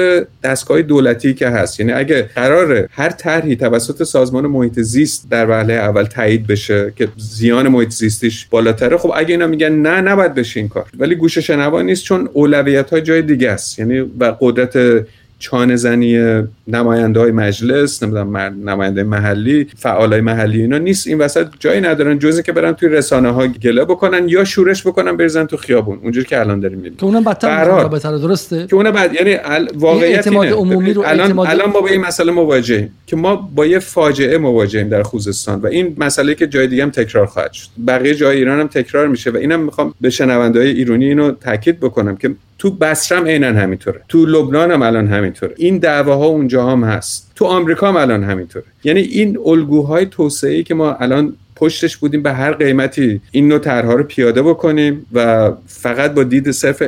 دستگاه دولتی که هست یعنی اگه قرار هر طرحی توسط سازمان محیط زیست در وهله اول تایید بشه که زیان محیط زیستیش بالاتره خب اگه اینا میگن نه نباید بشه این کار. ولی گوش شنوا نیست چون اولویت های جای دیگه است. یعنی و قدرت چانه زنی نماینده های مجلس نمی‌دونم نماینده محلی فعال های محلی اینا نیست. این وسط جایی ندارن جزی که برن توی رسانه ها گله بکنن یا شورش بکنن بریزن تو خیابون. اونجوری که الان داریم می‌بینیم. که اونم بدتر بهتر درسته؟ که اونم بعد یعنی واقعیت اینه. عمومی رو الان الان ما با این مسئله مواجهیم که ما با یه فاجعه مواجهیم در خوزستان و این مسئله که جای دیگه هم تکرار خواهد شد. بقیه جای ایران هم تکرار میشه و اینم می‌خوام به شنونده های ایرانی اینو تاکید بکنم که تو بصرم عینا همینطوره. تو لبنان هم الان همینطوره. این دعواها اونجا هم هست. تو آمریکا هم الان همینطوره. یعنی این الگوهای توسعه که ما الان پشتش بودیم به هر قیمتی این نوع طرحها رو پیاده بکنیم و فقط با دید صرف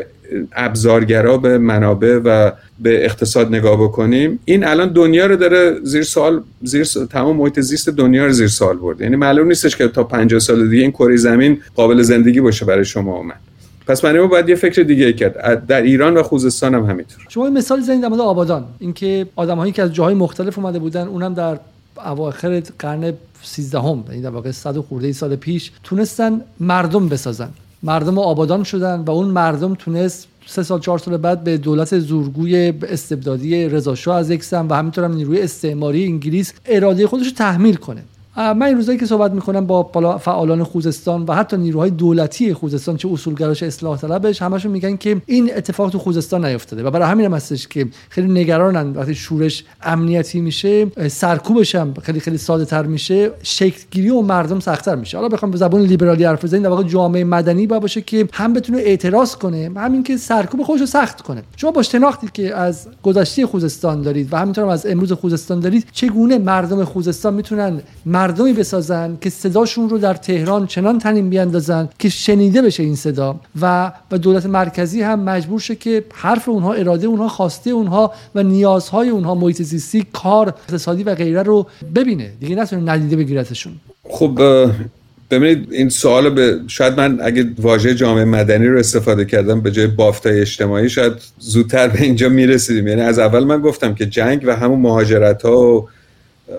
ابزارگرا به منابع و به اقتصاد نگاه بکنیم این الان دنیا رو داره زیر سوال زیر تمام محیط زیست دنیا رو زیر سوال برده. یعنی معلوم نیستش که تا 50 سال دیگه این کره زمین قابل زندگی باشه برای شما و من. پس برای باید یه فکر دیگه کرد. در ایران و خوزستان هم همینطور. شما مثال زنید در آبادان. اینکه آدمهایی که از جاهای مختلف اومده بودن اونم در اواخر قرن 13 هم یعنی در واقع 100 خورده سال پیش تونستن مردم بسازن. مردم آبادان شدن و اون مردم تونست سه سال چهار سال بعد به دولت زورگوی استبدادی رضا از یک سم و همینطور هم نیروی استعماری انگلیس اراده خودش رو تحمیل کنه. من این روزایی که صحبت می‌کنم با فعالان خوزستان و حتی نیروهای دولتی خوزستان چه اصولگراش اصلاح طلبش همشون میگن که این اتفاق تو خوزستان نیفتاده و برای همین هم هستش که خیلی نگرانن. وقتی شورش امنیتی میشه سرکوبش هم خیلی خیلی ساده تر میشه شکل گیری و مردم سختتر میشه. حالا بخوام به زبان لیبرالی حرف بزنیم در واقع جامعه مدنی با باشه که هم بتونه اعتراض کنه همین که سرکوب خودش رو سخت کنه. شما با شناختی که از گذشته خوزستان دارید و همینطور از امروز خوزستان دارید چگونه مردم خوزستان می‌تونن مردمی بسازن که صداشون رو در تهران چنان تنین بیاندازن که شنیده بشه این صدا. و و دولت مرکزی هم مجبور شه که حرف اونها اراده اونها خواسته اونها و نیازهای اونها محیط زیستی کار اقتصادی و غیره رو ببینه. دیگه نتونه ندیده بگیرتشون. خب ببینید این سوال به شاید من اگه واژه جامعه مدنی رو استفاده کردم به جای بافتای اجتماعی شاید زودتر به اینجا می‌رسیدیم. یعنی از اول من گفتم که جنگ و همون مهاجرت ها و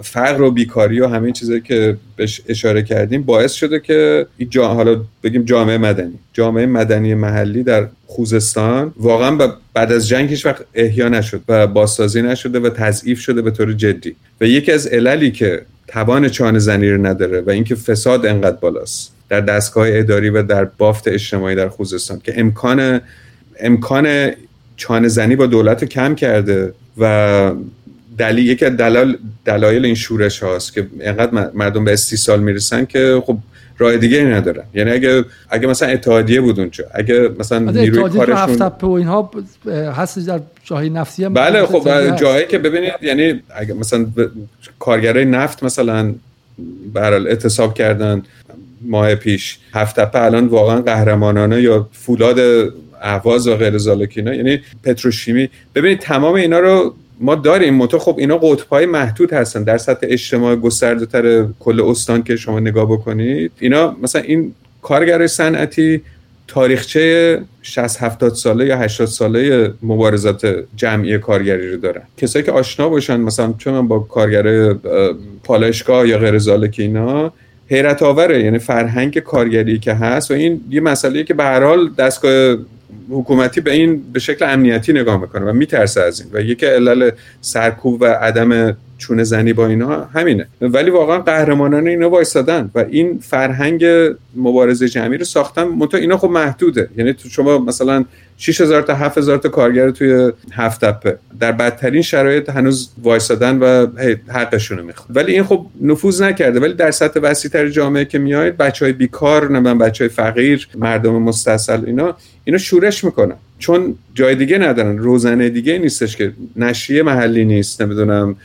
فقر و بیکاری و همین چیزایی که بهش اشاره کردیم باعث شده که جا... حالا بگیم جامعه مدنی. جامعه مدنی محلی در خوزستان واقعا بعد از جنگ هیچ وقت احیا نشد و بازسازی نشده و تضعیف شده به طور جدی. و یکی از عللی که توان چانه زنی رو نداره و اینکه فساد انقدر بالاست در دستگاه اداری و در بافت اجتماعی در خوزستان که امکان امکان چانه زنی با دولت رو کم کرده و دلیل یکی از دلایل دلایل این شورش هاست که اینقدر مردم به استیصال می‌رسن که خب راه دیگه ندارن. یعنی اگه اگه مثلا اتحادیه بود اونجا اگه مثلا نیروی کارشون و اینها هست در جاهای نفتی هم بله خب جایی که ببینید یعنی اگه مثلا کارگرای نفت مثلا به اعتصاب کردن ماه پیش هفت الان واقعا قهرمانانه یا فولاد اهواز و غیر زالکینا یعنی پتروشیمی. ببینید تمام اینا رو ما داریم متو خب اینا قطبهای محدود هستن در سطح اجتماع گسترده تر کل استان که شما نگاه بکنید. اینا مثلا این کارگر صنعتی تاریخچه 60 70 ساله یا 80 ساله مبارزات جمعی کارگری رو دارن. کسایی که آشنا باشن مثلا چون من با کارگر پالایشگاه یا غیر زالک اینا حیرت آوره یعنی فرهنگ کارگری که هست و این یه مسئله که به هر حال دستگاه حکومتی به این به شکل امنیتی نگاه می‌کنه و میترسه از این. و یکی علل سرکوب و عدم چونه زنی با اینا همینه. ولی واقعا قهرمانان اینا وایستادن و این فرهنگ مبارزه جمعی رو ساختن. منتها اینا خب محدوده. یعنی تو شما مثلا 6000 تا 7000 تا کارگر توی هفت تپه. در بدترین شرایط هنوز وایسادن و حقشون رو می‌خواد ولی این خب نفوذ نکرده. ولی در سطح وسیعتر جامعه که میاید بچه های بیکار نمی‌دونم بچه های فقیر مردم مستصل اینا اینا شورش می‌کنن چون جای دیگه ندارن. روزنه دیگه نیستش که نشریه محلی نیست نمی‌دونم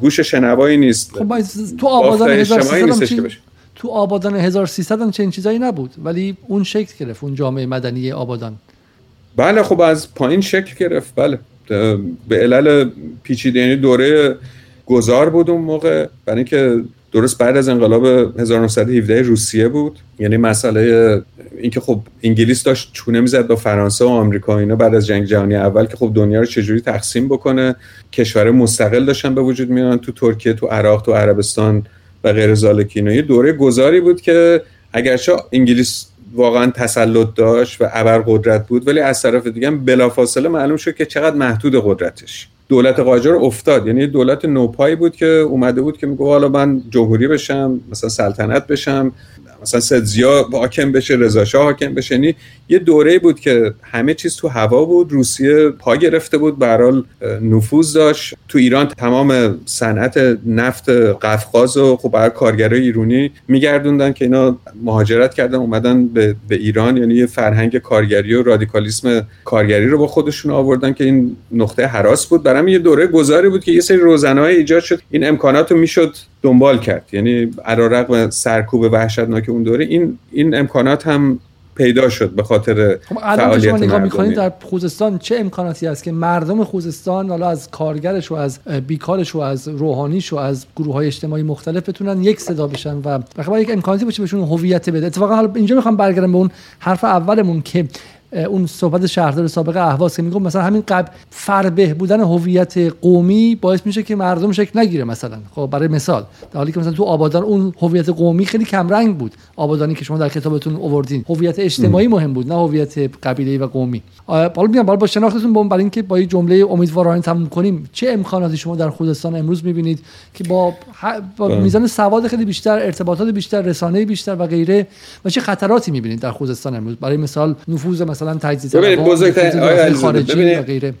گوش شنوایی نیست. خب تو آبادان 1300 تو آبادان 1300 هم چنین چیزایی نبود. ولی اون شکل گرفت اون جامعه مدنی آبادان. بله خب از پایین شکل گرفت. بله. به علل پیچیده یعنی دوره گذار بود اون موقع. برای اینکه درست بعد از انقلاب 1917 روسیه بود. یعنی مسئله اینکه خب انگلیس داشت چونه می‌زد با فرانسه و آمریکا اینا بعد از جنگ جهانی اول که خب دنیا رو چجوری تقسیم بکنه. کشور مستقل داشتن به وجود میان تو ترکیه تو عراق تو عربستان و غیر ذالک اینا. یه دوره گذاری بود که اگرچه انگلیس واقعا تسلط داشت و ابرقدرت بود ولی از طرف دیگه بلافاصله معلوم شد که چقدر محدود قدرتش. دولت قاجار افتاد. یعنی دولت نوپایی بود که اومده بود که میگه حالا من جمهوری بشم مثلا سلطنت بشم. مثلا سدزیا حاکم بشه رضا شاه حاکم بشه. یعنی یه دوره بود که همه چیز تو هوا بود روسیه پا گرفته بود به نفوذ داشت. تو ایران تمام صنعت نفت قفقاز و خب برای کارگرای ایرانی میگردوندن که اینا مهاجرت کردن اومدن به, به ایران. یعنی یه فرهنگ کارگری و رادیکالیسم کارگری رو با خودشون آوردن که این نقطه حراس بود. برای یه دوره گذاری بود که یه سری روزنهای ایجاد شد. این امکانات می‌شد دنبال کرد. یعنی علیرغم سرکوب وحشتناک اون دوره این این امکانات هم پیدا شد به خاطر خب الان شما نگاه می‌کنید در خوزستان چه امکاناتی هست که مردم خوزستان حالا از کارگرش و از بیکارش و از روحانیش و از گروه های اجتماعی مختلف بتونن یک صدا بشن و بخاطر یک امکاناتی باشه بهشون هویت بده. اتفاقا حالا اینجا می‌خوام برگردم به اون حرف اولمون که اون صحبت شهردار سابق اهواز که میگم مثلا همین قبل فربه بودن هویت قومی باعث میشه که مردم شکل نگیره مثلا. خب برای مثال در حالی که مثلا تو آبادان اون هویت قومی خیلی کمرنگ بود. آبادانی که شما در کتابتون آوردین. هویت اجتماعی مهم بود نه هویت قبیله‌ای و قومی. حالا میگم با شناختتون برای اینکه با این جمله امیدوارانه تموم کنیم چه امکاناتی شما در خوزستان امروز می‌بینید که با, با میزان سواد خیلی بیشتر ارتباطات بیشتر رسانه بیشتر و غیره و چه خطراتی می‌بینید در خوزستان امروز؟ برای مثال نفوذ مثلا تجزیه ببینید بزرگترین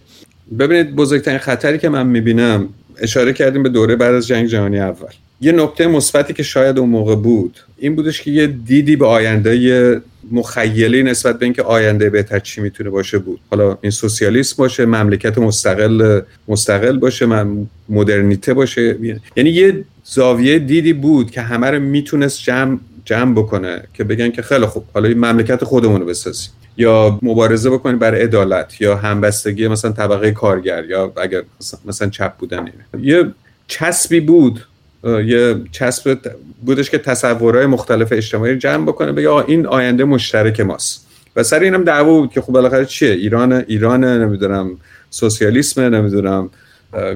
ببینید, بزرگترین خطری که من می‌بینم اشاره کردیم به دوره بعد از جنگ جهانی اول. یه نکته مثبتی که شاید اون موقع بود این بودش که یه دیدی به آینده مخیلی نسبت به اینکه آینده بهتر چی می‌تونه باشه بود. حالا این سوسیالیسم باشه مملکت مستقل مستقل باشه مدرنیته باشه. یعنی یه زاویه دیدی بود که همه رو می‌تونست جمع جمع بکنه که بگن که خیلی خوب حالا این مملکت خودمون رو بسازیم. یا مبارزه بکنیم برای عدالت یا همبستگی مثلا طبقه کارگر یا اگر مثلا چپ بودن یه چسبی بود یه چسب بودش که تصورهای مختلف اجتماعی جمع بکنه بگه آقا این آینده مشترک ماست. و سر اینم دعوا بود که خب بالاخره چیه؟ ایران ایران نمی‌دونم سوسیالیسم نمی‌دونم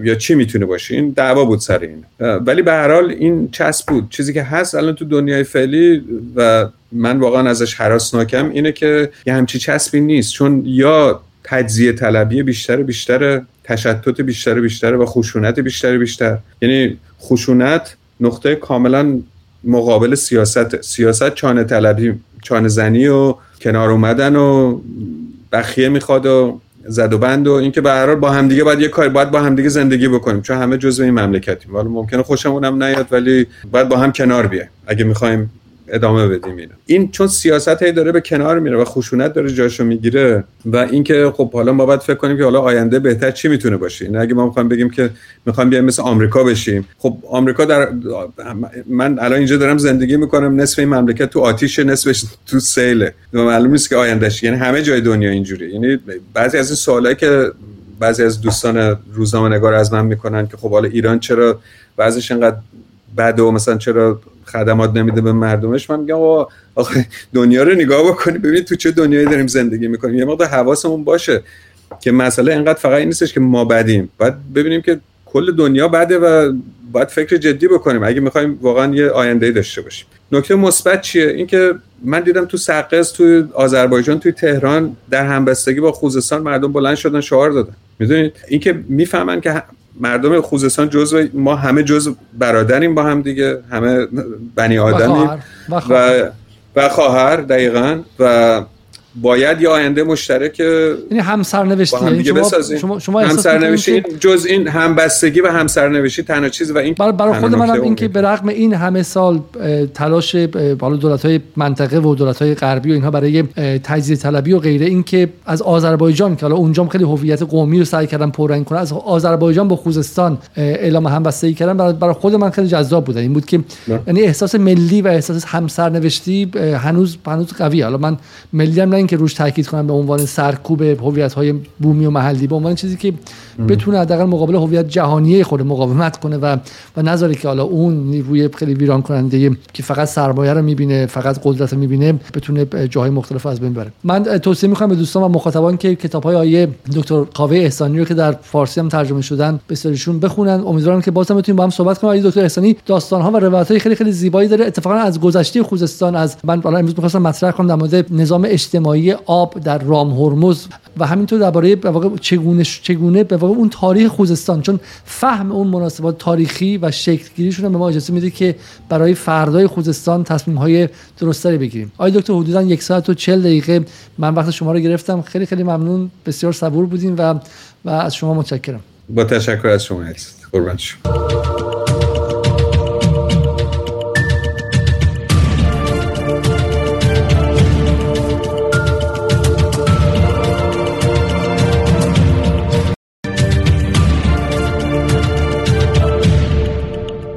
یا چی می‌تونه باشه؟ این دعوا بود سر این. ولی به هر حال این چسب بود. چیزی که هست الان تو دنیای فعلی و من واقعا ازش حراسناکم اینه که یه همچی چسبی نیست. چون یا تجزیه طلبی بیشتر بیشتر تشتت بیشتر بیشتر و خشونت بیشتر بیشتر. یعنی خشونت نقطه کاملا مقابل سیاست سیاست چانه طلبی چانه زنی و کنار اومدن و بخیه می‌خواد و زد و بند و اینکه به هر حال با همدیگه باید یه کار باید با همدیگه زندگی بکنیم. چون همه جزء این مملکتیم. ولی ممکنه خوشمون هم نیاد ولی باید با هم کنار بیایم. اگه می‌خوایم ادامه بدیم اینو. این چون سیاست هی داره به کنار میره و خشونت داره جاشو می‌گیره و اینکه خب حالا ما باید فکر کنیم که حالا آینده بهتر چی می‌تونه باشه؟ این اگه ما می‌خوایم بگیم که می‌خوایم بیایم مثل آمریکا بشیم. خب آمریکا در من الان اینجا دارم زندگی می‌کنم نصف این مملکت تو آتیش نصفش تو سیله. معلوم نیست که آیندهش یعنی همه جای دنیا اینجوری یعنی بعضی از این سوالایی که بعضی از دوستان روزنامه نگار از من می‌کنن که خب حالا ایران چرا بعضیش اینقدر بده و مثلا چرا خدمات نمیده به مردمش من میگم آخه دنیا رو نگاه بکنی ببینید تو چه دنیایی داریم زندگی می‌کنیم. یه مقدار حواسمون باشه که مسئله اینقدر فقط این نیستش که ما بدیم. باید ببینیم که کل دنیا بده و باید فکر جدی بکنیم. اگه می‌خوایم واقعا یه آینده داشته باشیم. نکته مثبت چیه؟ اینکه من دیدم تو سقز تو آذربایجان توی تهران در همبستگی با خوزستان مردم بلند شدن شعار دادن. می‌دونید؟ اینکه می‌فهمن که مردم خوزستان جزء ما همه جزء برادریم با هم دیگه همه بنی آدمیم. و خواهر, و خواهر دقیقا. و باید یه آینده مشترک یعنی همسرنوشتی یعنی شما, شما, شما همسرنوشتی جز این همبستگی و همسرنوشتی تنها چیز و این برای, برای خود منم این که به رغم این همه سال تلاش بالا دولت های منطقه و دولت های غربی و اینها برای تجزیه طلبی و غیره این که از آذربایجان که حالا اونجا خیلی هویت قومی رو سعی کردن پررنگ کنه از آذربایجان با خوزستان اعلام همبستگی کردن برای, خود من خیلی جذاب بود این بود که یعنی احساس ملی و احساس همسرنوشتی هنوز هنوز قوی حالا من ملی هم که روش تاکید کنم به عنوان سرکوب هویت های بومی و محلی به عنوان چیزی که بتونه حداقل مقابل هویت جهانی خود مقاومت کنه و و نظری که حالا اون نیروی خیلی ویران کننده که فقط سرمایه رو می‌بینه فقط قدرت رو می‌بینه بتونه جاهای مختلف از بین بره من توصیه می‌کنم به دوستان و مخاطبان که کتاب های آیه دکتر قاوه احسانی رو که در فارسی هم ترجمه شدن بسیارشون بخونن. امیدوارم که بازم بتونیم با هم صحبت کنیم. دکتر احسانی داستان ها و روایت های خیلی خیلی زیبایی داره. اتفاقا از گذشته خوزستان از من حالا امروز می‌خواستم مطرح کنم در مورد نظام اجتماعی آب در رام هرمز و همینطور درباره به واقع چگونه چگونه به واقع اون تاریخ خوزستان چون فهم اون مناسبات تاریخی و شکلگیریشون به ما اجازه میده که برای فردای خوزستان تصمیم های درستری بگیریم. آقای دکتر حدودا یک ساعت و چل دقیقه من وقت شما رو گرفتم. خیلی خیلی ممنون. بسیار صبور بودیم و و از شما متشکرم. با تشکر از شما قربان شما.